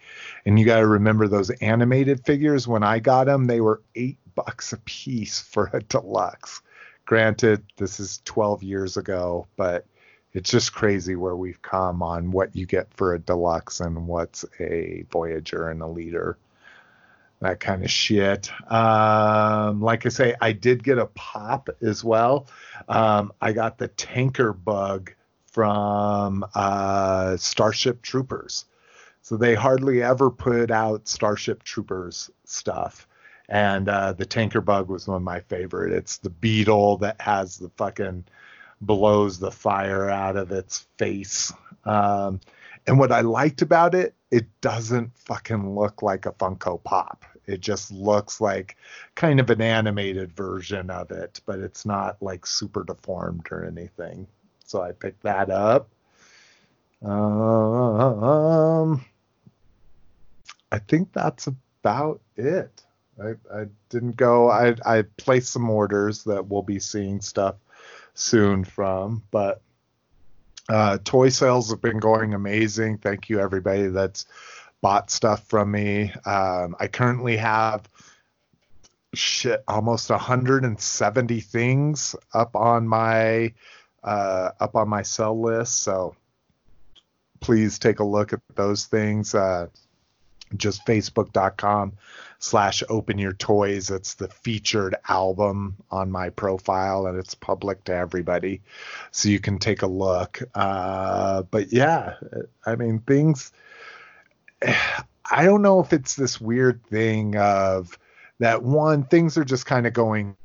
And you got to remember those animated figures. When I got them, they were eight bucks a piece for a deluxe granted this is 12 years ago but it's just crazy where we've come on what you get for a deluxe and what's a voyager and a leader that kind of shit. Um, like i say i did get a pop as well. Um, i got the tanker bug from uh, starship troopers. So they hardly ever put out starship troopers stuff. And uh, the tanker bug was one of my favorite. It's the beetle that has the fucking blows the fire out of its face. Um, and what I liked about it, it doesn't fucking look like a Funko Pop. It just looks like kind of an animated version of it, but it's not like super deformed or anything. So I picked that up. Um, I think that's about it. I, I didn't go. I, I placed some orders that we'll be seeing stuff soon from, but uh, toy sales have been going amazing. Thank you everybody that's bought stuff from me. Um, I currently have shit almost 170 things up on my uh, up on my sell list. So please take a look at those things. Uh, just facebook.com slash open your toys. It's the featured album on my profile and it's public to everybody. So you can take a look. Uh, but yeah i mean things i don't know if it's this weird thing of that one things are just kind of going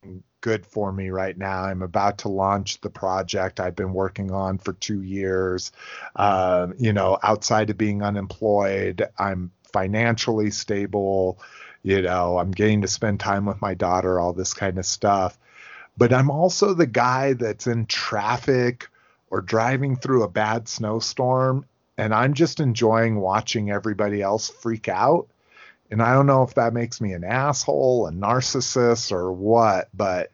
good for me right now. I'm about to launch the project i've been working on for two years. Um, you know outside of being unemployed i'm financially stable you know i'm getting to spend time with my daughter all this kind of stuff. But i'm also the guy that's in traffic or driving through a bad snowstorm and i'm just enjoying watching everybody else freak out. And i don't know if that makes me an asshole a narcissist or what but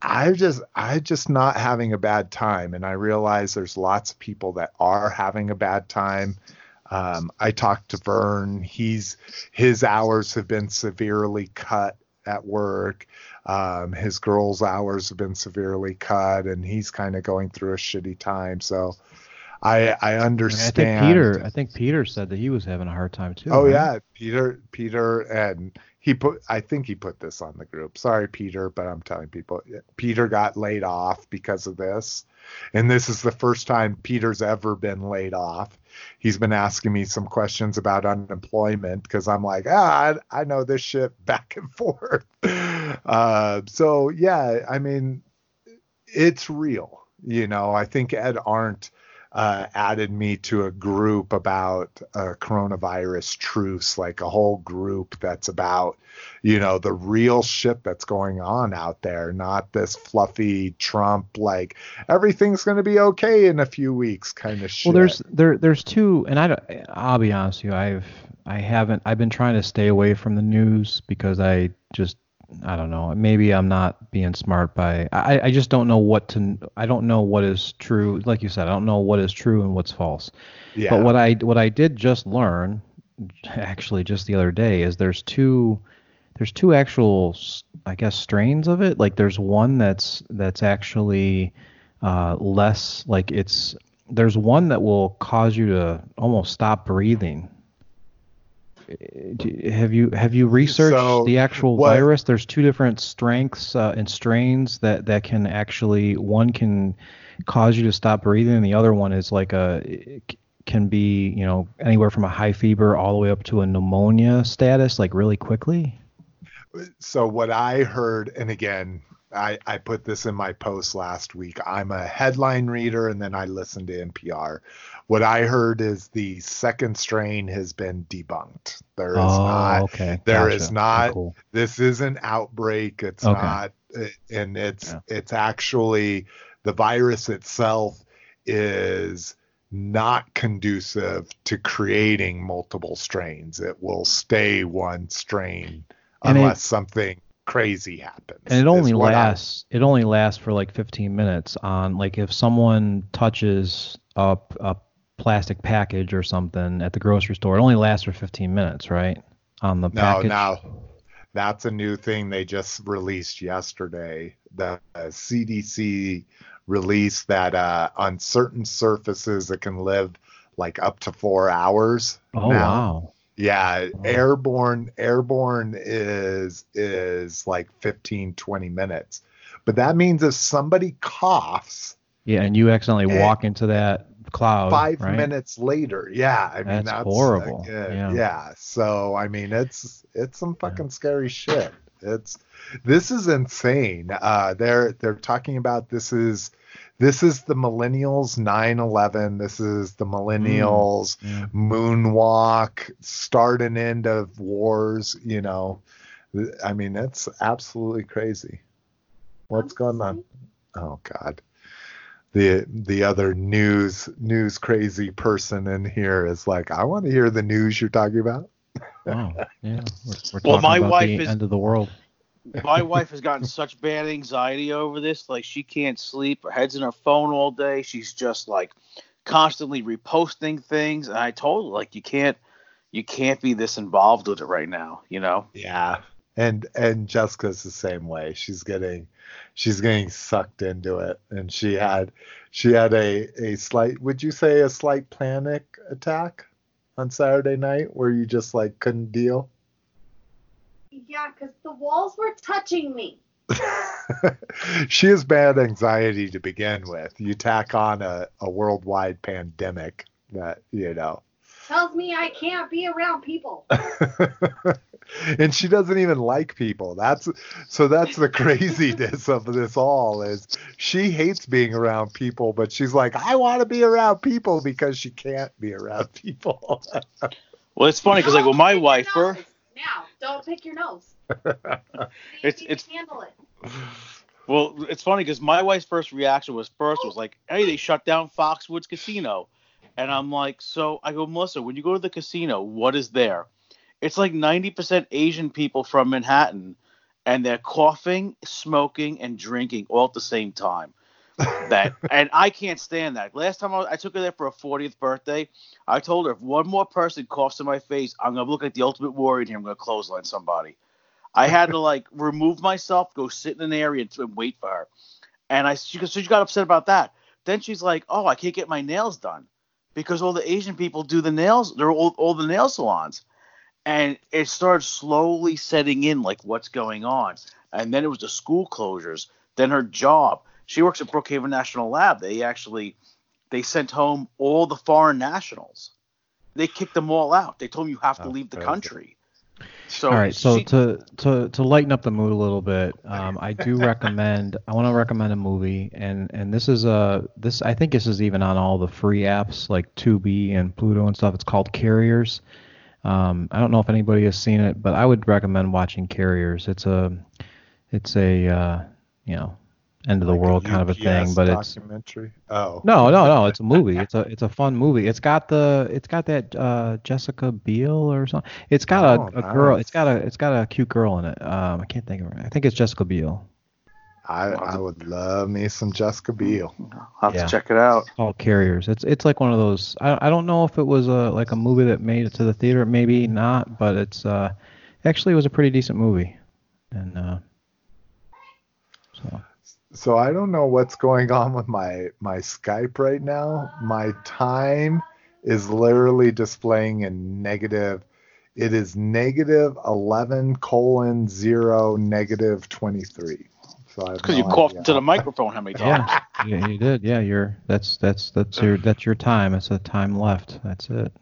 I just I just not having a bad time, and I realize there's lots of people that are having a bad time. Um, I talked to Vern. He's his hours have been severely cut at work. Um, his girls' hours have been severely cut, and he's kind of going through a shitty time. So I I understand. I think Peter. I think Peter said that he was having a hard time too. Oh right? yeah, Peter Peter and he put I think he put this on the group. Sorry Peter, but I'm telling people Peter got laid off because of this. And this is the first time Peter's ever been laid off. He's been asking me some questions about unemployment because I'm like, ah, I, know this shit back and forth. Uh, so yeah, I mean, it's real. You know, I think Ed Arndt uh, added me to a group about a coronavirus truce, like a whole group that's about, you know, the real shit that's going on out there, not this fluffy Trump like everything's going to be okay in a few weeks kind of shit. Well, there's there there's two, and I don't, I'll be honest with you, I've I haven't I've been trying to stay away from the news because I just I don't know. Maybe I'm not being smart by. I, I just don't know what to. I don't know what is true. Like you said, I don't know what is true and what's false. yeah. But what I what I did just learn, actually just the other day, is there's two there's two actual I guess strains of it. Like there's one that's that's actually uh, less like it's there's one that will cause you to almost stop breathing. Have you have you researched So, the actual what- virus? There's two different strengths uh, and strains that that can actually one can cause you to stop breathing, and the other one is like a can be you know anywhere from a high fever all the way up to a pneumonia status, like really quickly. so what I heard, and again, I, I put this in my post last week. I'm a headline reader and then I listen to NPR. What I heard is the second strain has been debunked. There is oh, not okay. there Gotcha. is Okay, not cool. this is an outbreak it's Okay. not uh, and it's Yeah. it's actually the virus itself is not conducive to creating multiple strains it will stay one strain And it- unless something crazy happens and it only what I- lasts it only lasts for like 15 minutes on like if someone touches a, a plastic package or something at the grocery store. It only lasts for 15 minutes right on the no package? now that's a new thing they just released yesterday. The uh, cdc released that uh, on certain surfaces it can live like up to four hours oh now. wow. Yeah airborne airborne is is like 15 20 minutes. But that means if somebody coughs yeah and you accidentally Eh, walk into that cloud five right? minutes later. Yeah i mean That's that's, horrible. uh, Yeah. yeah. So i mean it's it's some fucking scary shit. It's this is insane. Uh they're they're talking about this is this is the millennials 9-11 this is the millennials Yeah. moonwalk start and end of wars you know. I mean it's absolutely crazy. What's going on? oh god the the other news news crazy person in here is like i want to hear the news you're talking about wow yeah we're, we're Well, my about wife the is- end of the world My wife has gotten such bad anxiety over this. Like she can't sleep. Her head's in her phone all day. She's just like constantly reposting things. And I told her like you can't you can't be this involved with it right now. You know. yeah and and jessica's the same way. She's getting she's getting sucked into it. And she had she had a a slight would you say a slight panic attack on saturday night where you just like couldn't deal? Yeah, because the walls were touching me. she has bad anxiety to begin with. You tack on a, a worldwide pandemic that you know. Tells me I can't be around people. and she doesn't even like people. That's so that's the craziness of this all is she hates being around people, but she's like, I want to be around people because she can't be around people. Well, it's funny because like Don't with my pick wife, her. Now, don't pick your nose. It's- You it's- can handle it. Well, it's funny because my wife's first reaction was first was like, "Hey, they shut down Foxwoods Casino," and I'm like, "So I go, Melissa, when you go to the casino, what is there?" It's like 90% Asian people from Manhattan, and they're coughing, smoking, and drinking all at the same time. That and I can't stand that. Last time I, I took her there for a 40th birthday, I told her if one more person coughs in my face, I'm gonna look like the ultimate warrior here. I'm gonna clothesline somebody. I had to like remove myself, go sit in an area and, and wait for her. And I she, so she got upset about that. Then she's like, "Oh, I can't get my nails done because all the Asian people do the nails. They're all, all the nail salons." And it started slowly setting in like what's going on. And then it was the school closures. Then her job. She works at Brookhaven National Lab. They actually they sent home all the foreign nationals. They kicked them all out. They told them you have to Oh, leave the country. So All right, so she- to to to lighten up the mood a little bit, um, I do recommend. I want to recommend a movie, and and this is a this I think this is even on all the free apps like Tubi and Pluto and stuff. It's called Carriers. Um, I don't know if anybody has seen it, but I would recommend watching Carriers. It's a it's a uh, you know end of the Like world kind of a thing, but it's documentary. Oh. no, no, no. It's a movie. It's a it's a fun movie. It's got the it's got that uh, Jessica Biel or something. It's got a, Oh, a girl. nice. It's got a it's got a cute girl in it. Um, I can't think of her. I think it's Jessica Biel. I, I would love me some Jessica Biel. I'll have Yeah. to check it out. All Carriers. It's it's like one of those. I I don't know if it was a like a movie that made it to the theater. Maybe not, but it's uh actually it was a pretty decent movie. And uh, so So I don't know what's going on with my my Skype right now. My time is literally displaying a negative. It is negative 11 colon zero negative 23. So Because no you coughed idea. into the microphone how many times? yeah, yeah, you did. Yeah, you're that's that's that's your that's your time. It's a time left. That's it.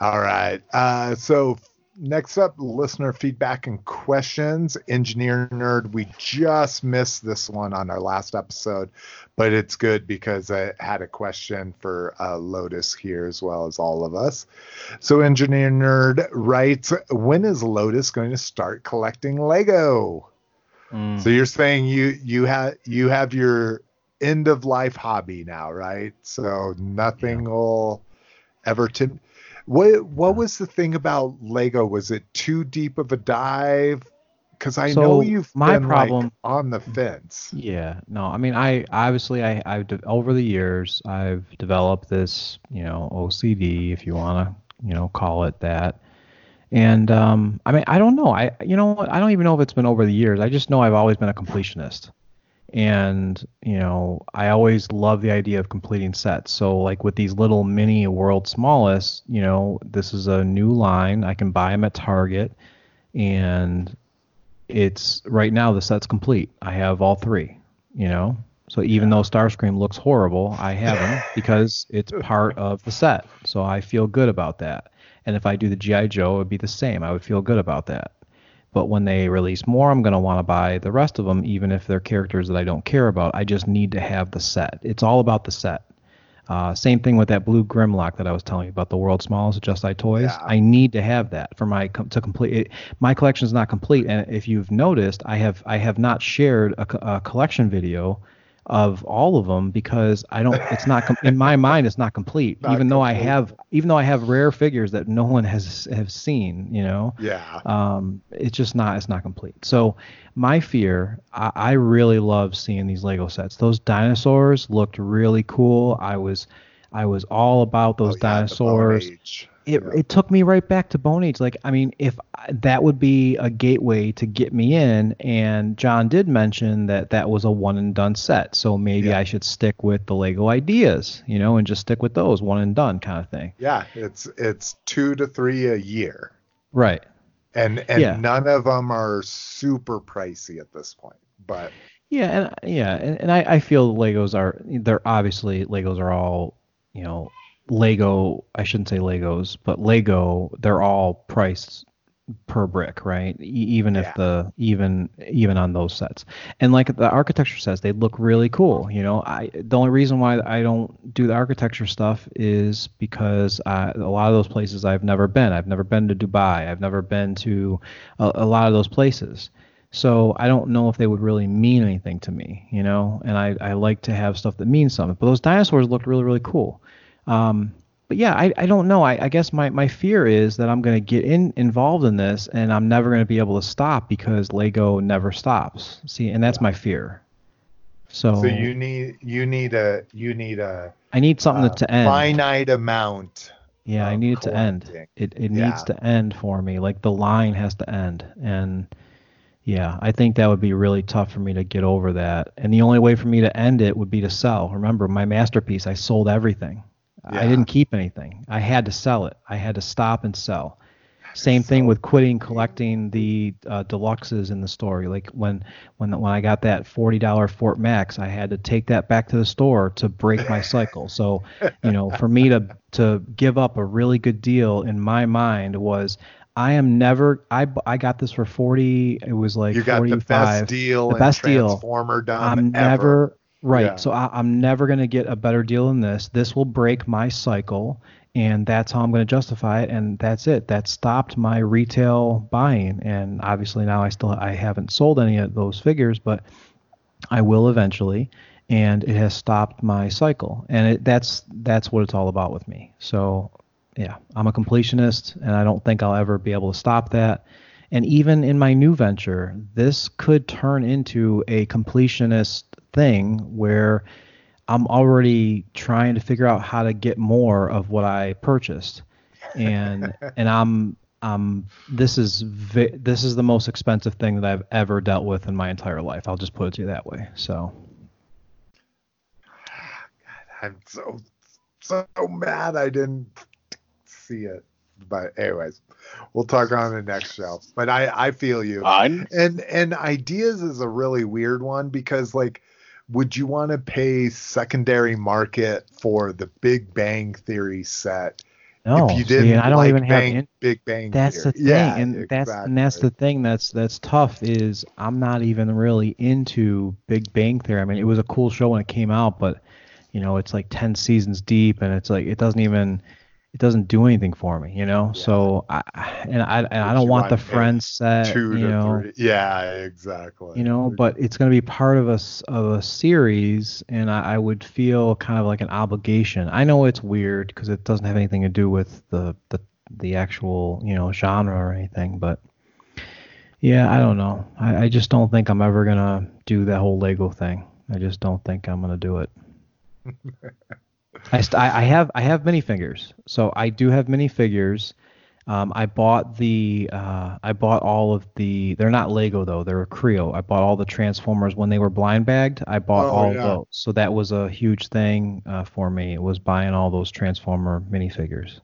All right. Uh, so next up, listener feedback and questions. Engineer nerd, we just missed this one on our last episode, but it's good because I had a question for uh, Lotus here as well as all of us. So engineer nerd writes, when is Lotus going to start collecting Lego? Mm. So you're saying you you have you have your end of life hobby now, right? So nothing will ever to what what was the thing about Lego? Was it too deep of a dive? Because I know you've my been like, problem- on the fence. Yeah, no, I mean, I obviously I I've over the years I've developed this, you know, OCD if you want to, you know, call it that. And um, I mean, I don't know. I you know? I don't even know if it's been over the years. I just know I've always been a completionist. And you know, I always love the idea of completing sets. So like with these little mini World Smallest, you know, this is a new line. I can buy them at Target, and it's right now the set's complete. I have all three, you know. So even though Starscream looks horrible, I have him because it's part of the set. So I feel good about that. And if I do the GI Joe, it would be the same. I would feel good about that. But when they release more, I'm going to want to buy the rest of them, even if they're characters that I don't care about. I just need to have the set. It's all about the set. Uh, same thing with that blue Grimlock that I was telling you about, the world's smallest Just I Toys. Yeah. I need to have that for my to complete it. My collection is not complete, and if you've noticed, I have I have not shared a, a collection video of all of them because I don't. It's not com- in my mind. It's not complete, Not even though I have even though I have rare figures that no one has have seen. You know Yeah. um, it's just not it's not complete. So my fear, I, I really love seeing these Lego sets. Those dinosaurs looked really cool. I was I was all about those Oh, yeah, dinosaurs. It, it took me right back to Bone Age. Like, I mean, if I- that would be a gateway to get me in, and John did mention that that was a one and done set, so maybe Yeah. I should stick with the Lego ideas, you know, and just stick with those one and done kind of thing. yeah, it's it's two to three a year, Right. and and Yeah. none of them are super pricey at this point. But Yeah, and yeah, and, and I, I feel Legos are they're obviously Legos are all you know Lego. I shouldn't say Legos, but Lego they're all priced per brick, right? E- even Yeah. if the even even on those sets, and like the architecture says, they look really cool. You know, I the only reason why I don't do the architecture stuff is because uh, a lot of those places I've never been. I've never been to Dubai. I've never been to a, a lot of those places. So I don't know if they would really mean anything to me, you know. And I, I like to have stuff that means something. But those dinosaurs looked really really cool. Um, but yeah, I, I don't know. I, I guess my, my fear is that I'm going to get in involved in this and I'm never going to be able to stop because Lego never stops. See, and that's my fear. So, So you need you need a you need a I need something uh, to end. finite amount. Yeah, I need it to end. It it Yeah. needs to end for me. Like the line has to end. And yeah, I think that would be really tough for me to get over that. And the only way for me to end it would be to sell. Remember, my masterpiece, I sold everything. I didn't keep anything. I had to sell it. I had to stop and sell. Same thing with quitting collecting the uh, deluxes in the story. Like when when when I got that forty dollar Fort Max, I had to take that back to the store to break my cycle. So, you know, for me to to give up a really good deal in my mind was I am never I I got this for forty. It was like You got forty the best deal The best deal. Transformer dumb I'm ever. never right. Yeah. So I, I'm never going to get a better deal than this. This will break my cycle, and that's how I'm going to justify it. And that's it. That stopped my retail buying. And obviously now I still I haven't sold any of those figures, but I will eventually. And it has stopped my cycle, and it, that's that's what it's all about with me. So yeah, I'm a completionist, and I don't think I'll ever be able to stop that. And even in my new venture, this could turn into a completionist thing where I'm already trying to figure out how to get more of what I purchased, and and I'm um this is vi- this is the most expensive thing that I've ever dealt with in my entire life. I'll just put it to you that way. So I'm so so mad I didn't see it. But anyways, we'll talk on the next show. But I I feel you. Fine. And and ideas is a really weird one because like would you want to pay secondary market for the Big Bang Theory set? No, if you didn't and I don't like even have Bang, in- Big Bang that's the thing Yeah, and that's and that's the thing that's that's tough is i'm not even really into big bang theory. I mean it was a cool show when it came out but you know it's like 10 seasons deep and it's like it doesn't even it doesn't do anything for me you know? So i and i and i don't you want the want friends set two you know? three. Yeah, exactly. you know but it's going to be part of a of a series and I, I would feel kind of like an obligation. I know it's weird because it doesn't have anything to do with the the the actual you know genre or anything but yeah i don't know. I, I just don't think i'm ever going to do that whole lego thing. I just don't think i'm going to do it I, st- I I have I have minifigures, so I do have minifigures. Um, I bought the uh, I bought all of the they're not Lego though they're a Kre-O. I bought all the Transformers when they were blind bagged. I bought Oh, all yeah. those, so that was a huge thing uh, for me. It was buying all those Transformer minifigures,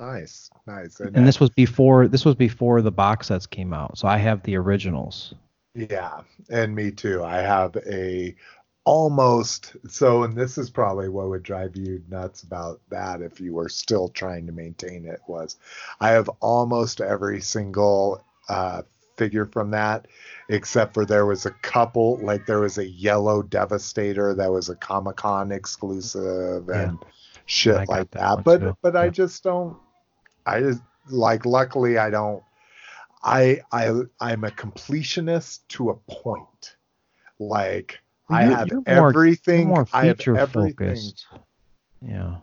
nice, nice. and this was before this was before the box sets came out. So I have the originals. Yeah, and me too. I have a almost so, and this is probably what would drive you nuts about that if you were still trying to maintain it. Was I have almost every single uh, figure from that, except for there was a couple. Like there was a yellow Devastator that was a Comic Con exclusive and shit I like that that. But too. but I just don't. I just like. Luckily, I don't. I I I'm a completionist to a point. Like Well, I you- have more- everything. You're more I have feature everything. focused. Yeah.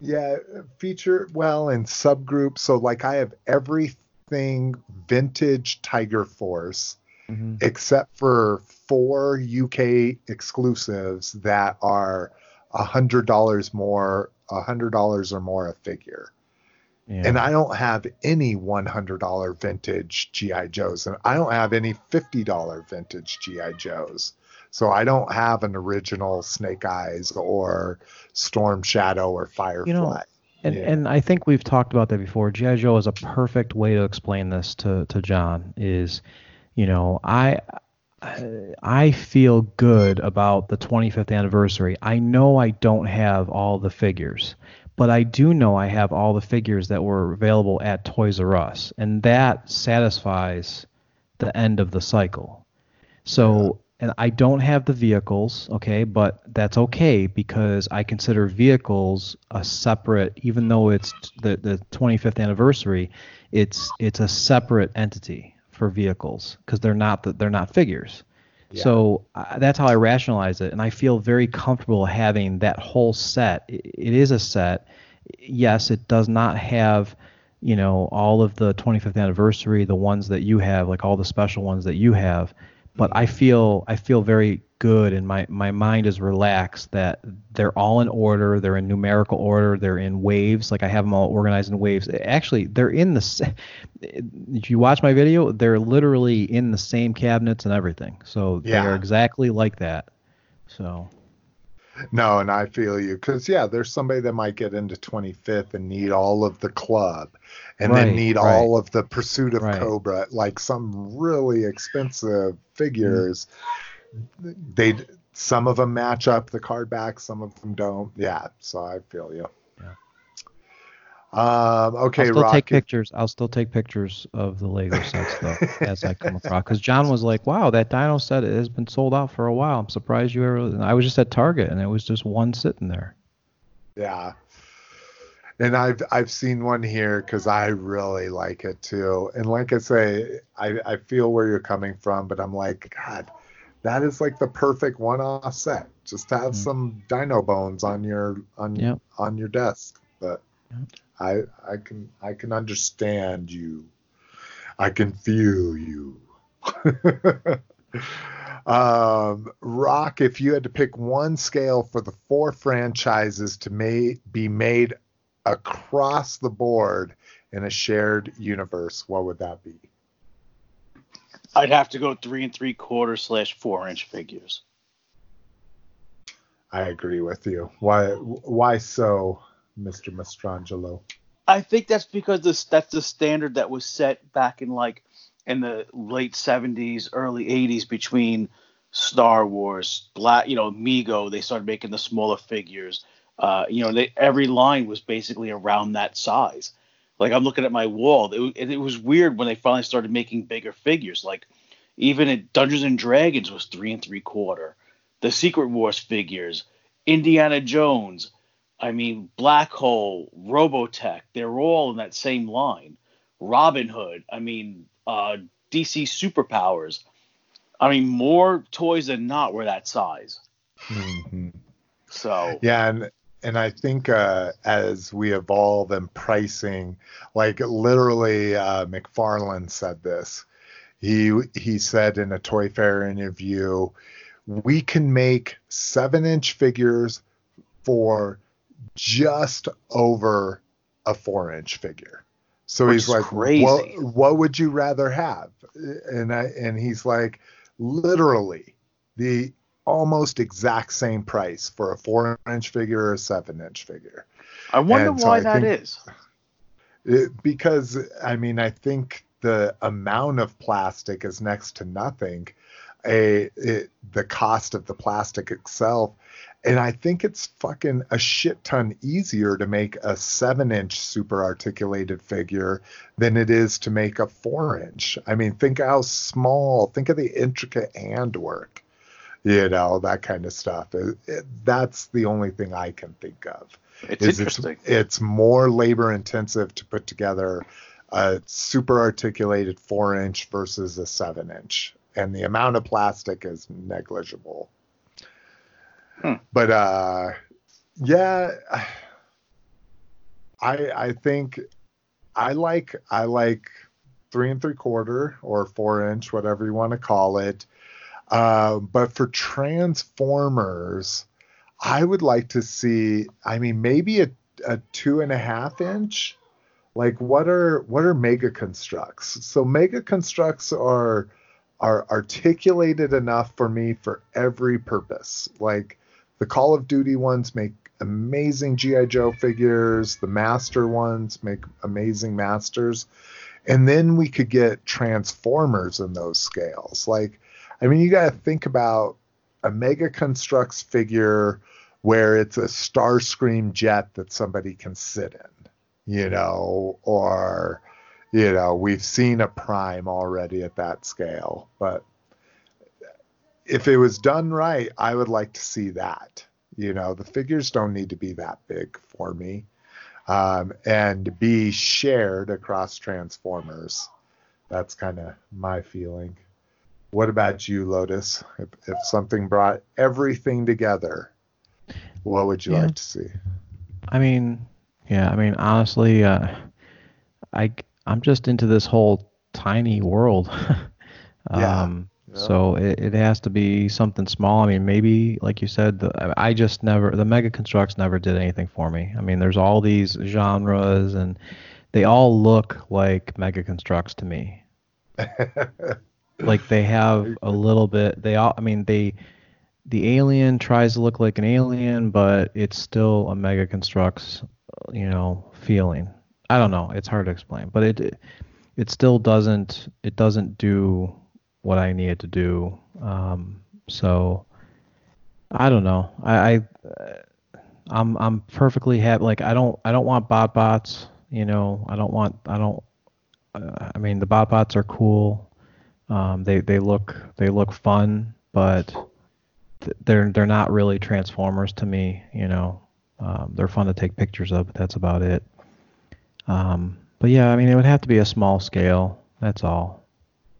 Yeah, feature well in subgroups. So like I have everything vintage Tiger Force hmm except for four UK exclusives that are a hundred dollars more, a hundred dollars or more a figure. Yeah. And I don't have any $100 vintage GI Joes, and I don't have any $50 vintage GI Joes. So I don't have an original Snake Eyes or Storm Shadow or Firefly. And, Yeah. and I think we've talked about that before. GI Joe is a perfect way to explain this to, to John. Is, you know, I I feel good about the 25th anniversary. I know I don't have all the figures, but I do know I have all the figures that were available at Toys R Us, and that satisfies the end of the cycle. So, and I don't have the vehicles, okay, but that's okay because I consider vehicles a separate, even though it's the, the 25th anniversary, it's it's a separate entity for vehicles because they're not the, they're not figures. So uh, that's how I rationalize it, and I feel very comfortable having that whole set. It, it is a set, yes, it does not have you know all of the 25th anniversary, the ones that you have, like all the special ones that you have. But I feel I feel very good and my my mind is relaxed that they're all in order they're in numerical order they're in waves like i have them all organized in waves. Actually they're in the if you watch my video they're literally in the same cabinets and everything. So Yeah. they're exactly like that. So No, and I feel you because yeah, there's somebody that might get into 25th and need all of the club, and then need right. all of the Pursuit of Right. Cobra, like some really expensive mm. figures. They some of them match up the card back, some of them don't. Yeah, so I feel you. Um, okay, I'll still take pictures. I'll still take pictures of the Lego sets though as I come across. Because John was like, "Wow, that Dino set has been sold out for a while. I'm surprised you ever." And I was just at Target and it was just one sitting there. Yeah. And I've I've seen one here because I really like it too. And like I say, I, I feel where you're coming from, but I'm like, God, that is like the perfect one-off set. Just have Mm. some dino bones on your on Yep. on your desk. But. I I can I can understand you. I can feel you. um, Rock, if you had to pick one scale for the four franchises to ma- be made across the board in a shared universe, what would that be? I'd have to go three and three quarter slash four inch figures. I agree with you. Why why so, Mr. Mastrangelo? I think that's because this that's the standard that was set back in like in the late 70s, early 80s between Star Wars, Black, you know, Mego. They started making the smaller figures. Uh, you know, they, every line was basically around that size. Like I'm looking at my wall. It, it, was weird when they finally started making bigger figures. Like even at Dungeons and Dragons was three and three quarter. The Secret Wars figures, Indiana Jones, I mean, Black Hole, Robotech, they're all in that same line. Robin Hood, I mean, uh, DC Superpowers. I mean, more toys than not were that size. Mm-hmm. So, Yeah, and and I think uh, as we evolve in pricing, like literally, uh, McFarlane said this. He he said in a Toy Fair interview, we can make seven inch figures for just over a four inch figure. So Which he's like, what what would you rather have? And I and he's like, literally the almost exact same price for a four inch figure or a seven inch figure. I wonder And so why I that is. It, because I mean, I think the amount of plastic is next to nothing. A it, the cost of the plastic itself, and I think it's fucking a shit ton easier to make a seven inch super articulated figure than it is to make a four inch. I mean, think how small. Think of the intricate handwork. You know that kind of stuff. It, it, that's the only thing I can think of It's interesting. It's, it's more labor intensive to put together a super articulated four inch versus a seven inch, and the amount of plastic is negligible. Hmm. But uh, yeah, I I think I like I like three and three quarter or four inch, whatever you want to call it. Uh, but for Transformers, I would like to see. I mean, maybe a, a two and a half inch. Like, what are what are mega construx? So mega construx are are articulated enough for me for every purpose. Like the Call of Duty ones make amazing GI Joe figures. The Master ones make amazing Masters, and then we could get Transformers in those scales. Like, I mean, you got to think about a Mega Construx figure where it's a Starscream jet that somebody can sit in, you know, or you know, we've seen a Prime already at that scale, but if it was done right, I would like to see that. You know, the figures don't need to be that big for me, um, and be shared across Transformers. That's kind of my feeling. What about you, Lotus? If, if something brought everything together, what would you Yeah. like to see? I mean, Yeah, I mean, honestly, uh, I I'm just into this whole tiny world. Um, yeah. So it, it has to be something small. I mean, maybe like you said, the, I just never the Mega Construx never did anything for me. I mean, there's all these genres and they all look like Mega Construx to me. Like they have a little bit. They all. I mean, they the alien tries to look like an alien, but it's still a Mega Construx, uh, you know, feeling. I don't know. It's hard to explain, but it it still doesn't it doesn't do what I needed to do. Um, so I don't know. I, I uh, I'm I'm perfectly happy. Like I don't I don't want bot bots. You know I don't want I don't. Uh, I mean the bot bots are cool. Um, they they look they look fun, but th- they're they're not really transformers to me. You know um, they're fun to take pictures of, but that's about it. Um, but yeah, I mean it would have to be a small scale. That's all.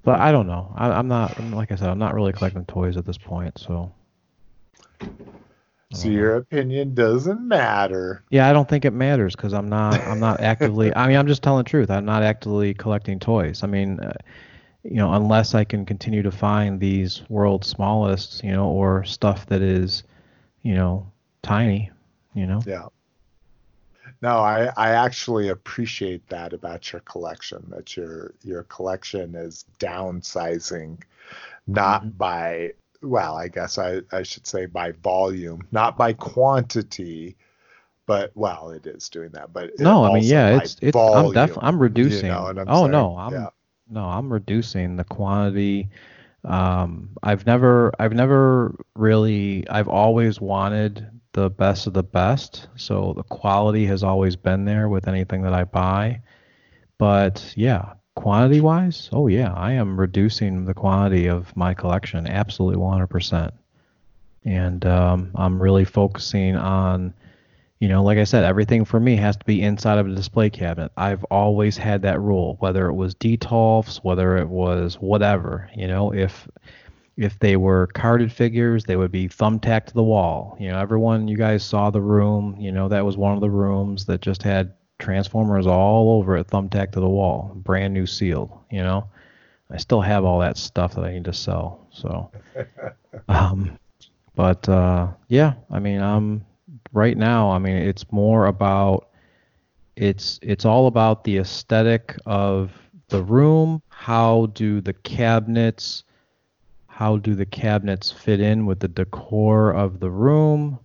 But I don't know. I, I'm not like I said. I'm not really collecting toys at this point. So so your opinion doesn't matter. yeah, I don't think it matters because I'm not I'm not actively. I mean, I'm just telling the truth. I'm not actively collecting toys. I mean, uh, you know, unless I can continue to find these world's smallest, you know, or stuff that is, you know, tiny, you know. Yeah. No, I, I actually appreciate that about your collection, that your your collection is downsizing not Mhm. by well, I guess I, I should say by volume, not by quantity, but well, it is doing that. But No, I mean, yeah, it's it's. I'm definitely I'm reducing. You know I'm oh saying? no, I'm yeah. no, I'm reducing the quantity. Um, I've never, I've never really, I've always wanted the best of the best. So the quality has always been there with anything that I buy. But yeah, quantity wise, oh yeah, I am reducing the quantity of my collection absolutely 100%. And um, I'm really focusing on you know, like I said, everything for me has to be inside of a display cabinet. I've always had that rule, whether it was Detolfs, whether it was whatever. You know, if if they were carded figures, they would be thumbtacked to the wall. You know, everyone, you guys saw the room. You know, that was one of the rooms that just had Transformers all over it, thumbtacked to the wall, brand new sealed. You know, I still have all that stuff that I need to sell. So, um, but uh, yeah, I mean, I'm right now. I mean, it's more about it's it's all about the aesthetic of the room. How do the cabinets how do the cabinets fit in with the decor of the room?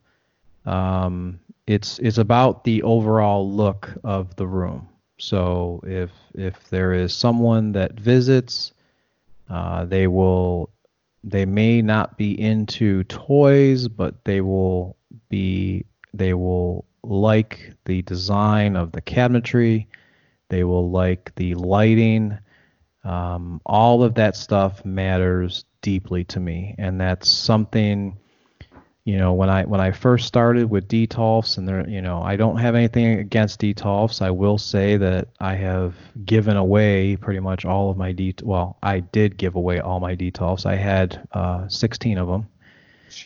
Um, it's it's about the overall look of the room. So if if there is someone that visits, uh, they will they may not be into toys, but they will be they will like the design of the cabinetry. They will like the lighting. Um, all of that stuff matters deeply to me, and that's something. You know, when I when I first started with Detolfs, and there, you know, I don't have anything against Detolfs. I will say that I have given away pretty much all of my Det. Well, I did give away all my Detolfs. I had uh, 16 of them,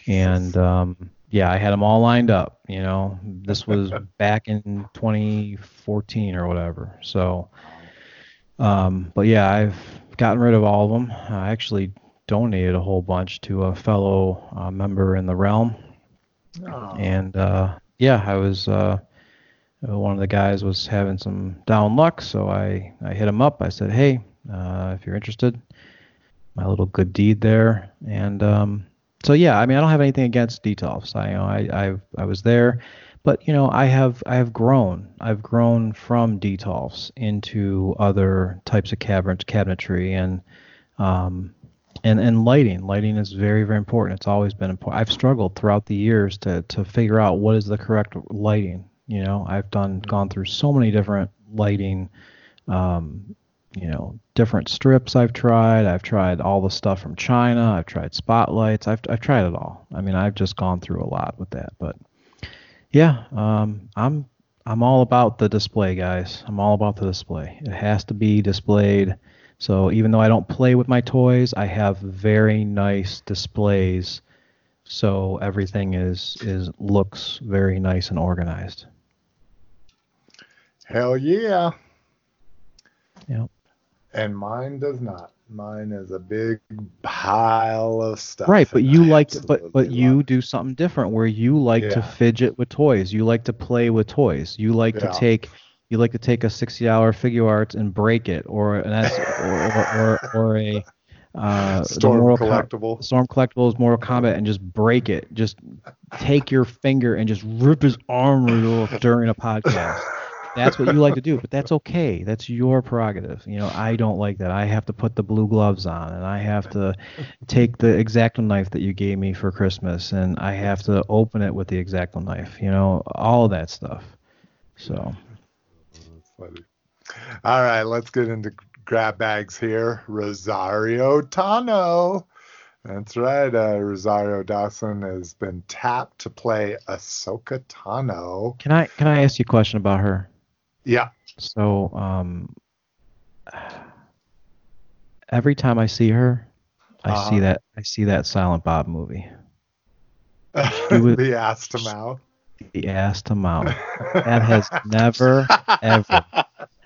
and um, yeah, I had them all lined up. You know, this was back in 2014 or whatever. So, um, but yeah, I've gotten rid of all of them. I actually donated a whole bunch to a fellow uh, member in the realm, Oh, and uh, yeah, I was. Uh, one of the guys was having some down luck, so I, I hit him up. I said, "Hey, uh, if you're interested, my little good deed there." And um, so yeah, I mean, I don't have anything against Detolfs. I you know I I I was there, but you know I have I have grown. I've grown from Detolfs into other types of cabinet cabinetry and um and and lighting. Lighting is very very important. It's always been important. I've struggled throughout the years to to figure out what is the correct lighting. You know, I've done gone through so many different lighting um, you know, different strips I've tried. I've tried all the stuff from China. I've tried spotlights. I've I've tried it all. I mean, I've just gone through a lot with that. But yeah, um, I'm I'm all about the display, guys. I'm all about the display. It has to be displayed. So even though I don't play with my toys, I have very nice displays. So everything is is looks very nice and organized. Hell yeah. Yep. And mine does not. Mine is a big pile of stuff. Right, but you I like to, but but you do something different where you like to fidget with toys. You like to play with toys. You like Yeah. to take you like to take a 60-hour Figuarts and break it, or an S, or, or, or or a uh, Storm Mortal Com- collectible. Storm Collectibles Mortal Kombat and just break it. Just take your finger and just rip his arm off during a podcast. That's what you like to do, but that's okay. That's your prerogative. You know, I don't like that. I have to put the blue gloves on, and I have to take the exacto knife that you gave me for Christmas, and I have to open it with the exacto knife. You know, all of that stuff. So, All right, let's get into grab bags here. Rosario Tano. That's right. Uh, Rosario Dawson has been tapped to play Ahsoka Tano. can I can I ask you a question about her? Yeah. So, um, every time I see her, I Uh-huh. see that I see that Silent Bob movie, was- the ass to mouth. the ass to mouth. That has never ever.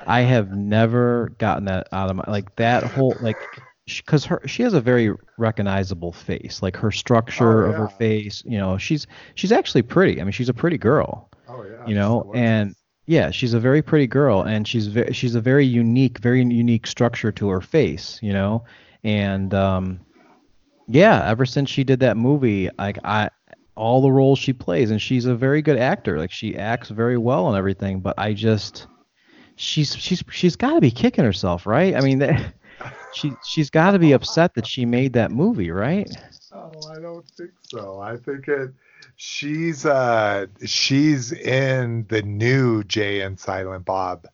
I have never gotten that out of my like that whole like because her she has a very recognizable face like her structure Oh, of her face you know she's she's actually pretty i mean she's a pretty girl Oh yeah. you know and yeah she's a very pretty girl and she's ve- she's a very unique very unique structure to her face you know and um yeah ever since she did that movie like i all the roles she plays and she's a very good actor like she acts very well and everything but i just she's she's she's got to be kicking herself right i mean that, she she's got to be upset that she made that movie right Oh, I don't think so. I think it. She's uh she's in the new Jay and Silent Bob.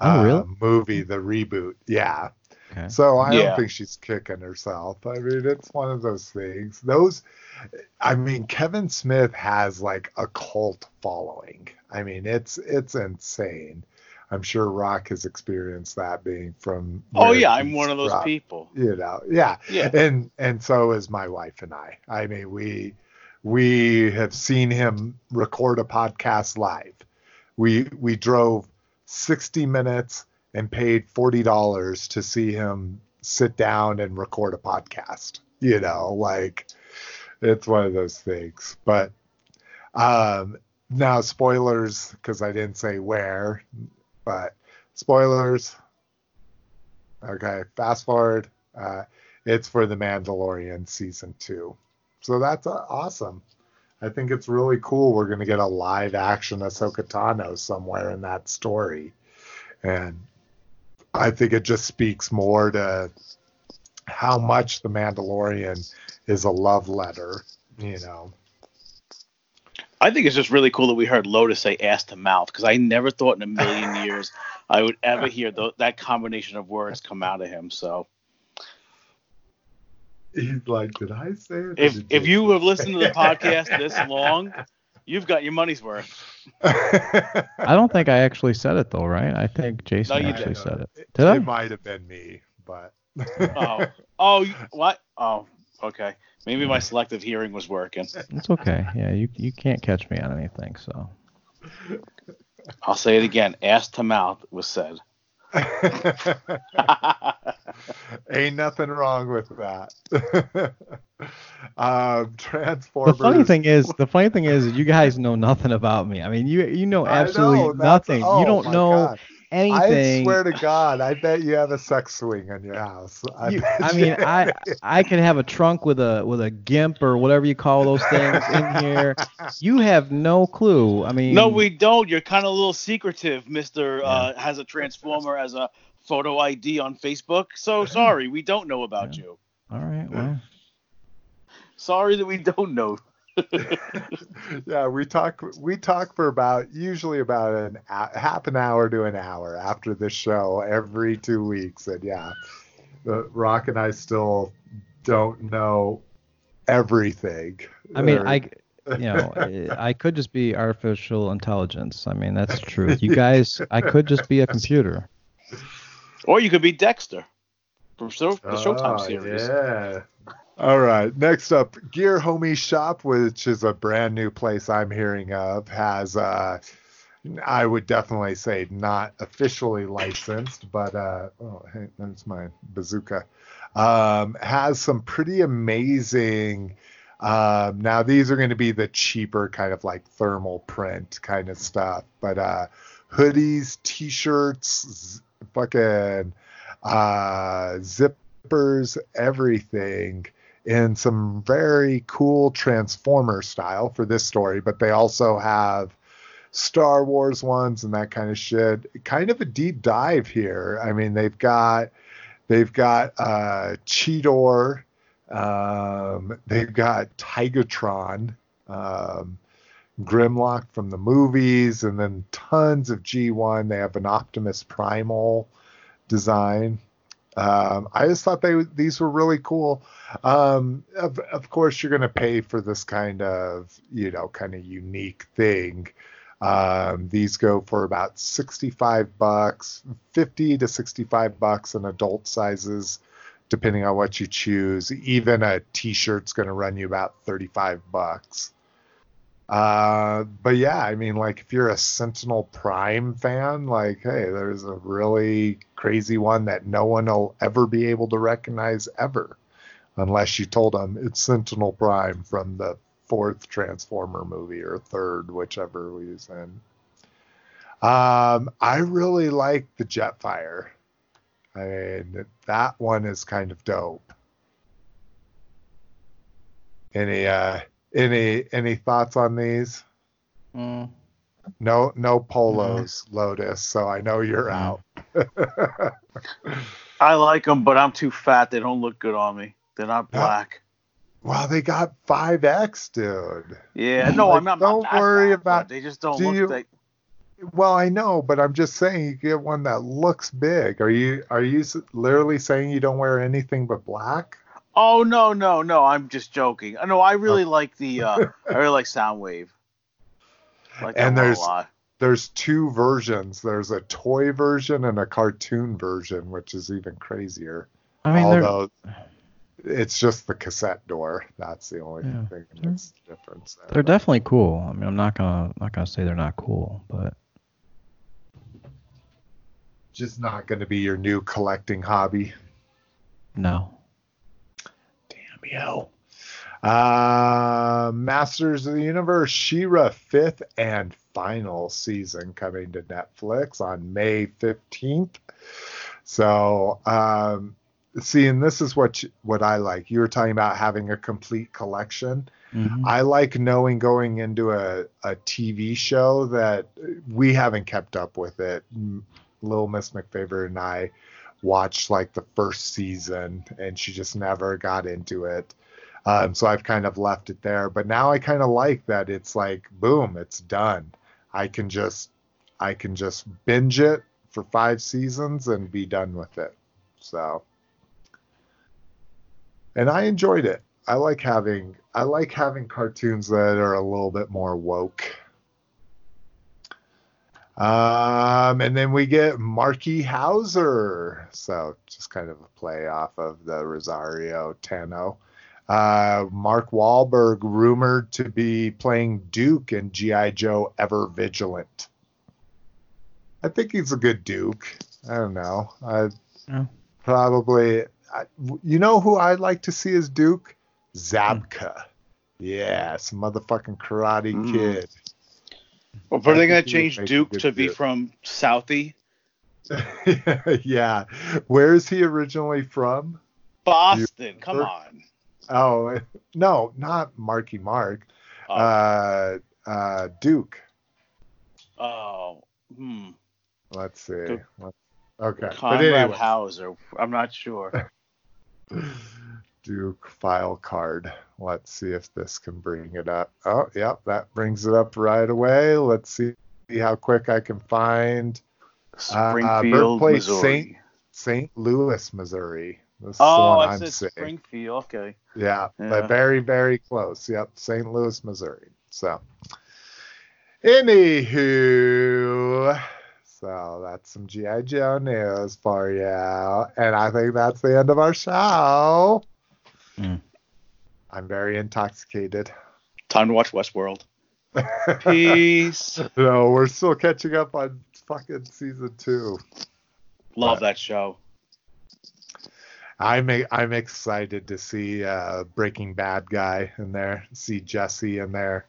Oh, uh, really? Movie, the reboot. Yeah. okay So I Yeah. don't think she's kicking herself. I mean, it's one of those things. Those, I mean, Kevin Smith has like a cult following. I mean, it's it's insane. I'm sure Rock has experienced that being from. Oh yeah, I'm one of those from, people. You know, yeah, Yeah. and and so is my wife and I. I mean, we we have seen him record a podcast live. We we drove 60 minutes and paid forty dollars to see him sit down and record a podcast. You know, like it's one of those things. But um, now spoilers because I didn't say where, but spoilers. Okay, fast forward. Uh, it's for the Mandalorian season two, so that's uh, awesome. I think it's really cool. We're going to get a live action Ahsoka Tano somewhere in that story. And I think it just speaks more to how much The Mandalorian is a love letter, you know. I think it's just really cool that we heard Lotus say ass to mouth because I never thought in a million years I would ever hear that combination of words come out of him. So He's like, did I say it? if if you have listened to the podcast this long, you've got your money's worth. I don't think I actually said it though, right? I think Jason you actually didn't. said it. It, Did I? might have been me, but Oh, oh, what? Oh, okay. Maybe my selective hearing was working. It's okay. Yeah, you you can't catch me on anything. So I'll say it again. Ass to mouth was said. Ain't nothing wrong with that. um, Transformers. the funny thing is, the funny thing is, you guys know nothing about me. I mean, you you know absolutely know, nothing. oh you don't know God. Anything. I swear to God, I bet you have a sex swing in your house. I, You- bet I you- mean, I I could have a trunk with a with a gimp or whatever you call those things in here. You have no clue. I mean, No, we don't. You're kind of a little secretive, Mister. Uh, has a transformer as a photo ID on Facebook. So sorry, we don't know about you. All right. Well, Sorry that we don't know. yeah, we talk we talk for about usually about an a- half an hour to an hour after the show every two weeks, and yeah, the Rock and I still don't know everything. I mean, Or- I you know, I could just be artificial intelligence. I mean, that's true. You guys, I could just be a computer. Or you could be Dexter from show, the oh, Showtime Oh, series. Yeah. All right. Next up, Gear Homie Shop, which is a brand new place I'm hearing of, has uh, I would definitely say not officially licensed, but uh, oh, hey, that's my bazooka. Um, has some pretty amazing. Um, now these are going to be the cheaper kind of like thermal print kind of stuff, but uh, hoodies, t-shirts, fucking uh, zippers, everything in some very cool Transformer style for this story. But they also have Star Wars ones and that kind of shit. Kind of a deep dive here. I mean, they've got they've got uh, Cheetor, um, they've got Tigatron, um, Grimlock from the movies, and then tons of G1. They have an Optimus Primal design. Um, I just thought they these were really cool. Um, of, of course, you're going to pay for this kind of you know kind of unique thing. Um, these go for about 65 bucks, 50 to 65 bucks in adult sizes, depending on what you choose. Even a t-shirt's going to run you about 35 bucks. Uh, but yeah, I mean, like if you're a Sentinel Prime fan, like, hey, there's a really crazy one that no one will ever be able to recognize ever, unless you told them it's Sentinel Prime from the fourth Transformer movie or third, whichever was in. Um, I really like the Jetfire. I mean, that one is kind of dope. Any uh any any thoughts on these? Mm. No no polos, Lotus. So I know you're out. I like them, but I'm too fat. They don't look good on me. They're not black. wow, they got 5X, dude. Yeah, no, Like, I'm not. don't not worry fat, about- They just don't do look. you- Like, Well, I know, but I'm just saying you get one that looks big. Are you are you literally saying you don't wear anything but black? Oh no, no, no. I'm just joking. No, I really like the. Uh, I really like Soundwave. I like And there's- There's two versions. There's a toy version and a cartoon version, which is even crazier. I mean, they're, Although it's just the cassette door. That's the only Yeah, thing they're- that's the difference. there. they're definitely cool. I mean, I'm not gonna not gonna say they're not cool, but just not going to be your new collecting hobby. no. Yo. Uh, Masters of the Universe, She-Ra fifth and final season coming to Netflix on May fifteenth. So, um, see, and this is what you, what I like. You were talking about having a complete collection. Mhm. I like knowing going into a, a TV show that we haven't kept up with it. Little Miss McFavor and I watched like the first season and she just never got into it. Um, so I've kind of left it there. But now I kind of like that it's like, boom, it's done. I can just I can just binge it for five seasons and be done with it. So and I enjoyed it. I like having I like having cartoons that are a little bit more woke. Um, and then we get Marky Hauser. So just kind of a play off of the Rosario Tano. Uh, Mark Wahlberg rumored to be playing Duke in G.I. Joe Ever Vigilant. I think he's a good Duke. I don't know. I Yeah. probably, I, you know who I'd like to see as Duke? Zabka. Yes, motherfucking Karate Mm. Kid. Well, are they he would change Duke to be from Southie? yeah. Where is he originally from? Boston. Come on. Oh, no, not Marky Mark. Oh, Uh, uh, Duke. oh, hmm. Let's see. Duke. Okay. Conrad anyway, Hauser. I'm not sure. Duke file card. Let's see if this can bring it up. Oh, yep, that brings it up right away. Let's see how quick I can find uh, Springfield, birthplace Missouri. Saint- St. Louis, Missouri. This is the Oh, one I I'm said seeing. Springfield. Okay. Yeah, Yeah. but very, very close. Yep, St. Louis, Missouri. So, anywho, so that's some GI Joe news for you, and I think that's the end of our show. Mm. I'm very intoxicated. Time to watch Westworld. Peace. no, we're still catching up on fucking season two. Love that show. I'm a, I'm excited to see uh, Breaking Bad guy in there, see Jesse in there.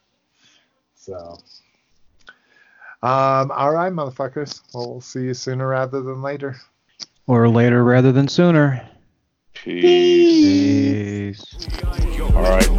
So, um, all right, motherfuckers. Well, we'll see you sooner rather than later. Or later rather than sooner. Peace. Peace. All right.